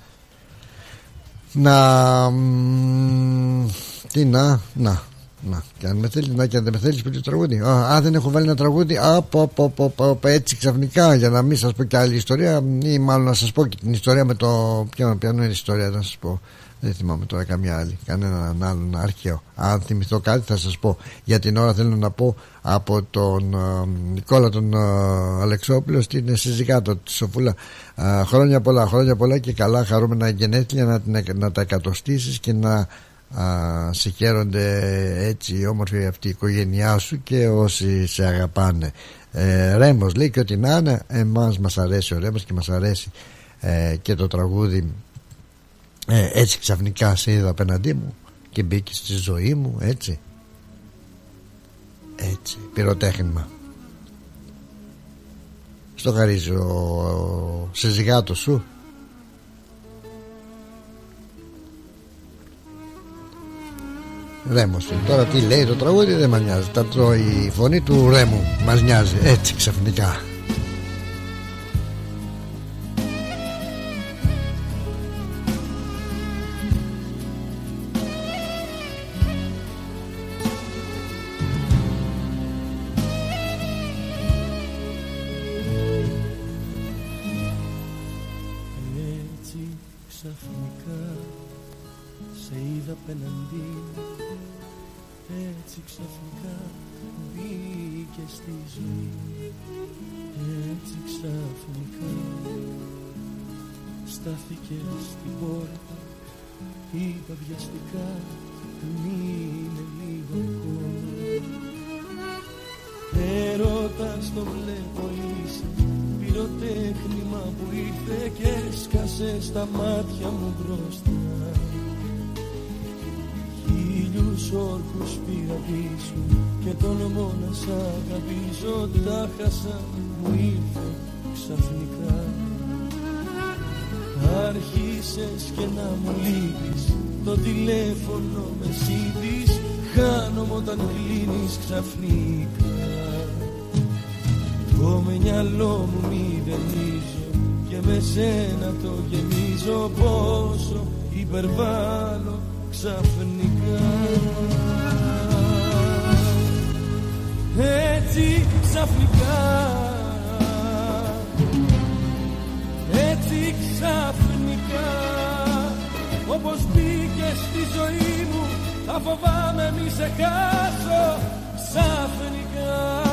Speaker 1: να μ, τι να να να, και αν με θέλεις, να και αν δεν με θέλεις, πει το τραγούδι. Α, α, δεν έχω βάλει ένα τραγούδι. Α, πω, πω, πω, πω, πω, έτσι ξαφνικά για να μην σας πω και άλλη ιστορία, ή μάλλον να σας πω και την ιστορία με το. Ποια, ποια είναι η ιστορία, να σας πω. Δεν θυμάμαι τώρα καμιά άλλη, κανέναν άλλον αρχαίο. Αν θυμηθώ κάτι θα σας πω. Για την ώρα θέλω να πω από τον ε, Νικόλα τον ε, Αλεξόπουλο στην συζυγάτο της Σοφούλα. Ε, χρόνια πολλά, χρόνια πολλά και καλά χαρούμενα γενέθλια να, την- να τα εκατοστήσεις και να α, σε χαίρονται έτσι όμορφη αυτή η οικογένειά σου και όσοι σε αγαπάνε. Ε, Ρέμος λέει και ότι να είναι, εμάς μας αρέσει ο Ρέμος και μας αρέσει ε, και το τραγούδι ε, έτσι ξαφνικά σε είδα απέναντί μου και μπήκε στη ζωή μου έτσι. Έτσι πυροτέχνημα. Στο χαρίζει ο, ο συζυγάτος σου. Ρέμος Τώρα τι λέει το τραγούδι δεν μας νοιάζει. Τα τρώει η φωνή του Ρέμου Μας νοιάζει. Έτσι ξαφνικά
Speaker 7: αγαπήσω Τα χάσα μου ήρθε ξαφνικά. Άρχισες και να μου λείπεις Το τηλέφωνο με σύντης Χάνομαι όταν κλείνεις ξαφνικά. Το με μυαλό μου μηδενίζω Και με σένα το γεμίζω. Πόσο υπερβάλλω ξαφνικά έτσι ξαφνικά. Έτσι ξαφνικά. Όπως μπήκε στη ζωή μου θα φοβάμαι μη σε χάσω. Ξαφνικά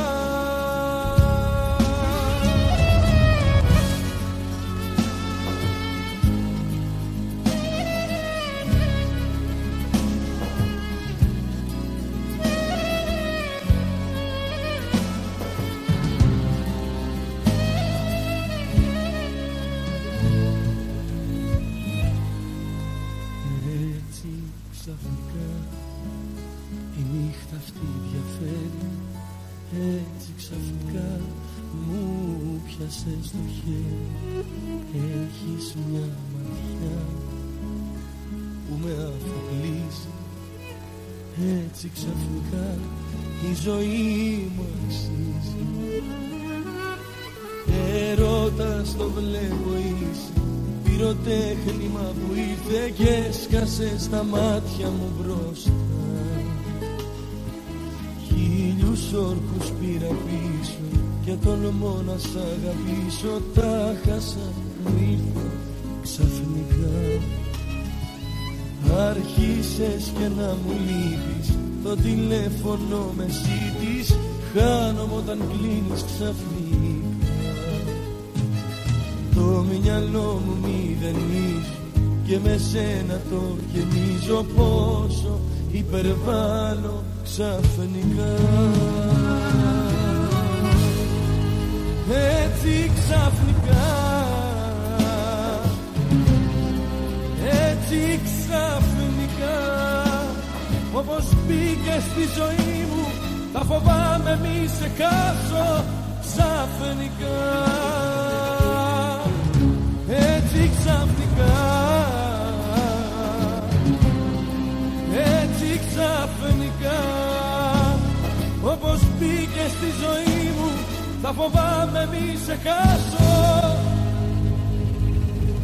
Speaker 7: πιάσε στο χέρι Έχεις μια ματιά που με αφοπλίζει. Έτσι ξαφνικά η ζωή μου αξίζει Ερώτας το βλέπω είσαι Πυροτέχνημα που ήρθε και έσκασε στα μάτια μου μπροστά. Χίλιους όρκους πήρα πίσω και τολμώ να σ' αγαπήσω Τα χάσα μου ήρθε ξαφνικά. Άρχισες και να μου λείπεις Το τηλέφωνο με ζήτης Χάνομαι όταν κλείνεις ξαφνικά. Το μυαλό μου μηδενίζει Και με σένα το γεμίζω Πόσο υπερβάλλω ξαφνικά Έτσι ξαφνικά. Έτσι ξαφνικά. Όπως μπήκε στη ζωή μου Θα φοβάμαι μη σε χάσω Ξαφνικά. Έτσι ξαφνικά. Έτσι ξαφνικά. Όπως μπήκε στη ζωή μου Θα φοβάμαι μη σε χάσω.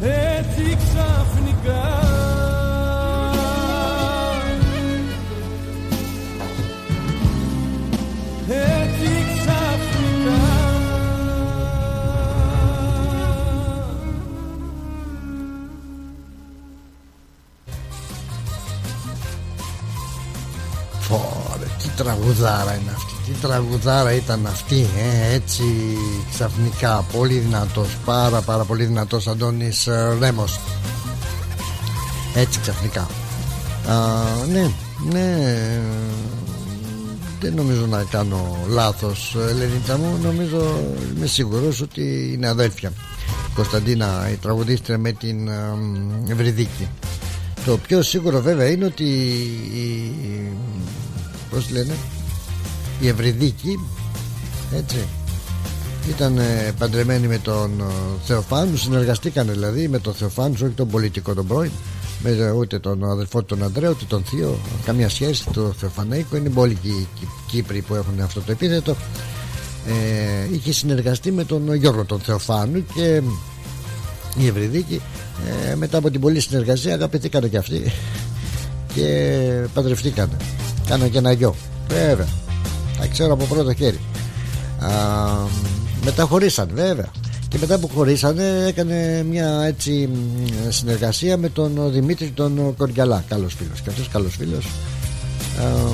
Speaker 7: Έτσι ξαφνικά. Έτσι ξαφνικά.
Speaker 1: Φωρε, τι τραγουδάρα είναι αυτή Τι τραγουδάρα ήταν αυτή ε, Έτσι ξαφνικά Πολύ δυνατός, πάρα πάρα πολύ δυνατός Αντώνης ε, Ρέμος. Έτσι ξαφνικά. Α, Ναι, ναι Δεν νομίζω να κάνω λάθος Ελενίτσα μου Νομίζω, είμαι σίγουρος ότι είναι αδέλφια. Κωνσταντίνα η τραγουδίστρια με την ε, Ευρυδίκη το πιο σίγουρο βέβαια είναι ότι η, πώς λένε η Ευρυδίκη έτσι ήταν ε, παντρεμένη με τον ε, Θεοφάνου συνεργαστήκαν δηλαδή με τον Θεοφάνου όχι τον πολιτικό τον πρώην με, ε, ούτε τον αδελφό του τον Ανδρέα ούτε τον θείο καμία σχέση το Θεοφανέικο είναι όλοι οι Κύ- Κύπροι που έχουν αυτό το επίθετο. Ε, είχε συνεργαστεί με τον Γιώργο τον Θεοφάνου και η Ευρυδίκη ε, μετά από την πολλή συνεργασία αγαπηθήκανε και αυτοί και παντρευτήκανε. Κάνανε και ένα γιο. Βέβαια τα ξέρω από πρώτο χέρι. Α, μετά χωρίσαν βέβαια. Και μετά που χωρίσανε έκανε μια έτσι μ, συνεργασία με τον Δημήτρη τον Κοριαλά καλός φίλος. Και αυτός καλός φίλος Α,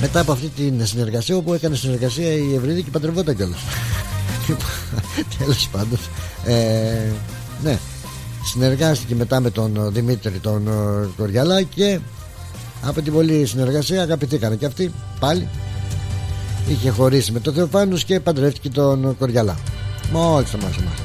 Speaker 1: μετά από αυτή την συνεργασία όπου έκανε συνεργασία η Ευρύδικη παντρευόταν κιόλας. <laughs> Τέλος πάντων ε, ναι συνεργάστηκε μετά με τον Δημήτρη τον ε, Κοριαλά και από την πολλή συνεργασία αγαπηθήκανε και αυτοί πάλι. Είχε χωρίσει με τον Θεοφάνους και παντρεύτηκε τον Κοριαλά. Μόλις το μάσα μάσα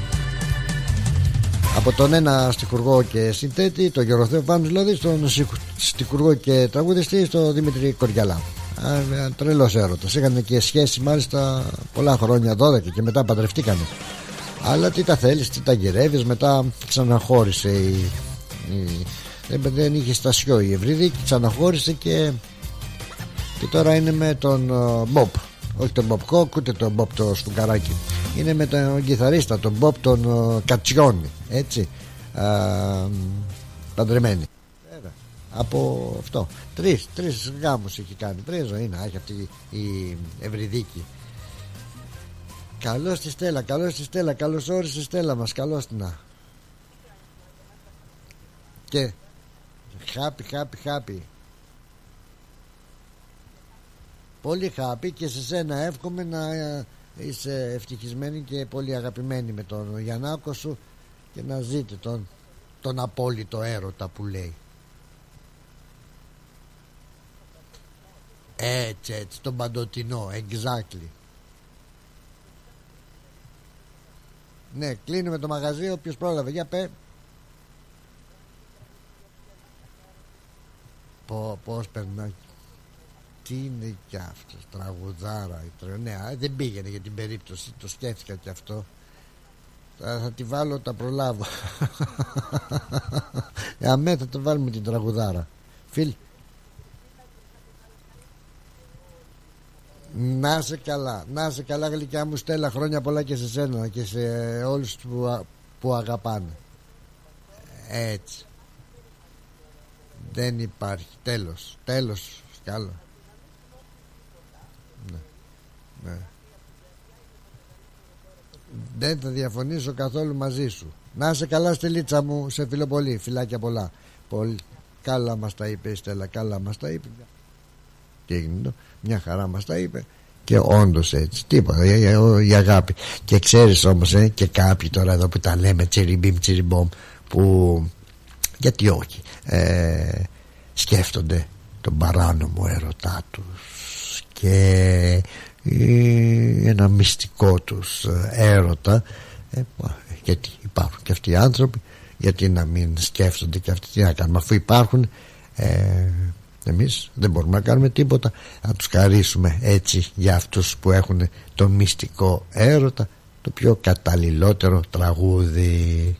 Speaker 1: από τον ένα στιχουργό και συνθέτη τον Γιώργο Θεοφάνους δηλαδή στον στιχουργό και τραγουδιστή στον Δημήτρη Κοριαλά. Α, ε, τρελός έρωτας. Είχαν και σχέση μάλιστα πολλά χρόνια 12 και μετά παντρευτήκανε. Αλλά τι τα θέλεις, τι τα γυρεύεις μετά ξαναχώρησε η, η- δεν, δεν είχε στασιό η Ευρύδικη ξαναχώρησε και και τώρα είναι με τον ε, Μπομπ όχι τον Μπομπ Κόκ ούτε τον Μπομπ το Σφουγγαράκι είναι με τον κιθαρίστα τον Μπομπ τον ε, Κατσιόνι έτσι Α, παντρεμένη Βέβαια.
Speaker 9: από αυτό. Τρεις τρεις γάμους έχει κάνει. Τρεις ζωή να έχει αυτή η Ευρυδίκη. Καλώς τη Στέλλα, καλώς τη Στέλλα, καλώς όρισε Στέλλα μας, καλώς την. Και χάπι, χάπι, χάπι. Πολύ χάπι και σε σένα εύχομαι να ε, είσαι ευτυχισμένη και πολύ αγαπημένη με τον Γιαννάκο σου και να ζείτε τον, τον απόλυτο έρωτα που λέει. Έτσι, έτσι, τον παντοτινό, exactly. Ναι, κλείνουμε το μαγαζί, όποιος πρόλαβε, για πέ. Πώ, πώς περνάει τι είναι κι αυτό, τραγουδάρα η Ναι, δεν πήγαινε για την περίπτωση, το σκέφτηκα κι αυτό. Θα, θα τη βάλω, τα προλάβω. <laughs> Αμέ θα το βάλουμε την τραγουδάρα. Φίλ. Να σε καλά, να σε καλά γλυκιά μου Στέλλα Χρόνια πολλά και σε σένα και σε όλους που, που αγαπάνε Έτσι Δεν υπάρχει. Τέλος, τέλος Καλό ναι. ναι. Δεν θα διαφωνήσω καθόλου μαζί σου. Να σε καλά στελίτσα μου Σε φιλοπολί, φιλάκια πολλά. Πολύ. Καλά μας τα είπε η Στέλλα Καλά μας τα είπε. Τι έγινε μια χαρά μας τα είπε. Και όντως έτσι, τίποτα, η, αγάπη. Και ξέρεις όμως ε, και κάποιοι τώρα εδώ που τα λέμε τσιριμπιμ τσιριμπομ που γιατί όχι ε, σκέφτονται τον παράνομο έρωτά τους και ένα μυστικό τους έρωτα. Ε, γιατί υπάρχουν και αυτοί οι άνθρωποι γιατί να μην σκέφτονται και αυτοί τι να κάνουμε αφού υπάρχουν ε, εμείς δεν μπορούμε να κάνουμε τίποτα. Να τους χαρίσουμε έτσι για αυτούς που έχουν το μυστικό έρωτα το πιο καταλληλότερο τραγούδι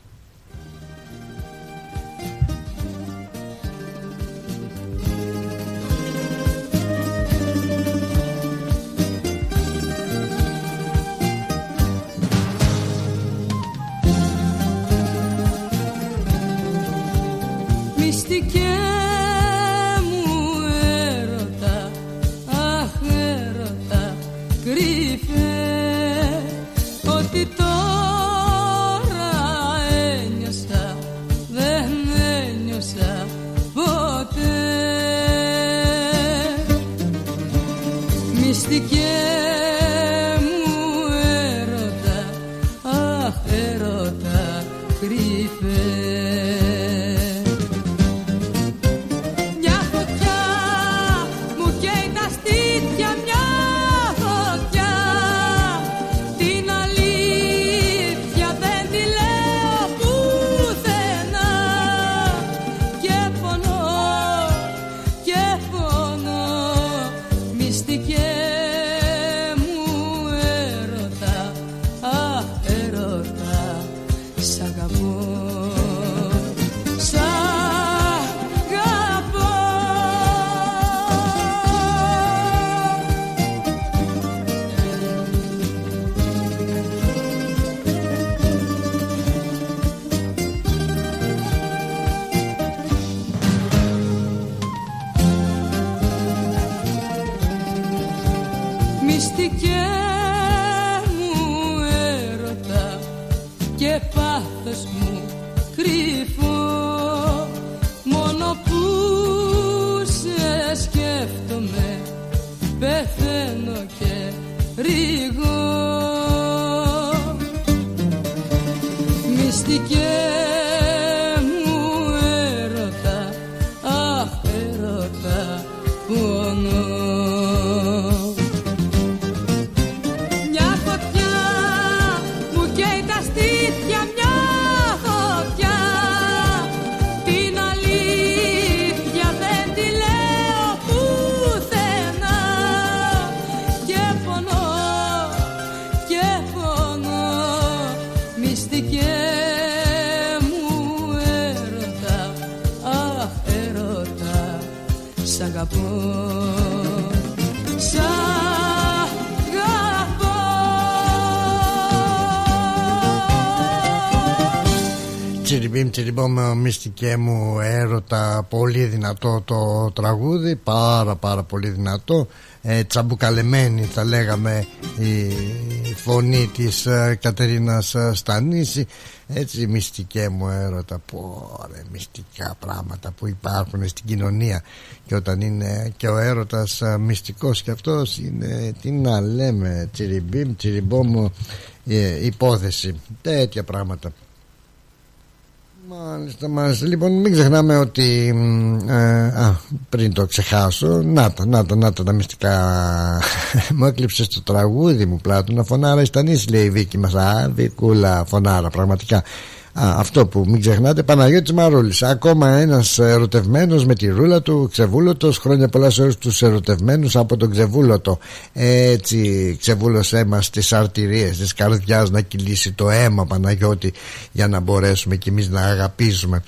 Speaker 9: πεθαίνω και ρίγω.
Speaker 1: Τσιριμπίμ τσιριμπόμ μυστικέ μου έρωτα πολύ δυνατό το τραγούδι πάρα πάρα πολύ δυνατό. Ε, τσαμπουκαλεμένη θα λέγαμε η φωνή της ε, Κατερίνας ε, Στανίση. Έτσι μυστικέ μου έρωτα πόρε μυστικά πράγματα που υπάρχουν στην κοινωνία. Και όταν είναι και ο έρωτας ε, μυστικός και αυτός είναι τι να λέμε τσιριμπίμ τσιριμπόμ ε, υπόθεση. Τέτοια πράγματα Μάλιστα, μάλιστα. Λοιπόν, μην ξεχνάμε ότι. Ε, α, πριν το ξεχάσω. Να τα, να τα, να τα, τα μυστικά. <laughs> μου έκλειψες το τραγούδι μου πλάτο να φωνάρα Ιστανής λέει η Βίκη μας. Α, Βίκουλα, φωνάρα, πραγματικά. Α, αυτό που μην ξεχνάτε, Παναγιώτης Μαρούλης Ακόμα ένας ερωτευμένος με τη ρούλα του, ξεβούλωτος, χρόνια πολλά σε όλους τους ερωτευμένους από τον ξεβούλωτο. Έτσι ξεβούλωσέ μας τις αρτηρίες της καρδιάς να κυλήσει το αίμα Παναγιώτη για να μπορέσουμε κι εμείς να αγαπήσουμε.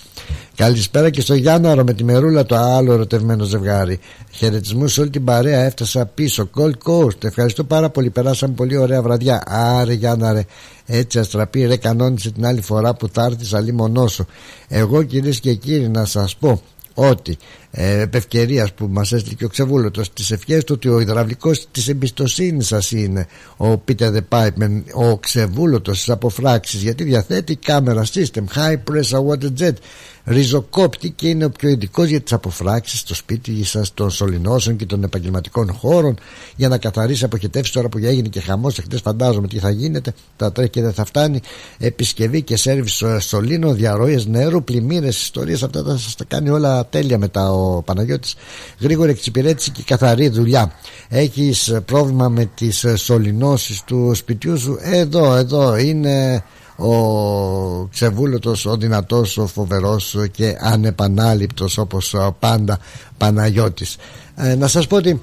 Speaker 1: Καλησπέρα και στο Γιάνναρο με τη μερούλα το άλλο ερωτευμένο ζευγάρι. Χαιρετισμού σε όλη την παρέα. Έφτασα πίσω. Gold Coast. Ευχαριστώ πάρα πολύ. Περάσαμε πολύ ωραία βραδιά. Άρε Γιάνναρε. Έτσι αστραπή ρε κανόνισε την άλλη φορά που θα έρθει αλλή μονόσο. Εγώ κυρίες και κύριοι να σας πω ότι ε, επευκαιρία που μας έστειλε και ο Ξεβούλωτος τις ευχές του ότι ο υδραυλικός της εμπιστοσύνης σας είναι ο Peter the Pipeman ο Ξεβούλωτος της αποφράξει γιατί διαθέτει κάμερα system high pressure water jet ριζοκόπτη και είναι ο πιο ειδικός για τις αποφράξει στο σπίτι σας των σωληνώσεων και των επαγγελματικών χώρων. Για να καθαρίσει αποχετεύσεις τώρα που έγινε και χαμός εχθές φαντάζομαι τι θα γίνεται. Τα τρέχει και δεν θα φτάνει. Επισκευή και σέρβις σωλήνων διαρροές νερού πλημμύρες ιστορίες. Αυτά θα σας τα κάνει όλα τέλεια μετά ο Παναγιώτης. Γρήγορη εξυπηρέτηση και καθαρή δουλειά. Έχεις πρόβλημα με τις σωληνώσεις του σπιτιού σου; Εδώ εδώ είναι ο ξεβούλωτος, ο δυνατός, ο φοβερός και ανεπανάληπτος όπως πάντα Παναγιώτης. Ε, να σας πω ότι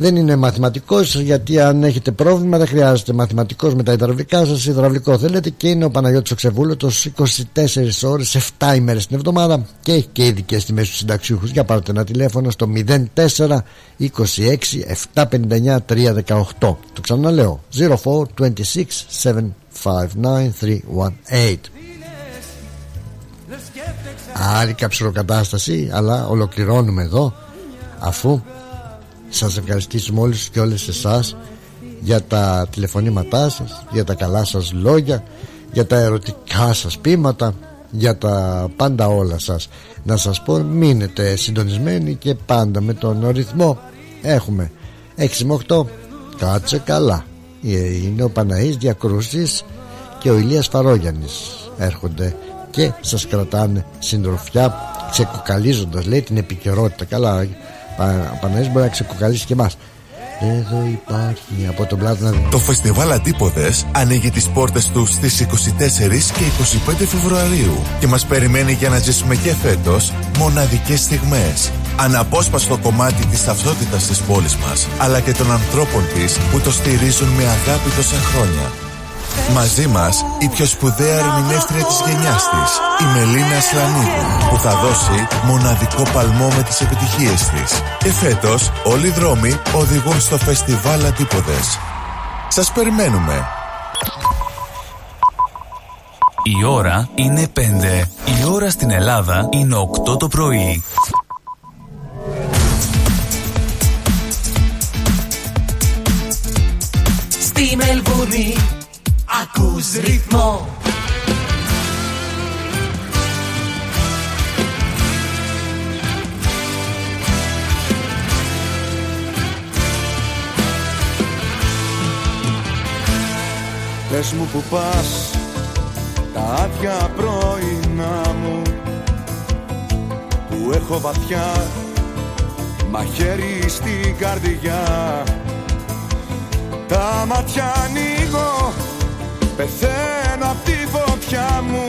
Speaker 1: δεν είναι μαθηματικός γιατί αν έχετε πρόβλημα δεν χρειάζεται μαθηματικός με τα υδραυλικά σας υδραυλικό θέλετε. Και είναι ο Παναγιώτης ο Ξεβούλωτος 24 ώρες 7 ημέρες την εβδομάδα. Και έχει και ειδικές τιμές του συνταξιούχους. Για πάρτε ένα τηλέφωνο στο 04 26 759 318 το ξαναλέω 04 26 7 59318 Άλλη καψουροκατάσταση αλλά ολοκληρώνουμε εδώ αφού σας ευχαριστήσουμε όλους και όλες εσάς για τα τηλεφωνήματά σας για τα καλά σας λόγια για τα ερωτικά σας πείματα για τα πάντα όλα σας. Να σας πω μείνετε συντονισμένοι και πάντα με τον ρυθμό. Έχουμε 6 με 8 κάτσε καλά είναι ο Παναής Διακρούσης και ο Ηλίας Φαρόγιαννης έρχονται και σας κρατάνε συντροφιά ξεκοκαλίζοντας λέει την επικαιρότητα. Καλά ο Παναής μπορεί να ξεκοκαλίσει και εμάς. Εδώ υπάρχει από τον πλάτο να...
Speaker 5: Το φεστιβάλ Αντίποδες ανοίγει τις πόρτες του στις 24 και 25 Φεβρουαρίου και μας περιμένει για να ζήσουμε και φέτος μοναδικές στιγμές. Αναπόσπαστο κομμάτι της ταυτότητας της πόλης μας αλλά και των ανθρώπων της που το στηρίζουν με αγάπη τόσα χρόνια. Μαζί μας η πιο σπουδαία ερμηνεύτρια της γενιάς της, η Μελίνα Σλανίδου, που θα δώσει μοναδικό παλμό με τις επιτυχίες της. Και φέτος όλοι οι δρόμοι οδηγούν στο φεστιβάλ Αντίποδες. Σας περιμένουμε.
Speaker 12: Η ώρα είναι 5. Η ώρα στην Ελλάδα είναι 8 το πρωί.
Speaker 9: Στη Μελβούνι Ακούς ρυθμό
Speaker 7: Πες μου που πας τα άδεια πρωινά μου. Που έχω βαθιά μαχαίρι στην καρδιά τα μάτια ανοίγω Πεθαίνω απ' τη φωτιά μου.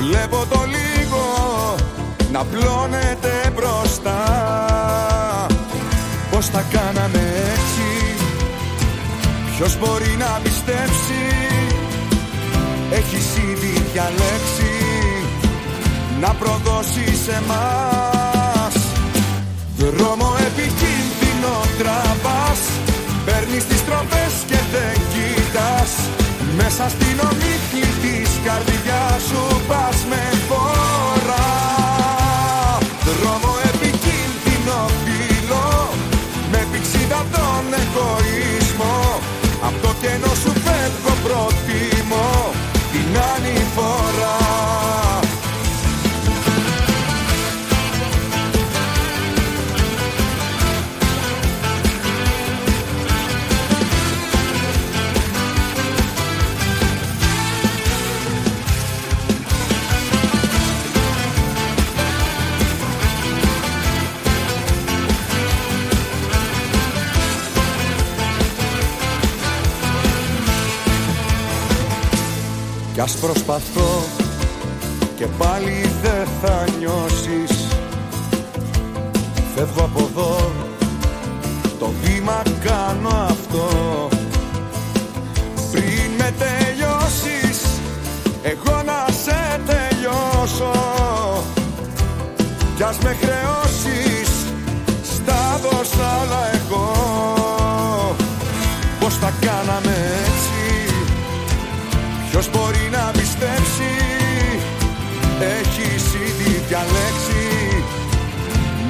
Speaker 7: Βλέπω το λίγο να πλώνεται μπροστά. Πώς τα κάναμε έτσι Ποιος μπορεί να πιστέψει; Έχεις ήδη διαλέξει Να προδώσει σε μας. Δρόμο επικίνδυνο τραβάς Παίρνεις τις τροφέ και δεν κοιτάς. Μέσα στην ομίχλη της καρδιάς σου πας με
Speaker 21: ας προσπαθώ και πάλι δεν θα νιώσεις. Φεύγω από εδώ το βήμα κάνω αυτό. Πριν με τελειώσεις εγώ να σε τελειώσω. Κι ας με χρεώσεις στα δώσα άλλα εγώ. Πώς τα κάναμε έτσι; Ποιος μπορεί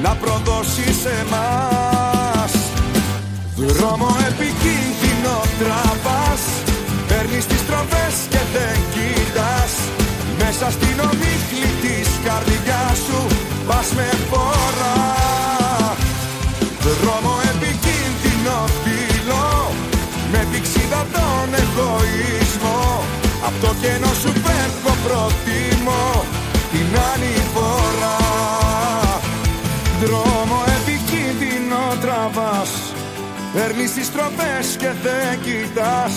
Speaker 21: Να προδώσεις εμάς. Δρόμο επικίνδυνο τραβάς Παίρνεις τις τροφές και δεν κοιτάς. Μέσα στην ομίχλη της καρδιάς σου Πας με φορά. Δρόμο επικίνδυνο φίλο Με πηξίδα τον εγωισμό. Απ' το κενό σου Παίρνεις τις τροπές και δεν κοιτάς.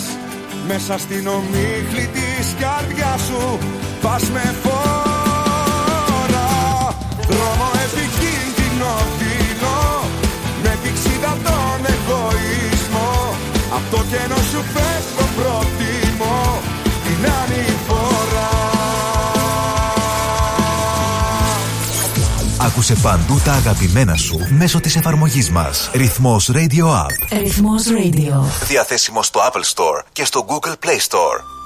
Speaker 21: Μέσα στην ομίχλη της καρδιάς σου Πας με φορά Δρόμο επικίνδυνο φίλο Με πηξίδα τον εγωισμό. Απ' το κενό σου φεύγω προτιμώ. Την άλλη
Speaker 7: Άκουσε παντού τα αγαπημένα σου μέσω της εφαρμογής μας. Ρυθμός Radio App.
Speaker 17: Ρυθμός Radio.
Speaker 7: Διαθέσιμο στο Apple Store και στο Google Play Store.